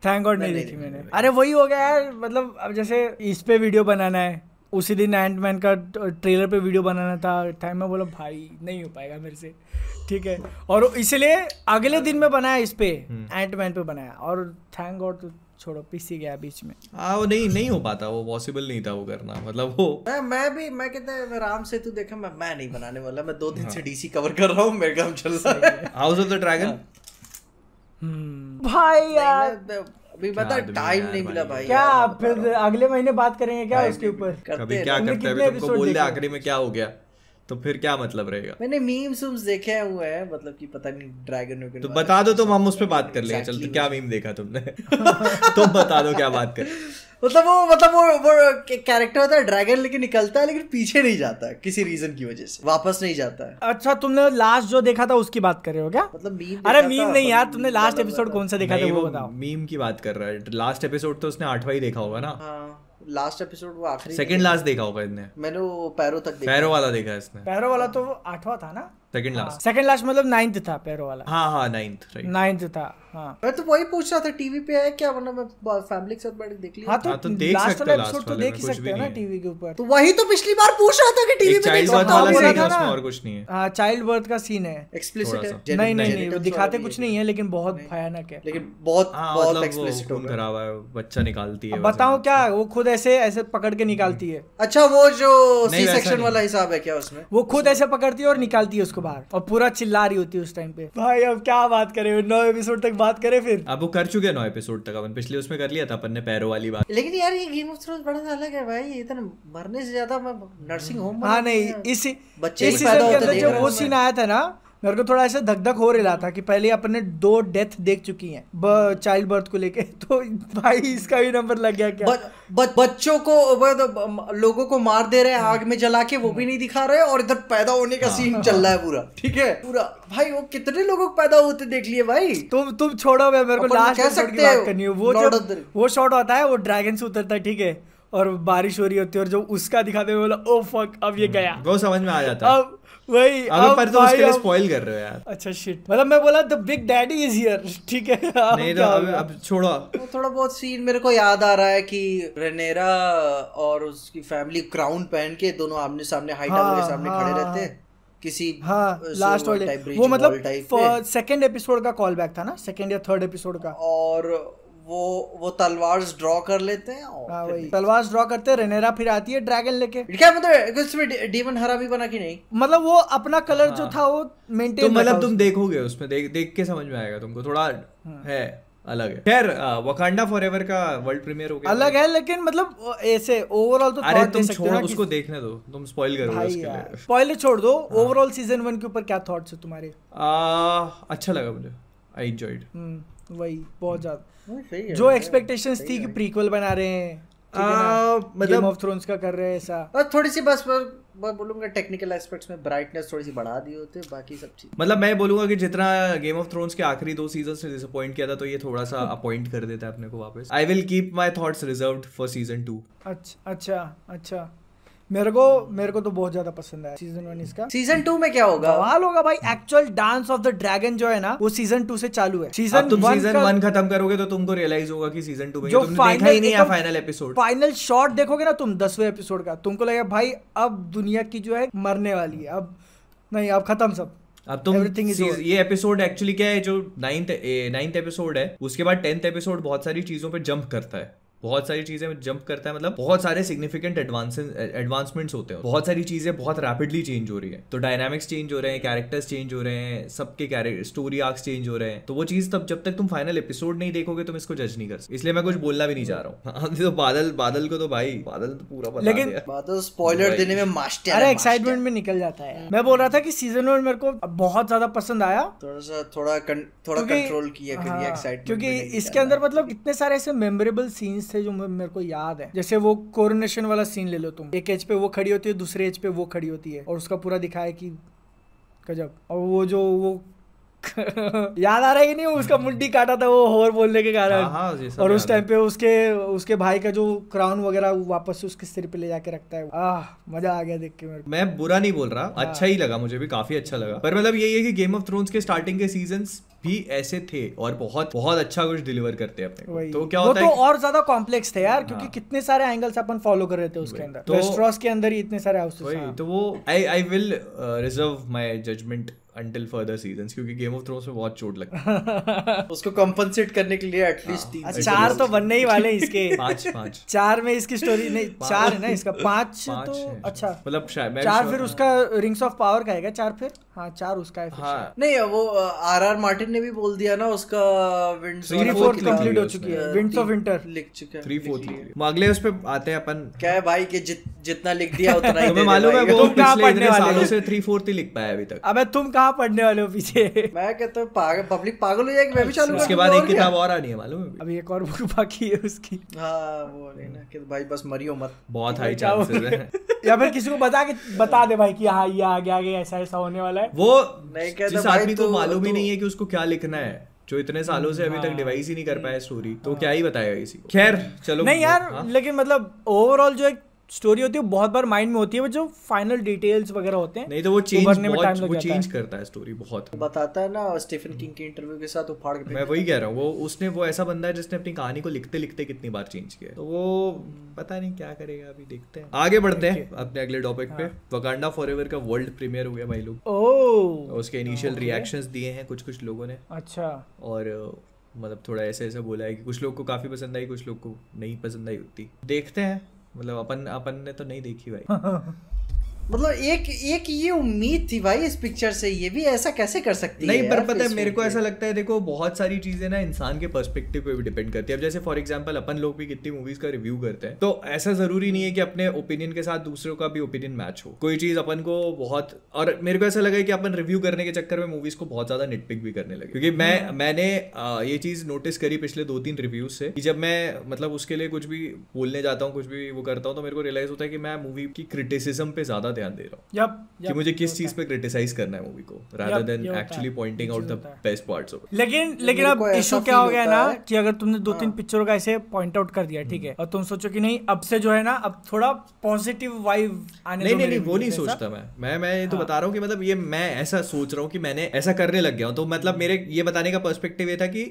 थैंक गॉड नहीं देखी मैंने। अरे वही हो गया यार मतलब अब जैसे इस पे वीडियो बनाना है उसी दिन एंटमैन का ट्रेलर पे वीडियो बनाना था। टाइम में बोला भाई नहीं हो पाएगा मेरे से। ठीक है। और इसलिए अगले दिन में बनाया इस पे एंटमैन पे बनाया। और थैंक गॉड तो छोड़ो पीसी गया बीच में। हाँ वो नहीं नहीं हो पाता वो पॉसिबल नहीं था वो करना मतलब वो मैं मैं भी मैं कहता है मैं राम सेतु देखा मैं मैं नहीं बनाने वाला मैं दो दिन से डीसी कवर कर रहा हूँ मेरे काम चल रहा है। हाउस ऑफ़ द ड्रैगन हम्म, भाई यार। अभी बता टाइम नहीं मिला भाई। क्या आप फिर अगले महीने बात करेंगे क्या उसके ऊपर? कभी क्या करते हैं? तुमको बोल दे आखिरी में क्या हो गया। तो फिर क्या मतलब रहेगा? मैंने मीम्स उम्स देखे हुए हैं मतलब कि पता नहीं ड्रैगन वगैरह तो बता दो तुम हम उस पर बात कर लेंगे। चल Exactly तो क्या मीम देखा तुमने? तुम बता दो क्या बात कर। मतलब वो मतलब वो वो कैरेक्टर होता है ड्रैगन लेकिन निकलता है लेकिन पीछे नहीं जाता है किसी रीजन की वजह से वापस नहीं जाता। है अच्छा तुमने लास्ट जो देखा था उसकी बात कर रहे हो क्या? मतलब मीम अरे मीम नहीं यार मतलब तुमने लास्ट एपिसोड कौन सा देखा था वो बताओ। मीम की बात कर रहा है। लास्ट एपिसोड तो उसने आठवां ही देखा होगा ना। हाँ लास्ट एपिसोड वो आखिरी सेकंड लास्ट देखा होगा इसने मैंने वो पैरों तक देखा। पैरो वाला देखा है इसने। पैरो वाला तो आठवां था ना? सेकंड लास्ट सेकंड लास्ट मतलब नाइन्थ था पैरो वाला। हाँ हाँ नाइन्थ राइट नाइन्थ था हाँ। मैं तो वही पूछ रहा था टीवी पे है क्या? वरना मैं फैमिली के साथ बैठ देख लिया। हाँ तो, हाँ, तो देख लास्ट सकते वाला एपिसोड तो देख ही सकते हो ना टीवी के ऊपर। तो वही तो पिछली बार पूछ रहा था कि टीवी पे देख बर्थ सकता हूँ, बोला था ना। और कुछ नहीं है। हाँ चाइल्ड बर्थ का सीन है। एक्सप्लिसिट है। नहीं नहीं नहीं वो दिखाते कुछ नहीं है लेकिन बहुत भयानक है। लेकिन बहुत हाँ बहुत एक्सप्लिसिट है बच्चा निकालती है बताओ क्या वो खुद ऐसे ऐसे पकड़ के निकालती है? अच्छा वो जो सी सेक्शन वाला हिसाब है क्या उसमें? वो खुद ऐसे पकड़ती है और निकालती है उसको बाहर और पूरा चिल्ला रही होती है उस टाइम पे। भाई अब क्या बात करें? नौ एपिसोड तक बात करें फिर। अब वो कर चुके हैं नौ एपिसोड तक अपन पिछले उसमें कर लिया था अपन ने पैरों वाली बात। लेकिन यार ये गेम ऑफ़ थ्रोन्स बड़ा अलग है भाई ये तो मरने से ज़्यादा मैं नर्सिंग होम हाँ नहीं इसी बच्चे जो वो सीन आया था ना मेरे को थोड़ा ऐसा धक धक हो रहा था कि पहले अपने दो डेथ देख चुकी हैं चाइल्ड बर्थ को लेके। तो भाई इसका भी नंबर लग गया क्या? ब- ब- बच्चों को ब- ब- लोगों को मार दे रहे हैं आग में जला के वो भी नहीं दिखा रहे और इधर पैदा होने का सीन चल रहा है पूरा। ठीक है। पूरा। भाई वो कितने लोगों को पैदा होते देख लिए भाई? तुम तुम छोड़ो मैं मेरे को लास्ट कह सकते हैं, है। वो वो शॉट होता है वो ड्रैगन से उतरता है ठीक है? और बारिश हो रही होती है और जो उसका दिखाते हुए बोला ओ फक अब ये गया। वो समझ में आ जाता है। अब वही अब पर तो उसके लिए स्पॉइल कर रहे हो यार। अच्छा शिट मतलब मैं बोला the big daddy is here ठीक है नहीं तो अब अब छोड़ो। वो थोड़ा बहुत सीन मेरे को याद आ रहा है कि रेनेरा और उसकी फैमिली क्राउन पहन के दोनों आमने सामने हाई टावर हाँ, के सामने हाँ, खड़े हाँ, रहते हैं। किसी हाँ लास्ट silver वाले वो मतलब सेकंड एपिसोड का कॉल बैक था ना? सेकंड या थर्ड एपिसोड का। और वो वो तलवार ड्रॉ कर लेते हैं और हाँ वही। तलवार ड्रॉ करते हैं रेनेरा फिर आती है ड्रैगन लेके। क्या मतलब इसमें डीमन हरा भी बना कि नहीं? मतलब वो अपना कलर हाँ। जो था वो मेंटेन तो मतलब तुम देखोगे उसमें देख देख के समझ में आएगा तुमको थोड़ा हाँ। है अलग है। खैर वकांडा फॉरएवर का वर्ल्ड प्रीमियर हो गया। अलग है लेकिन मतलब ऐसे ओवरऑल तो अरे तुम छोड़ो उसको देखने दो तुम स्पॉइल करोगे उसके लिए। पहले छोड़ दो। ओवरऑल सीज़न वन के ऊपर क्या थॉट्स है तुम्हारे? अच्छा लगा मुझे आई एंजॉयड हम्म, वही बहुत ज़्यादा। हाँ, सही है जो एक्सपेक्टेशंस थी कि प्रीक्वल बना रहे हैं मतलब मतलब ऑफ़ थ्रोन्स का कर रहे हैं ऐसा। और थोड़ी सी बस मैं मैं बोलूँगा टेक्निकल एस्पेक्ट्स में ब्राइटनेस थोड़ी सी बढ़ा दी होते बाकी सब चीज़ मतलब मैं बोलूँगा कि जितना गेम ऑफ़ थ्रोन्स के आखिरी दो सीज़न से डिसअपॉइंट किया था तो ये थोड़ा सा अपॉइंट कर देता है अपने को वापस। I will keep my thoughts reserve for season two अच्छा अच्छा अच्छा। मेरे को मेरे को तो बहुत ज़्यादा पसंद आया सीज़न वन इसका। सीज़न टू में क्या होगा? सवाल होगा भाई actual dance of the dragon जो है ना वो सीज़न टू से चालू है। सीज़न तुम सीज़न वन खत्म करोगे तो तुमको रियलाइज़ होगा कि सीज़न टू में जो तुमने देखा ही नहीं है फाइनल एपिसोड फाइनल शॉट देखोगे ना तुम दसवें एपिसोड का। तुमको लगेगा भाई अब दुनिया की जो है मरने वाली है। अब नहीं अब खत्म सब। अब तुम. ये एपिसोड एक्चुअली क्या है जो नाइन्थ नाइन्थ एपिसोड है उसके बाद टेंथ एपिसोड बहुत सारी चीज़ों पे जंप करता है। बहुत सारी चीज़ें जंप करता है मतलब बहुत सारे सिग्निफिकेंट एडवांसमेंट्स होते हैं। बहुत सारी चीज़ें बहुत रैपिडली चेंज हो रही है। तो डायनामिक्स चेंज हो रहे हैं कैरेक्टर्स चेंज हो रहे हैं सबके स्टोरी आर्क्स चेंज हो रहे हैं। तो वो चीज़ तब जब तक तुम फाइनल एपिसोड नहीं देखोगे तुम इसको जज नहीं कर सकते। इसलिए मैं कुछ बोलना भी नहीं चाह रहा हूँ। हाँ, तो बादल बादल को तो भाई बादल तो पूरा बता लेकिन- तो स्पॉइलर देने में मास्टर अरे है, एक्साइटमेंट में निकल जाता है। मैं बोल रहा था कि सीज़न वन मेरे को बहुत ज़्यादा पसंद आया। थोड़ा सा थोड़ा थोड़ा कंट्रोल किया हाँ, करिए एक्साइटमेंट क्योंकि इसके अंदर मतलब इतने सारे ऐसे मेमोरेबल सीन्स थे जो मेरे को याद है। जैसे वो कोरोनेशन वाला सीन ले लो तुम। एक एज पे वो खड़ी होती है दूसरे एज पे वो खड़ी होती है। और उसका पूरा दिखाया कि गजब। और वो जो वो याद आ रहा है कि नहीं? उसका मुंडी काटा था वो होर बोलने के कारण। हाँ, हाँ, और उस टाइम पे उसके उसके भाई का जो क्राउन वगैरह वापस उसके सिर पे ले जाके रखता है। आह मज़ा आ गया देख के मेरे मैं बुरा नहीं बोल रहा। अच्छा ही लगा मुझे भी काफ़ी अच्छा लगा। पर मतलब यही है कि गेम ऑफ़ थ्रोन्स के स्टार्टिंग के सीज़न भी ऐसे थे और बहुत बहुत अच्छा कुछ डिलीवर करते हैं अपने तो क्या होता तो है और ज़्यादा कॉम्प्लेक्स थे यार क्योंकि हाँ। कितने सारे एंगल्स अपन फॉलो कर रहे थे उसके अंदर। तो- के अंदर ही इतने सारे हाउसेस तो वो I I will reserve my judgment until further seasons क्योंकि गेम ऑफ़ थ्रोन्स में बहुत चोट लगती है। उसको कंपनसेट करने के लिए एटलीस्ट तीन अच्छा, चार तो बनने ही वाले हैं इसके। पाँच पाँच। चार में इसकी स्टोरी नहीं चार है ना इसका? पाँच तो है। अच्छा। मतलब शायद मैं चार फिर उसका रिंग्स ऑफ़ पावर का है चार फिर? हाँ चार उसका है फिर हाँ। नहीं वो आर आर मार्टिन ने भी बोल दिया ना उसका winds Three three fourth complete हो चुकी है। विंड्स ऑफ़ विंटर लिख चुका है। थ्री फोर्थ अगले उस पे आते हैं अपन। क्या है भाई कि जित, जितना लिख दिया उतना ही तुम्हें मालूम है वो पिछले इतने सालों से थ्री फोर्थ ही लिख पाया अभी तक। अबे तुम कहाँ पढ़ने वाले हो पीछे? मैं कहता हूँ पागल पब्लिक पागल हो जाएगी मैं भी चालू उसके बाद एक किताब और आनी है मालूम है अभी? एक और बुक बाकी है उसकी। हाँ वो ना कि भाई बस मरियो मत। बहुत हाई चांसेस है। या फिर किसी को बता के बता दे भाई कि हाँ ये आगे आगे ऐसा ऐसा होने वाला है। वो नहीं कहता जिस भाई आदमी को तो- मालूम ही तो- नहीं है कि उसको क्या लिखना है जो इतने सालों से अभी तक हाँ। डिवाइस ही नहीं कर पाया स्टोरी तो क्या ही बताएगा इसी खैर चलो नहीं यार हाँ। लेकिन मतलब ओवरऑल जो एक स्टोरी होती है बहुत बार माइंड में होती है वो जो फाइनल डिटेल्स वगैरह होते हैं नहीं तो वो चेंज में लग वो चेंज करता है स्टोरी बहुत। बताता है ना स्टीफन किंग के इंटरव्यू के साथ उफाड़ के मैं वही कह रहा हूँ वो उसने वो ऐसा बंदा है जिसने अपनी कहानी को लिखते लिखते कितनी बार चेंज किया है। तो वो पता नहीं क्या करेगा अभी देखते हैं। आगे बढ़ते हैं अपने अगले टॉपिक पे। हाँ। वकांडा फॉरएवर का वर्ल्ड प्रीमियर हो गया भाई लोग। ओ उसके इनिशियल रिएक्शंस दिए हैं कुछ कुछ लोगों ने। अच्छा। और मतलब थोड़ा ऐसे ऐसे बोला है कि कुछ लोग को काफ़ी पसंद आई कुछ लोग को नहीं पसंद आई उतनी। देखते हैं। मतलब अपन अपन ने तो नहीं देखी भाई। मतलब एक एक ये उम्मीद थी भाई इस पिक्चर से ये भी ऐसा कैसे कर सकती नहीं है पर पता है मेरे को ऐसा लगता है देखो बहुत सारी चीज़ें ना इंसान के पर्सपेक्टिव पे भी डिपेंड करती है। अब जैसे फॉर एग्जांपल अपन लोग भी कितनी मूवीज़ का रिव्यू करते हैं तो ऐसा ज़रूरी नहीं है कि अपने ओपिनियन के साथ दूसरों का भी ओपिनियन मैच हो। कोई चीज़ अपन को बहुत और मेरे को ऐसा लगा कि अपन रिव्यू करने के चक्कर में मूवीज़ को बहुत ज़्यादा निटपिक भी करने लगे। क्योंकि मैं मैंने ये चीज़ नोटिस करी पिछले दो तीन रिव्यूज़ से कि जब मैं मतलब उसके लिए कुछ भी बोलने जाता हूँ कुछ भी वो करता हूँ तो मेरे को रियलाइज़ होता है कि मैं मूवी की क्रिटिसिज्म पे ज़्यादा ध्यान दे रहा हूँ। यप कि मुझे किस चीज़ पे क्रिटिसाइज करना है मूवी को rather than actually pointing out the best parts of लेकिन लेकिन अब इशू क्या हो गया ना कि अगर तुमने दो तीन। पिक्चरों का ऐसे पॉइंट आउट कर दिया ठीक है और तुम सोचो कि नहीं अब से जो है ना अब थोड़ा पॉजिटिव वाइब आने नहीं नहीं वो नहीं सोचता मैं। मैं मैं ये तो हाँ। बता रहा हूँ कि मतलब ये मैं ऐसा सोच रहा हूँ कि मैंने ऐसा करने लग गया हूँ। तो मतलब मेरे ये बताने का पर्सपेक्टिव ये था कि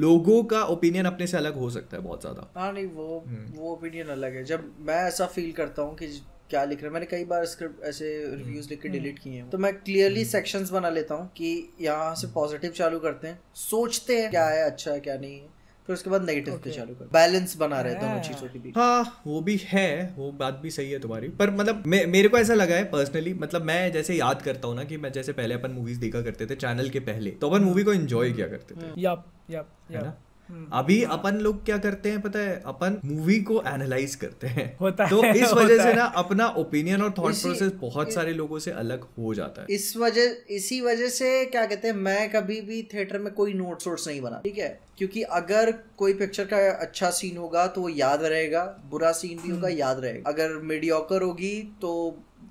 लोगों का ओपिनियन अपने से अलग हो सकता है बहुत ज़्यादा। हाँ नहीं वो हम्म। वो ओपिनियन अलग है। जब मैं ऐसा फील करता हूँ कि क्या लिख रहे हैं? मैंने कई बार स्क्रिप्ट ऐसे रिव्यूज़ लिख के हम्म। डिलीट किए हैं। तो मैं क्लियरली सेक्शंस बना लेता हूँ कि यहाँ से पॉजिटिव चालू करते हैं सोचते हैं क्या है अच्छा है क्या नहीं है। फिर उसके बाद नेगेटिव पे Okay. चालू कर बैलेंस बना रहे दोनों हाँ। चीज़ों के बीच। हाँ वो भी है वो बात भी सही है तुम्हारी। पर मतलब मे, मेरे को ऐसा लगा है पर्सनली मतलब मैं जैसे याद करता हूँ ना कि मैं जैसे पहले अपन मूवीज़ देखा करते थे चैनल के पहले तो अपन मूवी को एंजॉय किया करते थे। यप यप है ना? हम्म। अभी अपन लोग क्या करते हैं पता है? अपन मूवी को एनालाइज करते हैं। होता तो है, इस वजह से ना अपना ओपिनियन और थॉट प्रोसेस बहुत सारे लोगों से अलग हो जाता है। इस वजह इसी वजह से क्या कहते हैं मैं कभी भी थिएटर में कोई नोट वोट्स नहीं बना ठीक है? क्योंकि अगर कोई पिक्चर का अच्छा सीन होगा तो वो याद रहेगा बुरा सीन भी होगा याद रहेगा। अगर मीडियोकर होगी तो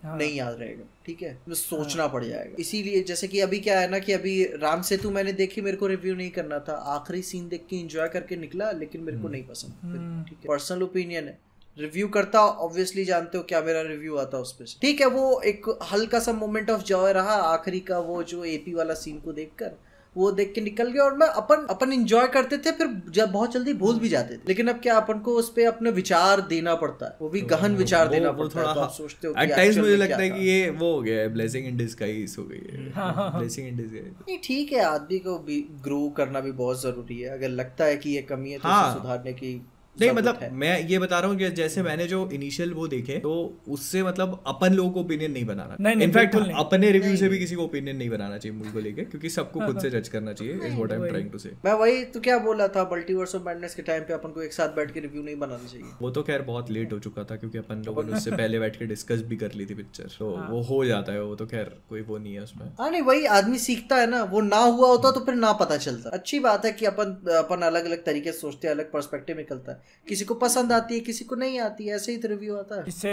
हाँ। नहीं याद रहेगा ठीक है? तो सोचना पड़ जाएगा। इसीलिए जैसे कि अभी क्या है ना कि अभी राम सेतु मैंने देखी मेरे को रिव्यू नहीं करना था। आखिरी सीन देख के एंजॉय करके निकला लेकिन मेरे को नहीं पसंद। हम्म। ठीक है। पर्सनल ओपिनियन है। रिव्यू करता ऑब्वियसली जानते हो क्या मेरा रिव्यू आता उस पर ठीक है वो एक हल्का सा मोमेंट ऑफ़ जॉय रहा आखिरी का वो जो एपी वाला सीन को देखकर। वो देख के निकल गया और मैं अपन अपन इंजॉय करते थे फिर जब बहुत जल्दी भूल भी जाते थे। लेकिन अब क्या अपन को उस पर अपने विचार देना पड़ता है। वो भी गहन विचार वो- देना वो पड़ता है तो आप सोचते हो कि at मुझे लगता है। कि ये वो हो गया है ब्लेसिंग इन डिस्गाइज हो गई है। हाँ, ब्लेसिंग इन डिस्गाइज नहीं ठीक है आदमी को भी ग्रो करना भी बहुत ज़रूरी है। अगर लगता है कि ये कमी है तो हाँ। सुधारने की नहीं मतलब मैं ये बता रहा हूँ कि जैसे मैंने जो इनिशियल वो देखे तो उससे मतलब अपन लोगों को ओपिनियन नहीं बनाना। नहीं, नहीं, इनफैक्ट नहीं। अपने रिव्यू से भी किसी को ओपिनियन नहीं बनाना चाहिए मूवी को लेके क्योंकि सबको खुद से जज करना चाहिए is what I am trying to say मैं वही तो क्या बोला था मल्टीवर्स ऑफ़ मैडनेस के टाइम पे अपन को एक साथ बैठ के रिव्यू नहीं बनाना चाहिए। वो तो खैर बहुत लेट हो चुका था क्योंकि अपन लोगों ने उससे पहले बैठ के डिस्कस भी कर ली थी पिक्चर तो हाँ। वो हो जाता है वो तो खैर कोई वो नहीं है उसमें। हाँ नहीं वही आदमी सीखता है ना वो ना हुआ होता तो फिर ना पता चलता। अच्छी बात है कि अपन अपन अलग अलग तरीके से सोचते हैं अलग पर्सपेक्टिव निकलता है। किसी को पसंद आती है किसी को नहीं आती है ऐसे ही रिव्यू आता है। इससे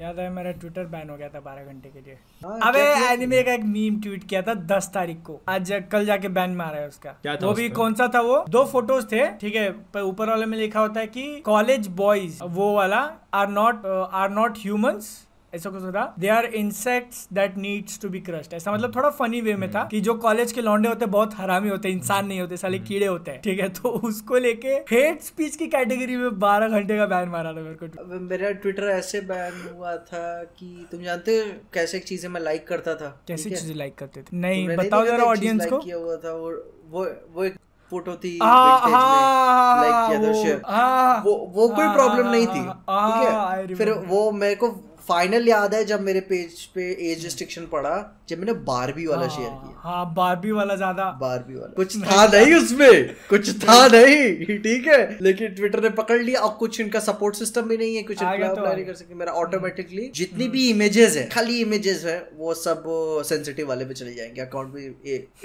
याद है मेरा ट्विटर बैन हो गया था बारह घंटे के लिए। अब अबे एनिमे का एक मीम ट्वीट किया था दस तारीख को। आज कल जाके बैन मारा है उसका। क्या था वो भी कौन सा था वो? दो फ़ोटोज़ थे ठीक है पर ऊपर वाले में लिखा होता है की कॉलेज बॉयज़ वो वाला are not are not humans ऐसा कुछ था? They are insects that needs to be crushed ऐसा मतलब थोड़ा फनी वे में था कि जो कॉलेज के लौंडे होते हैं बहुत हरामी होते हैं इंसान नहीं होते साले कीड़े होते हैं ठीक है? तो उसको लेके हेट स्पीच की कैटेगरी में बारह घंटे का बैन मारा था मेरे को। मेरा ट्विटर ऐसे बैन हुआ था कि तुम जानते हो कैसे चीज़ें मैं लाइक करता था कैसी चीज़ें लाइक करते थे? नहीं बताओ जरा था एक चीज़ ऑडियंस को। किया हुआ था वो वो वो एक फ़ोटो थी vintage में, like हाँ, किया था वो- वो वो कोई प्रॉब्लम नहीं थी ठीक है? फिर वो मेरे को फाइनल याद है जब मेरे पेज पे एज रिस्ट्रिक्शन पड़ा जब मैंने बारबी वाला शेयर किया। हाँ बारबी वाला ज़्यादा। बारबी वाला। कुछ था नहीं उसमें कुछ था नहीं ठीक है। लेकिन ट्विटर ने पकड़ लिया। अब कुछ इनका सपोर्ट सिस्टम भी नहीं है कुछ तो अप्लाई नहीं कर सके मेरा ऑटोमेटिकली जितनी भी इमेजेस है खाली इमेजेस है वो सब सेंसिटिव वाले पे चले जाएँगे। अकाउंट भी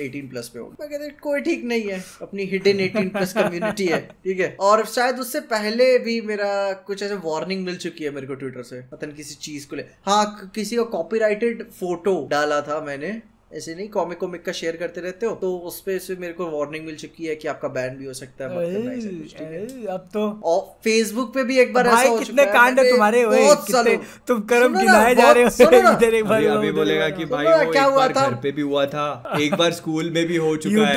एटीन प्लस पे होगा। कहते कोई ठीक नहीं है। अपनी हिडन एटीन प्लस कम्युनिटी है ठीक है। और शायद उससे पहले भी मेरा कुछ ऐसे वार्निंग मिल चुकी है मेरे को ट्विटर से। पता नहीं किसी चीज़ को ले। हाँ किसी का कॉपीराइटेड फ़ोटो डाला था मैंने ऐसे नहीं कॉमिक कॉमिक का शेयर करते रहते हो तो उस पे से मेरे को वार्निंग मिल चुकी है कि आपका बैन भी हो सकता है मत करना ऐसा कुछ, ठीक है? ए, अब तो और फेसबुक पे भी एक बार ऐसा भाई हो कितने कांड है तुम्हारे ओए कितने तुम कर्म गिनाए जा रहे हो इधर एक बार अभी बोलेगा कि भाई वो क्या एक हुआ बार घर पे भी हुआ था एक बार स्कूल में भी हो चुका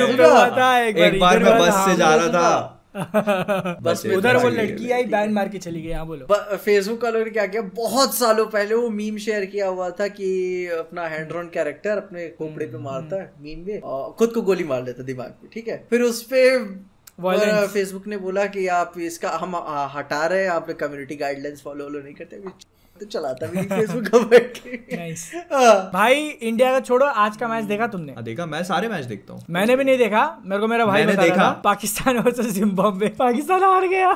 है। एक बार मैं बस से जा रहा था। बस उधर वो लड़की आई बैन मार के चली गई हाँ बोलो। फेसबुक वालों ने क्या किया? बहुत सालों पहले वो मीम शेयर किया हुआ था कि अपना हैंड्रॉन कैरेक्टर अपने खोपड़े पे मारता है मीम में और खुद को गोली मार लेता दिमाग पे ठीक है? फिर उस पे फेसबुक ने बोला कि आप इसका हम हटा रहे हैं आपने कम्युनिटी गाइडलाइंस फॉलो नहीं करते। तो चलाता भी नहीं फेसबुक का बैठ के। नाइस हाँ। भाई इंडिया का छोड़ो आज का मैच देखा तुमने? हाँ, देखा। मैं सारे मैच देखता हूँ। मैंने भी नहीं देखा मेरे को मेरा भाई ने बता देखा। पाकिस्तान वर्सेस जिम्बाब्वे पाकिस्तान हार गया।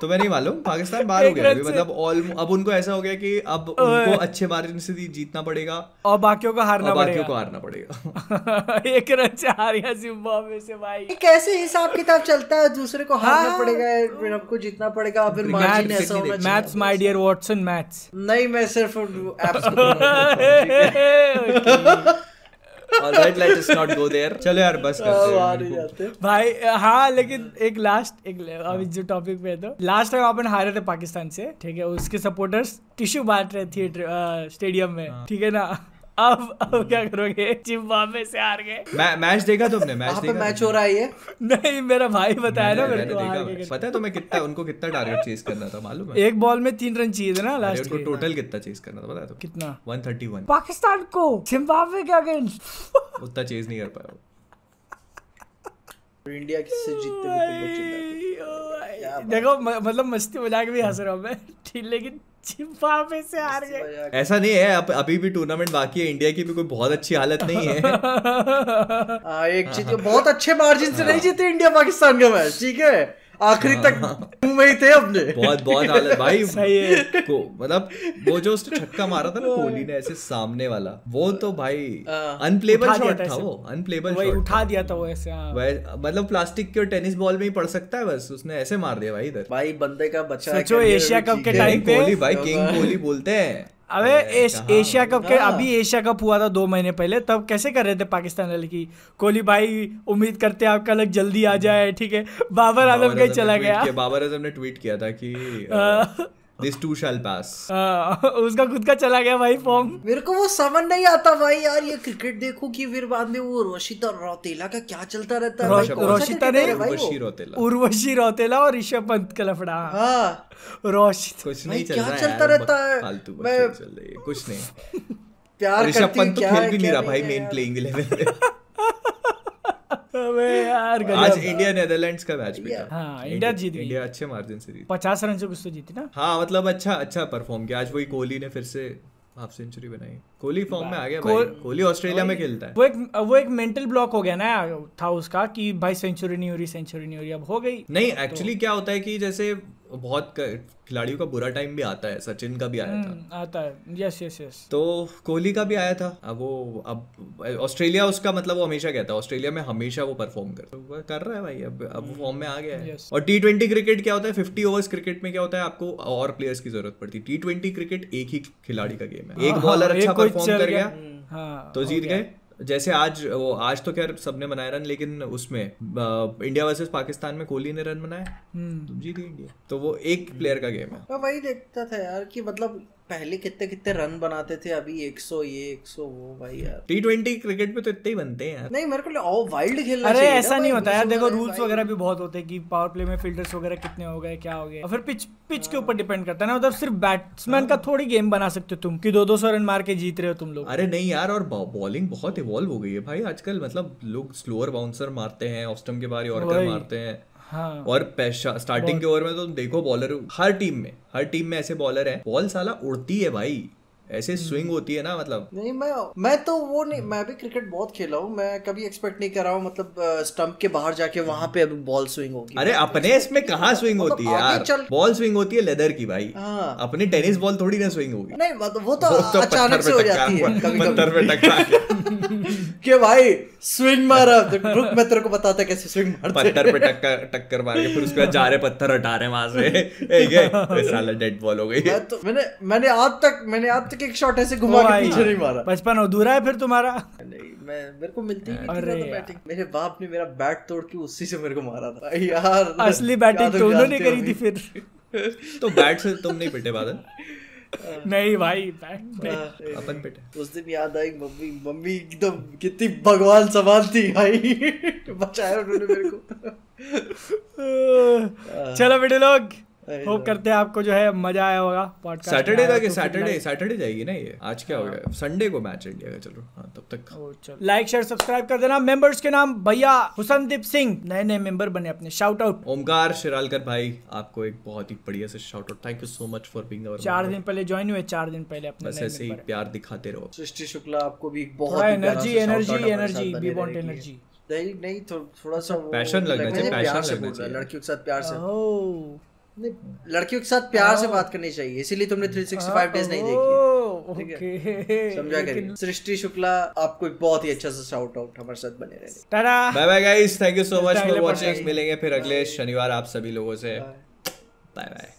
तो मैं नहीं मालूम पाकिस्तान बाहर हो गया। मतलब ऑल अब उनको ऐसा हो गया कि अब उनको अच्छे मार्जिन से जीतना पड़ेगा। और बाकियों को हारना बाकियों को पड़ेगा हारना पड़ेगा। एक रन से हार गया जिम्बाब्वे से भाई। कैसे हिसाब किताब चलता है? दूसरे को हारना हाँ। पड़ेगा फिर हमको जीतना पड़ेगा फिर मार्जिन ऐसा होना। Maths my dear Watson maths नहीं मैं सिर्फ़ एप्स को alright let's not go there चलो यार बस करते हैं। भाई हाँ लेकिन एक लास्ट एक अभी जो टॉपिक पे तो। लास्ट टाइम अपन हारे थे पाकिस्तान से ठीक है? उसके सपोर्टर्स टिश्यू बांट रहे थिएटर स्टेडियम में हाँ। ठीक है ना? अब अब क्या करोगे? जिम्बाब्वे से हार गए। मै- मैच देखा तुमने मैच देखा मैच हो रहा है ये। नहीं मेरा भाई बताया ना मेरे को देखा पता है तुम्हें कितना उनको कितना टारगेट चेज करना था मालूम है? एक बॉल में तीन रन चाहिए थे ना लास्ट उनको टोटल कितना चेज करना था पता है तो कितना? 131 पाकिस्तान को जिम्बाब्वे के अगेंस्ट उतना चेज नहीं कर पाया वो। इंडिया किससे जीतते हुए तो हैं। देखो मतलब मस्ती मज़ाक भी हंस रहा हूँ मैं ठीक लेकिन जिम्बाब्वे से हार गए। ऐसा नहीं है अब अभी भी टूर्नामेंट बाकी है इंडिया की भी कोई बहुत अच्छी हालत नहीं है। आ, एक चीज़ बहुत अच्छे मार्जिन से नहीं जीते इंडिया पाकिस्तान का मैच ठीक है? आखिरी तक मुँह में ही थे अपने। बहुत बहुत हालत। भाई सही है। को मतलब वो जो उसने छक्का मारा था ना कोहली ने ऐसे सामने वाला वो तो भाई हाँ। अनप्लेबल शॉट था वो अनप्लेबल शॉट उठा दिया था वो ऐसे हाँ। मतलब प्लास्टिक के और टेनिस बॉल में ही पड़ सकता है बस उसने ऐसे मार दिया भाई इधर। भाई बंदे का बच्चा सोचो एशिया कप के टाइम पे। कोहली भाई किंग कोहली बोलते हैं। अबे एश, एशिया कप के हाँ। अभी एशिया कप हुआ था दो महीने पहले तब कैसे कर रहे थे पाकिस्तान वाले की? कोहली भाई उम्मीद करते हैं आपका लग जल्दी आ जाए ठीक है? बाबर आज़म कहीं चला गया। बाबर आज़म ने ट्वीट किया था कि दिस टू शैल पास उसका खुद का चला गया भाई फॉर्म मेरे को वो समझ नहीं आता भाई यार ये क्रिकेट देखो कि फिर बाद में वो रोशिता रौतेला का क्या चलता रहता है? रो- भाई, रोशिता ने- भाई वो? उर्वशी रौतेला। उर्वशी रौतेला और ऋषभ पंत का लफड़ा। हाँ। रोशित। कुछ नहीं चल क्या रहा है चलता रहता है? फालतू चल रही है कुछ नहीं। प्यार ऋषभ करती पंत तो क्या खेल भी नहीं रहा भाई मेन प्लेइंग इलेवन में। अबे यार आज इंडिया नेदरलैंड्स का मैच भी था। हाँ, इंडिया जीत गई। इंडिया अच्छे मार्जिन से जीती। पचास रन से कुछ तो जीती ना। हाँ मतलब अच्छा अच्छा परफॉर्म किया। आज वही कोहली ने फिर से हाफ़ सेंचुरी बनाई। कोहली फॉर्म में आ गया भाई। कोहली ऑस्ट्रेलिया में खेलता है। वो एक वो एक मेंटल ब्लॉक हो गया ना था उसका कि भाई सेंचुरी नहीं हो रही सेंचुरी नहीं हो रही अब हो गई। नहीं एक्चुअली क्या होता है कि जैसे बहुत खिलाड़ियों का बुरा टाइम भी आता है सचिन का भी आया था। हम्म, आता है। यस यस यस तो कोहली का भी आया था। अब वो अब ऑस्ट्रेलिया उसका मतलब वो हमेशा कहता है ऑस्ट्रेलिया में हमेशा वो परफॉर्म कर कर रहा है भाई अब अब फॉर्म में आ गया है। Yes. और टी ट्वेंटी क्रिकेट क्या होता है फिफ्टी ओवर्स क्रिकेट में क्या होता है आपको और प्लेयर्स की ज़रूरत पड़ती है। टी ट्वेंटी क्रिकेट एक ही खिलाड़ी का गेम है। एक हाँ, बॉलर अच्छा परफॉर्म कर गया। गया हाँ तो जीत गए। जैसे आज वो आज तो खैर सबने बनाया रन लेकिन उसमें इंडिया वर्सेस पाकिस्तान में कोहली ने रन बनाया। हम्म, तो जीत इंडिया। तो वो एक प्लेयर का गेम है। मैं वही देखता था यार कि मतलब पहले कितने कितने रन बनाते थे अभी 100 ये 100 वो भाई यार। टी ट्वेंटी क्रिकेट में तो इतने ही बनते हैं यार। नहीं मेरे को ओ वाइल्ड खेलना अरे ऐसा नहीं होता यार देखो रूल्स वगैरह भी बहुत होते हैं कि पावर प्ले में फील्डर्स वगैरह कितने हो गए क्या हो गए। और फिर पिच पिच के ऊपर डिपेंड करता है ना मतलब सिर्फ़ बैट्समैन का थोड़ी गेम बना सकते हो तुम कि दो दो सौ रन मार के जीत रहे हो तुम लोग। अरे नहीं यार और बॉलिंग बहुत इवॉल्व हो गई है भाई आजकल मतलब लोग स्लोअर बाउंसर मारते हैं ऑफ़ स्टंप के बाहर यॉर्कर वही। मारते हैं। हाँ। और स्टार्टिंग के ओवर में तो तुम देखो बॉलर हर टीम में हर टीम में ऐसे बॉलर हैं। बॉल साला उड़ती है भाई। ऐसे स्विंग होती है ना मतलब। नहीं मैं मैं तो वो नहीं मैं भी क्रिकेट बहुत खेला हूँ। मैं कभी एक्सपेक्ट नहीं कर रहा हूँ मतलब स्टंप के बाहर जाके वहाँ पे अभी बॉल स्विंग होगी। अरे अपने इसमें कहाँ स्विंग मतलब होती है यार? चल- बॉल स्विंग होती है लेदर की भाई। हाँ। अपनी टेनिस बॉल थोड़ी ना स्विंग होगी। नहीं मतलब वो तो तो अचानक से हो जाती है पत्थर पे टकरा के भाई स्विंग मारा। तो रुक मैं तेरे को बताता कैसे स्विंग मारते पत्थर पे टक्कर टक्कर मार के फिर उसके बाद जा रहे पत्थर हटा रहे वहाँ से। ए, ये ये साला डेड बॉल हो गई। मैं तो मैंने मैंने आज तक मैंने आज तक एक शॉट ऐसे घुमा के पीछे नहीं मारा। बचपन अधूरा है फिर तुम्हारा। नहीं मैं मेरे को मिलती ही नहीं बैटिंग मेरे बाप ने मेरा बैट तोड़ के उसी से मेरे को मारा था। यार असली बैटिंग तो उन्होंने करी थी फिर। तो बैट से तुम नहीं पिटे बादल? नहीं भाई बैट। हाँ, अपन पिटे उस दिन याद आई मम्मी मम्मी एकदम कितनी भगवान सवाल थी भाई। बचाया उन्होंने मेरे को। चलो बेटे लोग। होप करते हैं आपको जो है मज़ा आया होगा पॉडकास्ट सैटरडे तक सैटरडे सैटरडे जाएगी ना ये? आज क्या हो गया? संडे को मैच इंडिया का चलो। हाँ तब तक। लाइक शेयर सब्सक्राइब कर देना। मेंबर्स के नाम भैया हुसनदीप सिंह। नए नए मेंबर बने अपने। शाउट आउट ओमकार शिरालकर भाई आपको एक बहुत ही बढ़िया से shout out thank you so much for being our चार दिन पहले ज्वाइन हुए चार दिन पहले अपने बस ऐसे ही प्यार दिखाते रहो। सृष्टि शुक्ला आपको भी बहुत ही एनर्जी एनर्जी shout out हमारे एनर्जी वी बने वांट एनर्जी नहीं नहीं थो, थोड़ा सा Passion लगना लग- चाहिए, से लगना रहा है, चाहिए। लड़कियों के साथ प्यार से। लड़कियों के साथ प्यार से बात करनी चाहिए इसीलिए तुमने 365 डेज़ नहीं देखी। ओके। समझा करिए सृष्टि शुक्ला आपको एक बहुत ही अच्छा सा शाउट आउट हमारे साथ बने रहे tata bye bye guys thank you so much for watching मिलेंगे फिर अगले शनिवार आप सभी लोगों से। Bye bye